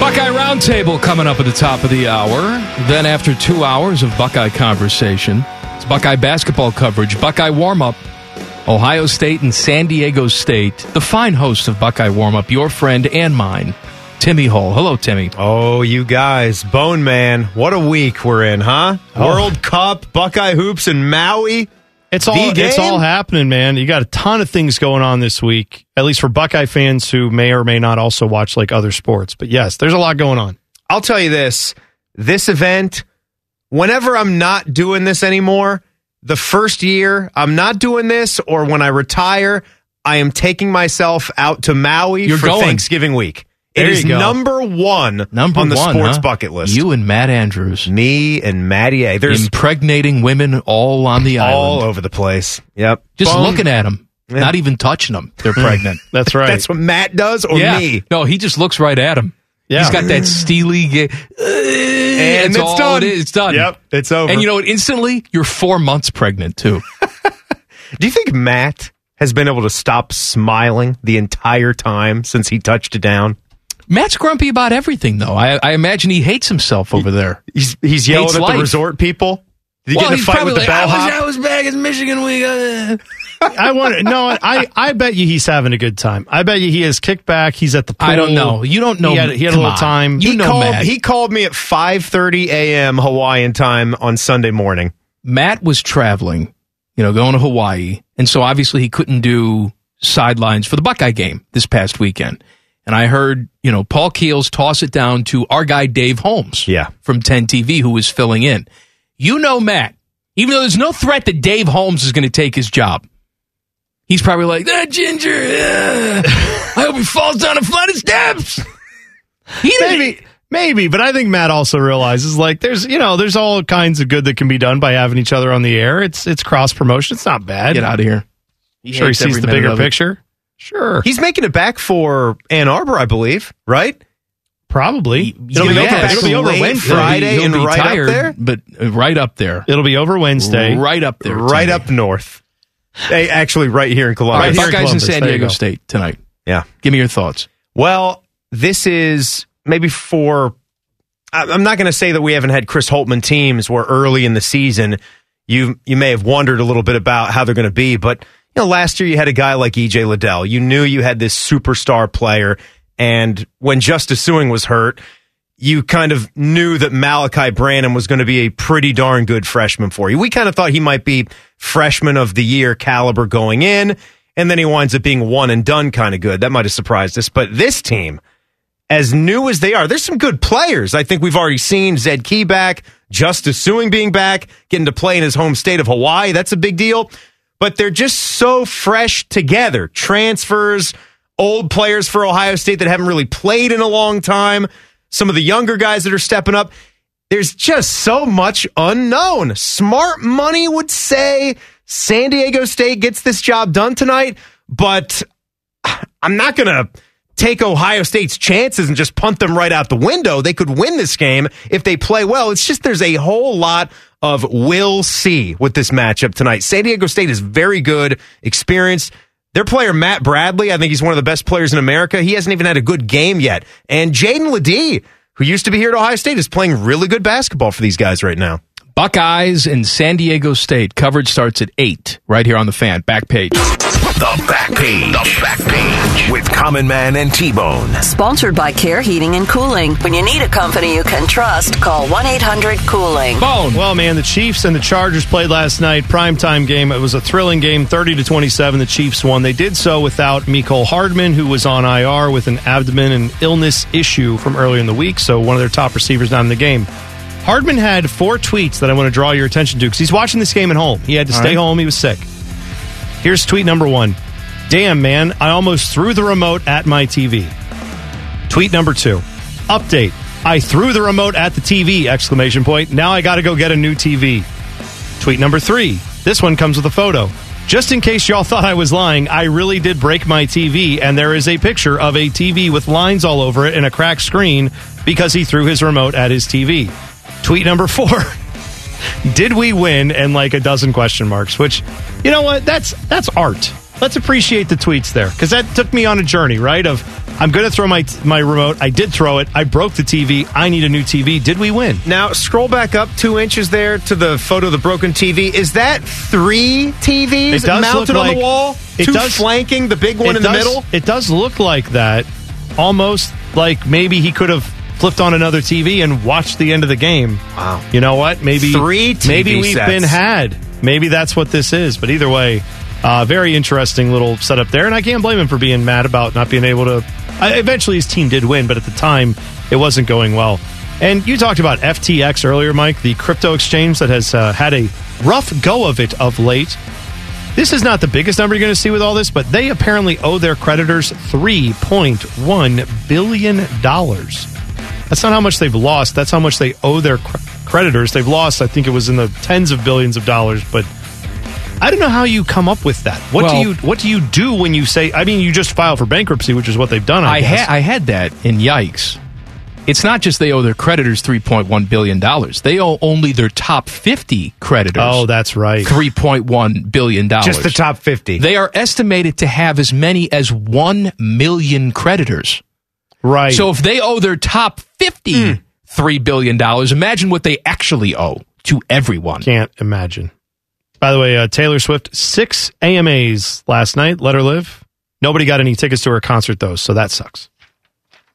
Buckeye Roundtable coming up at the top of the hour. Then, after two hours of Buckeye conversation, it's Buckeye basketball coverage, Buckeye warm up, Ohio State and San Diego State. The fine host of Buckeye warm up, your friend and mine, Timmy Hall. Hello, Timmy. Oh, you guys, Bone Man, what a week we're in, huh? Oh. World Cup, Buckeye hoops in Maui. It's all it's all happening, man. You got a ton of things going on this week, at least for Buckeye fans who may or may not also watch like other sports. But yes, there's a lot going on. I'll tell you this this event, whenever I'm not doing this anymore, the first year I'm not doing this, or when I retire, I am taking myself out to Maui You're for going. Thanksgiving week. There it is you go. number one Number on the one, sports huh? bucket list. You and Matt Andrews. Me and Matty A. There's impregnating women all on the island. all over the place. Yep. Just Bone- looking at them, Yeah. not even touching them. They're hmm. pregnant. That's right. That's what Matt does, or yeah. me. No, he just looks right at him. Yeah. He's got that steely. Ga- and it's all done. It is. It's done. Yep, it's over. And you know what? Instantly, you're four months pregnant too. Do you think Matt has been able to stop smiling the entire time since he touched it down? Matt's grumpy about everything, though. I, I imagine he hates himself over there. He's he's yelling Hates at life. the resort people. Did he well, get in a fight with the like, I wish I was back in Michigan. We I want no. I I bet you he's having a good time. I bet you he has kicked back. He's at the pool. I don't know. You don't know. He had, he had a little on. time. You he know called, Matt. He called me at 5:30 a.m. Hawaiian time on Sunday morning. Matt was traveling, you know, going to Hawaii, and so obviously he couldn't do sidelines for the Buckeye game this past weekend. And I heard, you know, Paul Keels toss it down to our guy Dave Holmes, Yeah. from 10 TV, who was filling in. You know, Matt, even though there's no threat that Dave Holmes is going to take his job, he's probably like that ginger. uh, I hope he falls down a flight of steps. He maybe maybe but i think matt also realizes like there's you know there's all kinds of good that can be done by having each other on the air it's it's cross promotion it's not bad Get out of here. sure he sees the bigger picture sure He's making it back for Ann Arbor, I believe, right? probably It'll be, Yeah, over, it'll be over late Wednesday, He'll be- he'll and right tired, up there. but uh, right up there, it'll be over wednesday right up there, right tonight. up north. Hey, actually, right here in All Columbus. right, here in Buckeyes in Columbus. San Diego. State tonight. Yeah. Give me your thoughts. Well, this is maybe for. I'm not going to say that we haven't had Chris Holtmann teams where early in the season you you may have wondered a little bit about how they're going to be, but you know last year you had a guy like EJ Liddell. You knew you had this superstar player, and when Justice Sueing was hurt, you kind of knew that Malachi Branham was going to be a pretty darn good freshman for you. We kind of thought he might be freshman of the year caliber going in, and then he winds up being one and done kind of good. That might have surprised us. But this team, as new as they are, there's some good players. I think we've already seen Zed Key back, Justice Sueing being back, getting to play in his home state of Hawaii. That's a big deal. But they're just so fresh together. Transfers, old players for Ohio State that haven't really played in a long time, some of the younger guys that are stepping up. There's just so much unknown. Smart money would say San Diego State gets this job done tonight, but I'm not going to take Ohio State's chances and just punt them right out the window. They could win this game if they play well. It's just there's a whole lot of we'll see with this matchup tonight. San Diego State is very good, experienced. Their player, Matt Bradley, I think he's one of the best players in America. He hasn't even had a good game yet. And Jaedon LeDee, who used to be here at Ohio State, is playing really good basketball for these guys right now. Buckeyes and San Diego State. Coverage starts at 8 right here on the fan. Back page. The back page. The back page with Common Man and T Bone. Sponsored by Care Heating and Cooling. When you need a company you can trust, call 1 800 Cooling. Bone. Well, man, the Chiefs and the Chargers played last night. Primetime game. It was a thrilling game, 30 to 27. The Chiefs won. They did so without Mecole Hardman, who was on IR with an abdomen and illness issue from earlier in the week. So one of their top receivers not in the game. Hardman had four tweets that I want to draw your attention to because he's watching this game at home. He had to All stay right. home. He was sick. Here's tweet number one. Damn, man, I almost threw the remote at my TV. Tweet number two. Update. I threw the remote at the TV! Exclamation point. Now I got to go get a new TV. Tweet number three. This one comes with a photo. Just in case y'all thought I was lying, I really did break my TV, and there is a picture of a TV with lines all over it and a cracked screen because he threw his remote at his TV. Tweet number four. did we win? And like a dozen question marks. Which, you know what? That's that's art. Let's appreciate the tweets there because that took me on a journey, right? Of I'm going to throw my my remote. I did throw it. I broke the TV. I need a new TV. Did we win? Now, scroll back up two inches there to the photo of the broken TV. Is that three TVs mounted on like- the wall? it Two does- flanking, the big one in the middle? It does look like that. Almost like maybe he could have flipped on another TV and watched the end of the game. Wow. You know what? Maybe Three TV Maybe we've sets. been had. maybe that's what this is. But either way, uh, very interesting little setup there. And I can't blame him for being mad about not being able to. I, eventually, his team did win, but at the time, it wasn't going well. And you talked about FTX earlier, Mike, the crypto exchange that has uh, had a rough go of it of late. This is not the biggest number you're going to see with all this, but they apparently owe their creditors $3.1 billion. That's not how much they've lost. That's how much they owe their cr- creditors. They've lost, I think it was in the tens of billions of dollars, but I don't know how you come up with that. What Well- do you what do you do when you say I mean you just file for bankruptcy, which is what they've done, I, I, ha- I had that in Yikes. It's not just they owe their creditors $3.1 billion. They owe only their top 50 creditors. Oh, that's right. $3.1 billion. Just the top 50. They are estimated to have as many as 1 million creditors. Right. So if they owe their top 50 $3 billion, imagine what they actually owe to everyone. Can't imagine. By the way, uh, Taylor Swift, six AMAs last night. Let her live. Nobody got any tickets to her concert, though, so that sucks.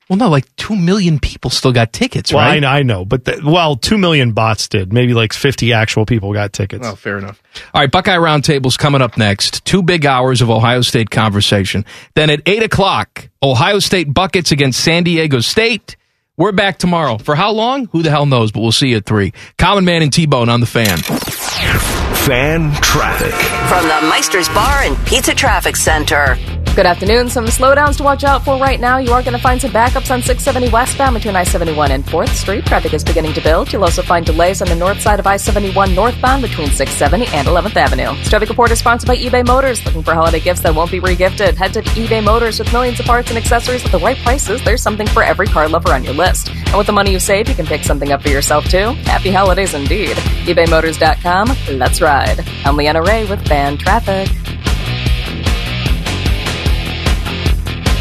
Well, no, like 2 million people still got tickets, Well, right? I, I know, but the, well, two million bots did. Maybe like fifty actual people got tickets. Oh, fair enough. All right, Buckeye Roundtable's coming up next. Two big hours of Ohio State conversation. Then at 8 o'clock, Ohio State Buckets against San Diego State. We're back tomorrow. For how long? Who the hell knows, but we'll see you at 3. Common Man and T-Bone on the fan. Fan traffic. From the Meister's Bar and Pizza Traffic Center. Good afternoon. Some slowdowns to watch out for right now. You are going to find some backups on 670 westbound between I-71 and 4th Street. Traffic is beginning to build. You'll also find delays on the north side of I-71 northbound between 670 and 11th Avenue. This traffic report is sponsored by eBay Motors. Looking for holiday gifts that won't be regifted? Head to eBay Motors with millions of parts and accessories at the right prices. There's something for every car lover on your list. And with the money you save, you can pick something up for yourself too. Happy holidays indeed. ebaymotors.com. Let's ride. I'm Leanna Ray with Fan Traffic.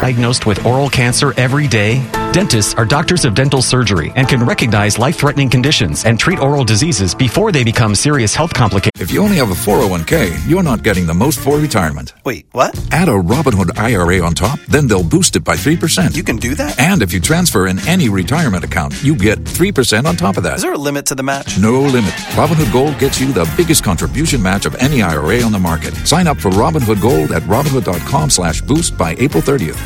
Diagnosed with oral cancer every day? Dentists are doctors of dental surgery and can recognize life threatening conditions and treat oral diseases before they become serious health complications. If you only have a 401k, you're not getting the most for retirement. Wait, what? Add a Robinhood IRA on top, then they'll boost it by 3%. You can do that? And if you transfer in any retirement account, you get 3% on top of that. Is there a limit to the match? No limit. Robinhood Gold gets you the biggest contribution match of any IRA on the market. Sign up for Robinhood Gold at Robinhood.com slash boost by April 30th.